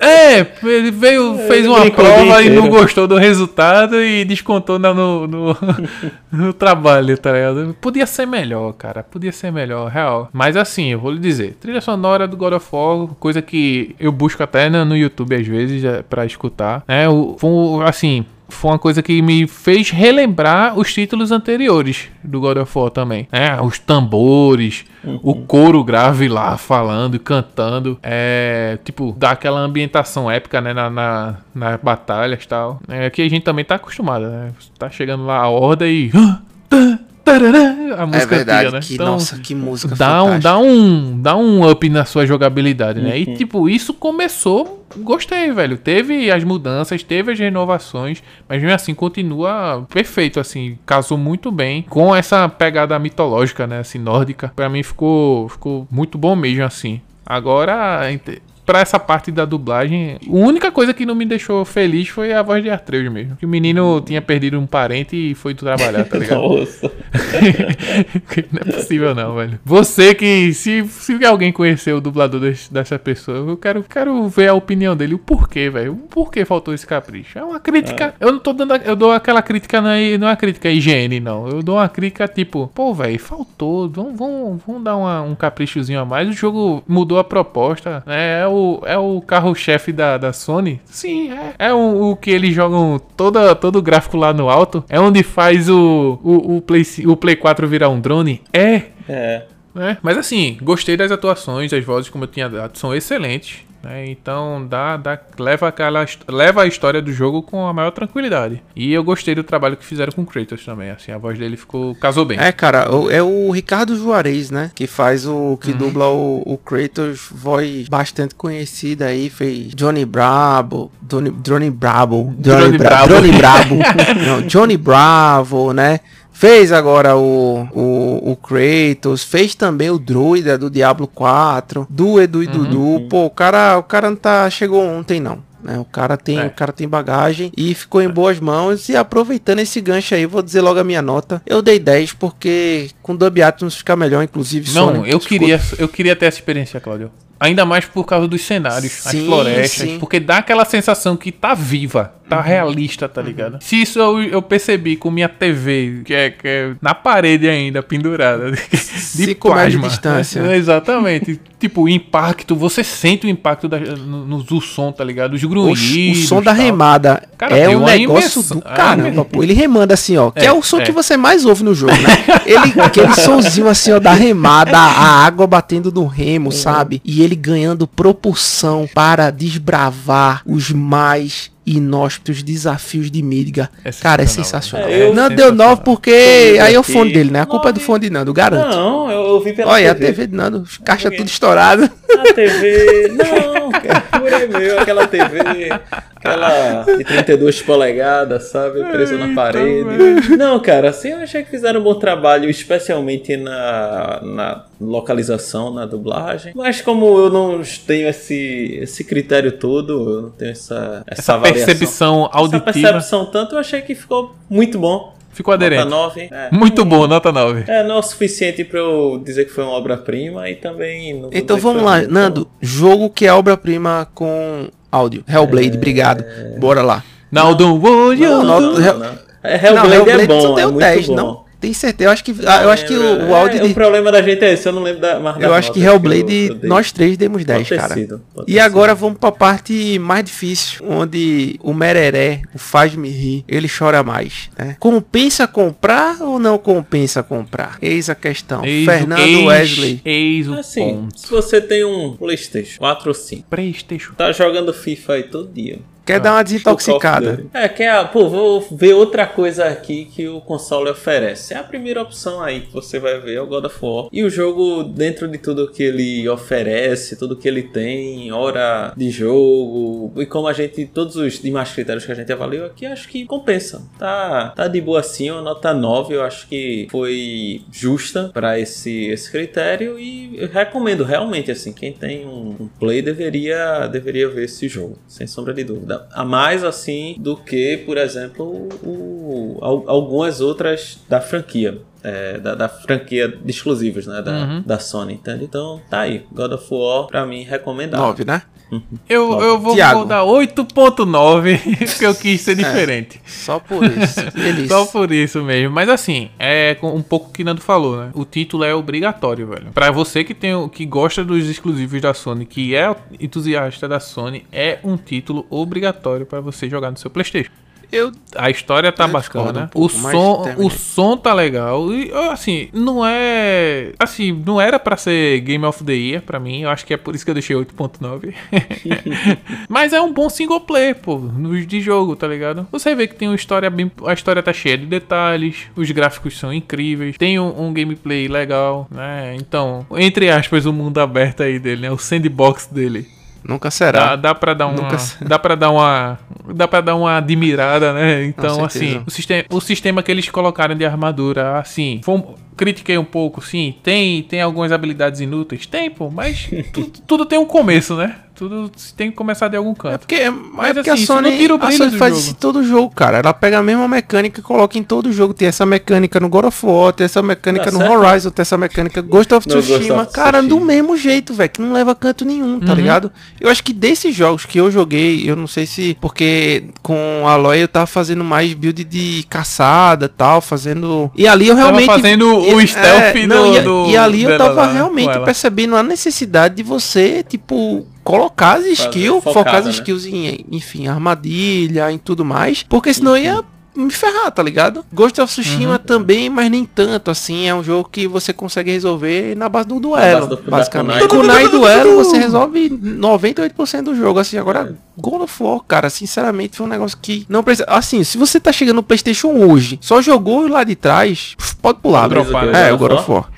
É, ele veio, fez uma brincou o prova e não gostou do resultado e descontou na- no, no, [LAUGHS] no trabalho, tá ligado? Podia ser melhor, cara. Podia ser melhor, real. Mas assim, eu vou lhe dizer, trilha sonora do God of War, coisa que eu busco até no, no YouTube às vezes é, pra escutar, né? O, assim, foi uma coisa que me fez relembrar os títulos anteriores do God of War também. É, os tambores, uhum. o coro grave lá falando e cantando. É, tipo, dá aquela ambientação épica, né, na, na, nas batalhas e tal. É que a gente também tá acostumado, né? Tá chegando lá a horda e. A música é verdade, né? que, então, nossa, que música dá um, dá um Dá um up na sua jogabilidade, né? Uhum. E tipo, isso começou, gostei, velho. Teve as mudanças, teve as renovações, mas mesmo assim continua perfeito, assim. Casou muito bem com essa pegada mitológica, né? Assim, nórdica. Pra mim ficou, ficou muito bom mesmo, assim. Agora, pra essa parte da dublagem, a única coisa que não me deixou feliz foi a voz de Artreus mesmo. Que o menino tinha perdido um parente e foi trabalhar, tá ligado? Nossa. [LAUGHS] não é possível não, velho. Você que, se, se alguém conhecer o dublador desse, dessa pessoa, eu quero, quero ver a opinião dele, o porquê, velho. O porquê faltou esse capricho. É uma crítica, ah. eu não tô dando, eu dou aquela crítica, não é, não é uma crítica higiene, não. Eu dou uma crítica tipo, pô, velho, faltou, vamos, vamos, vamos dar uma, um caprichozinho a mais. O jogo mudou a proposta, né? É o é o carro-chefe da, da Sony? Sim, é. É o, o, que eles jogam toda, todo o gráfico lá no alto? É onde faz o, o, o, Play, o Play 4 virar um drone? É. É. É, mas assim, gostei das atuações, as vozes, como eu tinha dado, são excelentes. Né? Então dá, dá, leva, aquela, leva a história do jogo com a maior tranquilidade. E eu gostei do trabalho que fizeram com o Kratos também. Assim, a voz dele ficou. casou bem. É, cara, é o Ricardo Juarez, né? Que faz o. que uhum. dubla o, o, Kratos, voz bastante conhecida aí. Fez Johnny Bravo. Johnny, Johnny Bravo. Johnny, Johnny Bravo. Johnny [LAUGHS] Bravo. Não, Johnny Bravo, né? Fez agora o, o, o Kratos, fez também o Druida do Diablo 4, do Edu e uhum, Dudu. Pô, o cara, o cara não tá, chegou ontem não. Né? O cara tem, é. o cara tem bagagem e ficou em boas mãos. E aproveitando esse gancho aí, vou dizer logo a minha nota. Eu dei 10 porque com Dub Atmos fica melhor, inclusive. Não, Sonic, eu queria, eu queria ter essa experiência, Claudio. Ainda mais por causa dos cenários, sim, as florestas, sim. porque dá aquela sensação que tá viva, tá uhum. realista, tá ligado? Uhum. Se isso eu, eu, percebi com minha TV, que é, que é na parede ainda, pendurada, [LAUGHS] de, de plasma. De distância. exatamente. tipo, o impacto, você sente o impacto da, no, no, do som, tá ligado? Os grunhidos. O, o som da remada Cara, é um negócio do caramba, pô. Ele remanda assim, ó, que é, é o som é. que você mais ouve no jogo, né? Ele, aquele sonzinho assim, ó, da remada, a água batendo no remo, uhum. sabe? E ele ganhando propulsão para desbravar os mais inóspitos desafios de Midgar. É Cara, é sensacional. É, não deu 9 porque aí é o fone dele, né? A culpa é do fone de Nando, garanto. Não, eu ouvi pela Olha, TV. a TV de Nando, caixa tudo estourada. A TV, [LAUGHS] não, é meu, aquela TV, aquela de 32 polegadas, sabe? Presa na parede. Não, cara, assim, eu achei que fizeram um bom trabalho, especialmente na, na localização, na dublagem. Mas como eu não tenho esse, esse critério todo, eu não tenho essa, essa, essa percepção auditiva. Essa percepção tanto, eu achei que ficou muito bom. Ficou aderente. Nota 9. É, Muito bom, nota 9. É, não é o suficiente pra eu dizer que foi uma obra-prima e também. então vamos lá, Nando. Jogo que é obra-prima com áudio. Hellblade, é... obrigado. Bora lá. Worry. Não, não, não, não. É, Hellblade, não, Hellblade é bom. É muito 10, bom. Não. Tem certeza, eu acho que, ah, eu acho que o, o áudio. É, de... O problema da gente é esse, eu não lembro da mais Eu acho que Hellblade, que eu, nós três demos 10, cara. Sido, e agora sido. vamos pra parte mais difícil, onde o Mereré, o faz-me rir, ele chora mais. Né? Compensa comprar ou não compensa comprar? Eis a questão. Eis Fernando ex, Wesley. Eis o assim, ponto. Se você tem um PlayStation 4 ou 5, PlayStation. tá jogando FIFA aí todo dia. Quer ah, dar uma desintoxicada. É, quer, pô, vou ver outra coisa aqui que o console oferece. É a primeira opção aí que você vai ver, é o God of War. E o jogo, dentro de tudo que ele oferece, tudo que ele tem, hora de jogo, e como a gente, todos os demais critérios que a gente avaliou aqui, acho que compensa. Tá, tá de boa assim, uma nota 9, eu acho que foi justa para esse, esse critério e recomendo realmente, assim, quem tem um, um play deveria, deveria ver esse jogo, sem sombra de dúvida a mais assim do que, por exemplo, o, algumas outras da franquia. É, da, da, franquia de exclusivos, né? Da, uhum. da Sony, entende? Então, tá aí. God of War, pra mim, recomendado. 9, né? Uhum. Eu, eu vou, vou dar 8.9, porque eu quis ser é, diferente. É, só por isso. [LAUGHS] só por isso mesmo. Mas assim, é um pouco que Nando falou, né? O título é obrigatório, velho. Pra você que, tem, que gosta dos exclusivos da Sony, que é entusiasta da Sony, é um título obrigatório para você jogar no seu Playstation. Eu A história tá Eu bacana. um pouco, o som, o som tá legal. E assim, não é, assim, não era pra ser Game of the Year pra mim. Eu acho que é por isso que eu deixei 8.9. [LAUGHS] Mas é um bom single player, pô, no- de jogo, tá ligado? Você vê que tem uma história bem, a história tá cheia de detalhes, os gráficos são incríveis, tem um, um gameplay legal, né? Então, entre aspas, o mundo aberto aí dele, né? O sandbox dele. Nunca Dá, será. dá pra dar uma. [LAUGHS] Dá pra dar uma. Dá pra dar uma admirada, né? Então, assim, o sistema, o sistema que eles colocaram de armadura, assim, foi critiquei um pouco, sim. Tem, tem algumas habilidades inúteis? Tem, pô, mas [LAUGHS] tudo, tudo tem um começo, né? Tudo tem que começar de algum É canto. porque, mas é porque assim, a isso não Sony, tira o a Sony do faz jogo. isso em todo jogo, cara. Ela pega a mesma mecânica e coloca em todo jogo. Tem essa mecânica no God of War, tem essa mecânica Tá no certo. Horizon, tem essa mecânica [LAUGHS] Ghost of Ghost Tsushima. of cara, do mesmo jeito, velho, que não leva canto nenhum, tá Uhum. ligado? Eu acho que desses jogos que eu joguei, eu não sei se porque com a Aloy eu tava fazendo mais build de caçada, tal, fazendo E ali eu Tava realmente fazendo o É, stealth não, do, e, do- e ali eu tava lá, realmente percebendo a necessidade de você, tipo, colocar as skills, focada, focar as né? skills em, enfim, armadilha, em tudo mais, porque senão ia me ferrar, tá ligado? Ghost of Tsushima Uhum. também, mas nem tanto, assim, é um jogo que você consegue resolver na base do duelo, base do- basicamente. kunai. Kunai [LAUGHS] e duelo você resolve 98% do jogo, assim, agora God of War, cara, sinceramente foi um negócio que não precisa, assim, se você tá chegando no Playstation hoje, só jogou lá de trás, pode pular, dropar, É, né? o God of War.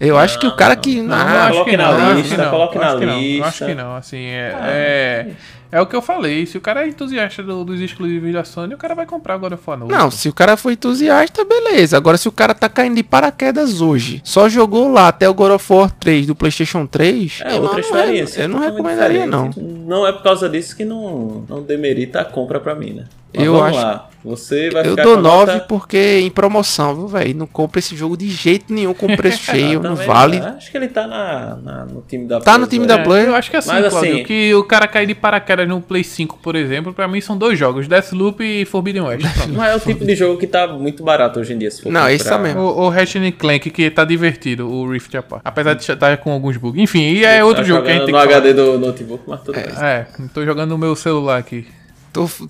Eu acho que o cara que. Não, Ah, coloque que na não, eu acho lista, que não, coloque na não, lista. acho que não, assim, é, é, é o que eu falei, se o cara é entusiasta do- dos exclusivos da Sony, o cara vai comprar agora o novo. Não, se o cara foi entusiasta, beleza. Agora, se o cara tá caindo de paraquedas hoje, só jogou lá até o God of War 3 do PlayStation 3, É eu outra não- experiência. Eu não recomendaria, não. Não é por causa disso que não, não demerita a compra pra mim, né? Mas Eu vamos acho- lá. Você vai Eu ficar dou com a 9 nota- porque em promoção, viu, velho? Não compra esse jogo de jeito nenhum com preço [LAUGHS] cheio, não vale. né? Acho que ele tá na, na- no time da Tá no time né? da Play. eu acho que assim, Mas, Claudio, assim- que o cara cair de paraquedas no Play 5, por exemplo, pra mim são dois jogos, Deathloop e Forbidden West. [LAUGHS] Não é o tipo de jogo que tá muito barato hoje em dia. Se for Não, comprar. esse tá mesmo. O, o Ratchet Clank, que tá divertido, o Rift Apart. Apesar de estar com alguns bugs. Enfim, e é outro Tá jogo que a gente jogando tem no HD do notebook, mas tudo bem. falar. É, tô jogando no meu celular aqui.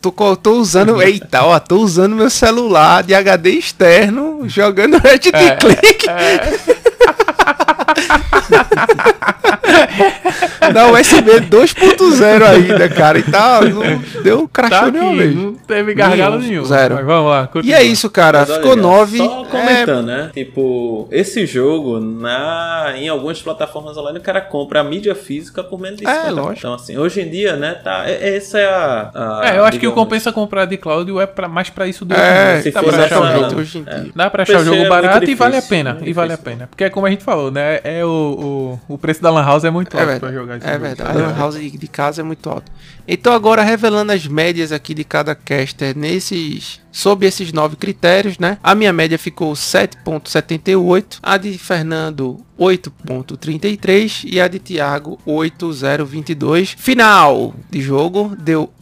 Tô, tô, tô usando. [LAUGHS] Eita, ó, tô usando meu celular de HD externo, jogando [LAUGHS] Ratchet É, Clank [LAUGHS] da USB 2.0 ainda, cara. E tá. Não deu Tá crachou aqui, nenhuma vez. não teve gargalo Nenhum, nenhum. zero. Mas vamos lá, E continua. é isso, cara. Mas Ficou 9. Só É, comentando, né? Tipo, esse jogo, na, em algumas plataformas online, o cara compra a mídia física por menos de É, 50. lógico. Então, assim, hoje em dia, né, tá. é- Essa é a. a- É, eu acho que o compensa comprar de cloud é pra, mais pra isso do É, se Dá pra achar um jogo. hoje em é. dia. Dá pra achar o jogo é barato e difícil, vale a pena. E vale a pena. Porque é como a gente falou, né? É o, o, o preço da Lan House é muito É alto pra verdade. jogar É verdade. A house de de casa é muito alto. Então agora revelando as médias aqui de cada caster nesses sob esses nove critérios, né? A minha média ficou 7.78, a de Fernando 8.33 e a de Thiago 8.022. Final de jogo deu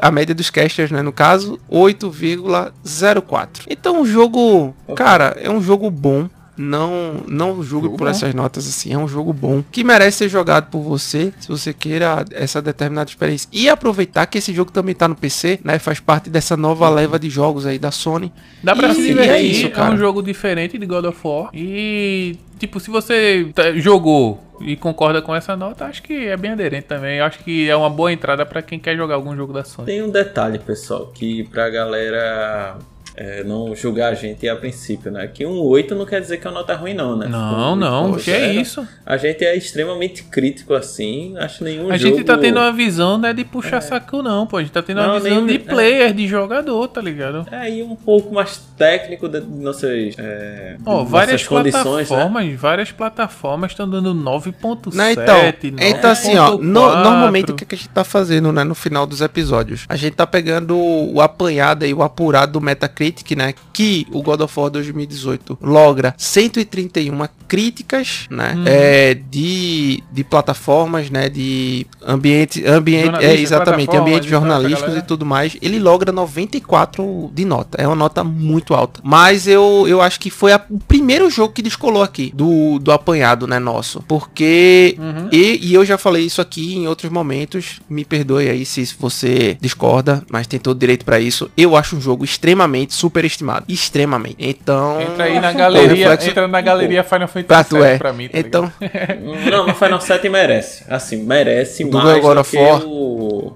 a média dos casters, né, no caso, 8,04. Então o jogo, cara, é um jogo bom. Não, não julgue Jogo por bom. essas notas assim, é um jogo bom que merece ser jogado por você, se você queira essa determinada experiência. E aproveitar que esse jogo também tá no PC, né? Faz parte dessa nova leva de jogos aí da Sony. Dá pra E se é isso, é, cara. um jogo diferente de God of War. E, tipo, se você tá- jogou e concorda com essa nota, acho que é bem aderente também. Acho que é uma boa entrada pra quem quer jogar algum jogo da Sony. Tem um detalhe, pessoal, que pra galera é, não julgar a gente a princípio, né? Que um 8 não quer dizer que é uma nota ruim, não, né? Não, Um não, oito que é isso. A gente é extremamente crítico assim. Acho nenhum A jogo... gente tá tendo uma visão, não é de puxar saco, não, pô. A gente tá tendo uma Não, visão nem- de player, de jogador, tá ligado? É, e um pouco mais técnico de nossas, é, Ó, nossas várias condições, né? plataformas, várias plataformas estão dando 9.7, Né, então, então assim, ó, no- 9.4. normalmente o que que a gente tá fazendo, né, no final dos episódios? A gente tá pegando o apanhado e o apurado do Metacritic Metacritic, né, que o God of War 2018 logra 131 críticas, né, Uhum. é, de, de plataformas, né, de ambiente, ambiente, é exatamente, e tal, essa jornalísticos e tudo mais, ele logra 94 de nota. É uma nota muito alta. Mas eu, eu acho que foi a- o primeiro jogo que descolou aqui do, do apanhado, né, nosso. Porque Uhum. e, e eu já falei isso aqui em outros momentos. Me perdoe aí se você discorda, mas tem todo direito pra isso. Eu acho um jogo extremamente superestimado. Extremamente. Então. Entra aí na acho um galeria, reflexo- entra na galeria Final Fantasy Pra tu é. pra mim, tá então? [LAUGHS] Não, mas Final 7 merece. Assim, merece Do mais God do que o...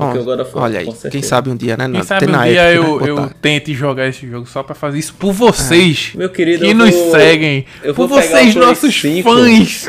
bom, do que o God of War, olha aí. Quem sabe um dia, né? Quem sabe um na dia né, eu, eu botar. tente jogar esse jogo só pra fazer isso por vocês. Meu querido, que eu nos vou- seguem. eu por vocês, nossos 5. fãs.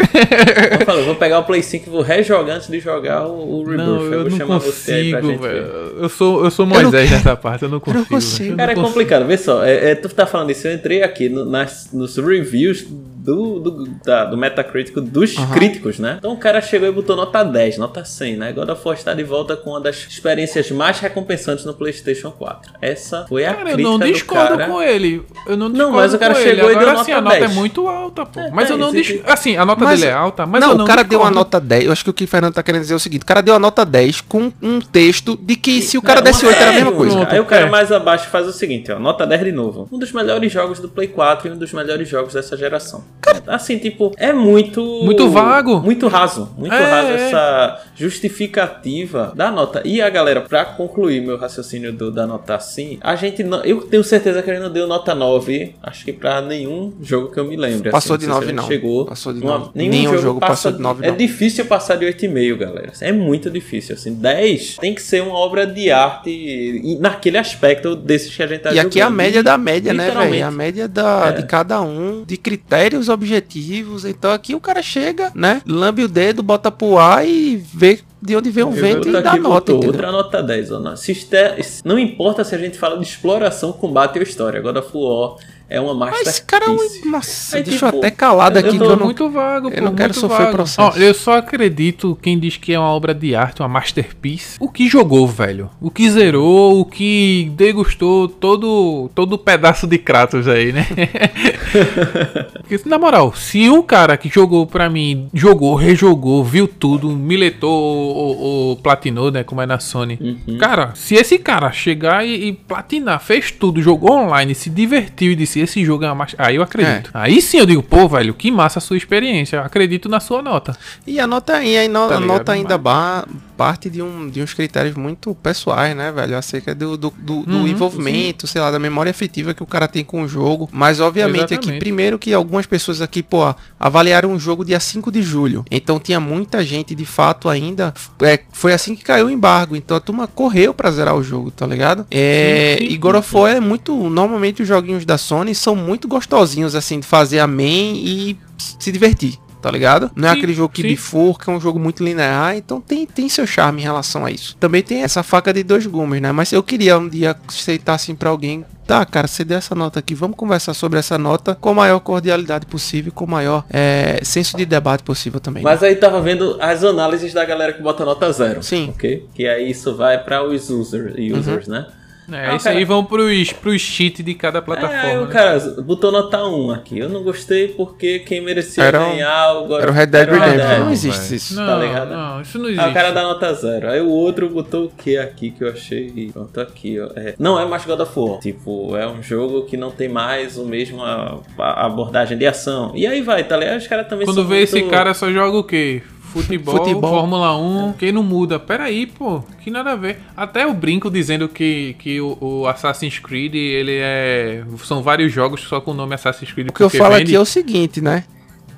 Eu falei, vou pegar o Play 5 e vou rejogar antes de jogar o, o Rebirth. Não, eu vou não chamar você aí pra consigo, gente ver. velho. Eu sou, eu sou não Moisés quero. nessa parte, eu não consigo. consigo. velho. Eu Cara, é não consigo. complicado. Vê só, é, é, tu tá falando isso, eu entrei aqui no- nas, nos reviews do, do, da- do Metacritic dos Aham. críticos, né? Então o cara chegou e botou nota 10, nota 100, né? God of War está de volta com uma das experiências mais recompensantes no PlayStation 4. Essa foi a Cara, eu crítica não do discordo cara. com ele. Eu não Não, discordo mas o cara com ele. chegou e deu Agora nota sim, a nota 10. é muito alta, pô. É, mas eu é, não isso discordo. Assim, a nota Mas- dele é alta, mas não, eu não o cara deu uma discordo. nota 10. Eu acho que o que o Fernando tá querendo dizer é o seguinte: o cara deu uma nota 10 com um texto de que se o cara É, desse uma 8 era a mesma coisa. Aí o cara é. mais abaixo faz o seguinte, ó, nota 10 de novo. Um dos melhores jogos do Play 4 e um dos melhores jogos dessa geração. Assim, tipo, é muito... Muito vago. Muito raso. Muito É, raso é. essa justificativa da nota. E a galera, pra concluir meu raciocínio do- da nota assim, a gente não... Eu tenho certeza que ele não deu nota 9, acho que pra nenhum jogo que eu me lembre. Passou assim, de não sei se 9 ele não. Chegou. Passou de Uma- 9. Nenhum, Nenhum jogo, jogo passa passou de 9 É não. difícil passar de 8,5, galera. É muito difícil, assim. 10 tem que ser uma obra de arte naquele aspecto desses que a gente tá E aqui é a jogando. média da média, né, velho? A média da, É. de cada um, de critérios objetivos. Então aqui o cara chega, né? Lambe o dedo, bota pro ar e vê de onde vem o vento e dá nota, outra nota 10. ó. Não- se este- não importa se a gente fala de exploração, combate ou história. God of War é uma Mas masterpiece. esse cara é um... Nossa, Aí, deixa eu tipo, até calado eu aqui tô que eu não... muito vago, eu pô, não quero sofrer vago. processo. Ó, eu só acredito quem diz que é uma obra de arte, uma masterpiece. O que jogou, velho. O que zerou, o que degustou todo todo o pedaço de Kratos aí, né? [LAUGHS] Porque, na moral, se um cara que jogou pra mim, jogou, rejogou, viu tudo, miletou ou, ou- ou platinou, né? Como é na Sony. Uhum. Cara, se esse cara chegar e, e platinar, fez tudo, jogou online, se divertiu e disse esse jogo é uma master... Aí eu acredito. É. Aí sim eu digo, pô, velho, que massa a sua experiência. Eu acredito na sua nota. E a nota, e a no- Tá a nota ainda ba- parte de, um, de uns critérios muito pessoais, né, velho? Acerca do, do, do- do Uhum, envolvimento, sei lá, da memória afetiva que o cara tem com o jogo. Mas, obviamente, aqui, Exatamente. primeiro que algumas pessoas aqui, pô, avaliaram o jogo dia 5 de julho. Então tinha muita gente, de fato, ainda. é, foi assim que caiu o embargo. Então a turma correu pra zerar o jogo, tá ligado? É, Sim, sim. e God of War é muito. Normalmente os joguinhos da Sony são muito gostosinhos, assim, de fazer amém e se divertir. Tá ligado? Não é Sim, aquele jogo que sim. bifurca, é um jogo muito linear, então tem, tem seu charme em relação a isso. Também tem essa faca de dois gumes, né? Mas eu queria um dia aceitar assim pra alguém. Tá, cara, você deu essa nota aqui, vamos conversar sobre essa nota com a maior cordialidade possível, com o maior é, senso de debate possível também. Mas aí tava vendo as análises da galera que bota nota zero. Sim. Ok? Que aí isso vai para os user, users, né? É, Ah, isso cara- aí vão pros, pros cheats de cada É, plataforma. o né? cara botou nota 1 aqui. Eu não gostei porque quem merecia Era um- ganhar o God Era o Red Dead Redemption, Dead. não existe isso. Não, tá ligado? Não, isso não Aí existe. o cara dá nota zero. Aí o outro botou o que aqui que eu achei. Pronto, aqui, ó. É, não é mais God of War. Tipo, é um jogo que não tem mais o mesmo a- a abordagem de ação. E aí vai, tá ligado? Os caras também Quando vê muito... esse cara só joga o quê? Futebol, Futebol. Fórmula 1, quem não muda? Pera aí, pô, que nada a ver. Até o brinco dizendo que, que o, o Assassin's Creed, ele é... São vários jogos só com o nome Assassin's Creed. O que eu falo vende. aqui é o seguinte, né?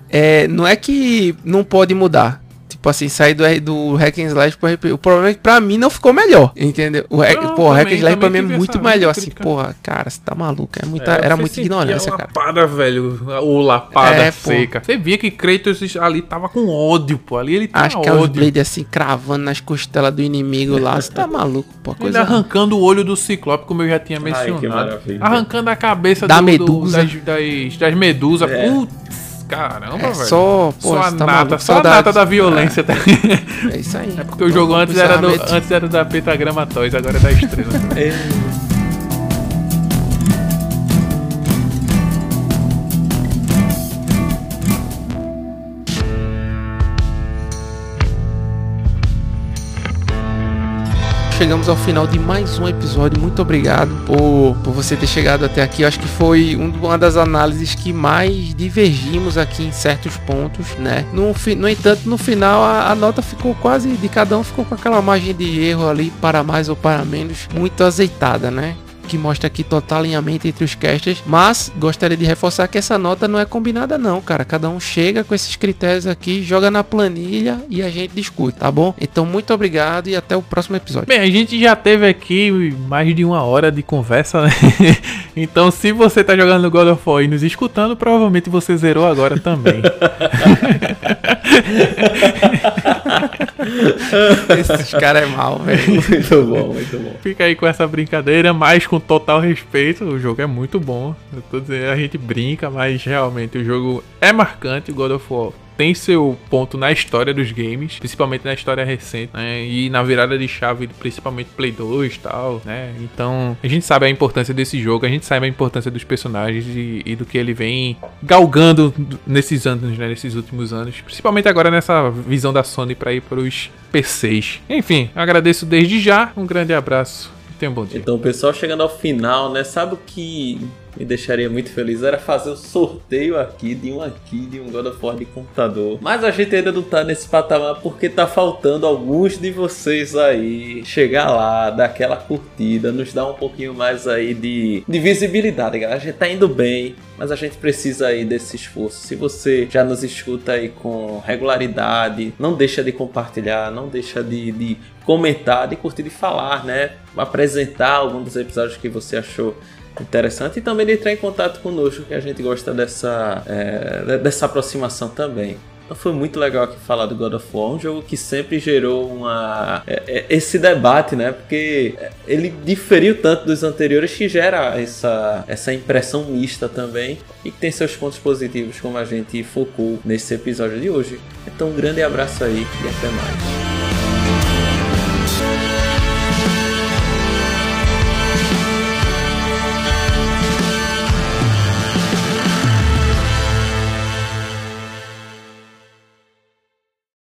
É, não é que não pode mudar. Tipo assim, sair do, do Hack and Slash pro RPG. O problema é que pra mim não ficou melhor. Entendeu? O hack, Não, pô, o Hack and também- Slash pra mim é também muito melhor. Assim, porra, cara, você tá maluco. É muita, É, era sentia ignorância, a cara. lapada, velho. O lapada É, pô. seca. Você via que Kratos ali tava com ódio, pô. Ali ele tinha Acho que é os ódio. blades assim, cravando nas costelas do inimigo lá. Você tá maluco, pô. Ele Coisa. arrancando o olho do Ciclope, como eu já tinha que mencionado. maravilha. arrancando a cabeça Da do- do- medusa. das, das, das medusas. É. Putz, caramba, É velho. só, pô, Só a tá nata, só a nata da violência. tá? É isso aí. É [LAUGHS] porque o jogo antes era, do, antes era da Pentagrama Toys, agora é da Estrela. É. chegamos ao final de mais um episódio. Muito obrigado por, por você ter chegado até aqui. Eu acho que foi uma das análises que mais divergimos aqui em certos pontos, né? No, no entanto, no final a, a nota ficou quase de cada um ficou com aquela margem de erro ali para mais ou para menos muito azeitada, né? Que mostra aqui total alinhamento entre os casters, mas gostaria de reforçar que essa nota não é combinada não, cara. Cada um chega com esses critérios aqui, joga na planilha e a gente discute, tá bom? Então muito obrigado e até o próximo episódio. Bem, a gente já teve aqui mais de uma hora de conversa, né? [LAUGHS] então se você tá jogando God of War e nos escutando, provavelmente você zerou agora também. [LAUGHS] [LAUGHS] Esses caras é mal, velho. Muito bom, muito bom. Fica aí com essa brincadeira, mas com total respeito, o jogo é muito bom. Eu tô dizendo, a gente brinca, mas realmente o jogo é marcante, God of War tem seu ponto na história dos games, principalmente na história recente, né? E na virada de chave, principalmente Play 2 e tal, né? Então, a gente sabe a importância desse jogo, a gente sabe a importância dos personagens e, e do que ele vem galgando nesses anos, né? Nesses últimos anos, principalmente agora nessa visão da Sony para ir para os PCs. Enfim, agradeço desde já, um grande abraço. Tenha um bom dia. Então, pessoal, chegando ao final, né? Sabe o que me deixaria muito feliz era fazer o sorteio aqui de um aqui de um God of War de computador. Mas a gente ainda não tá nesse patamar porque tá faltando alguns de vocês aí chegar lá, dar aquela curtida, nos dar um pouquinho mais aí de, de visibilidade, galera. A gente tá indo bem, mas a gente precisa aí desse esforço. Se você já nos escuta aí com regularidade, não deixa de compartilhar, não deixa de, de comentar, de curtir, de falar, né? Apresentar algum dos episódios que você achou interessante e também de entrar em contato conosco, que a gente gosta dessa, é, dessa aproximação também. Então foi muito legal aqui falar do God of War, um jogo que sempre gerou uma, é, é, esse debate, né? Porque ele diferiu tanto dos anteriores que gera essa, essa impressão mista também e que tem seus pontos positivos, como a gente focou nesse episódio de hoje. Então um grande abraço aí e até mais.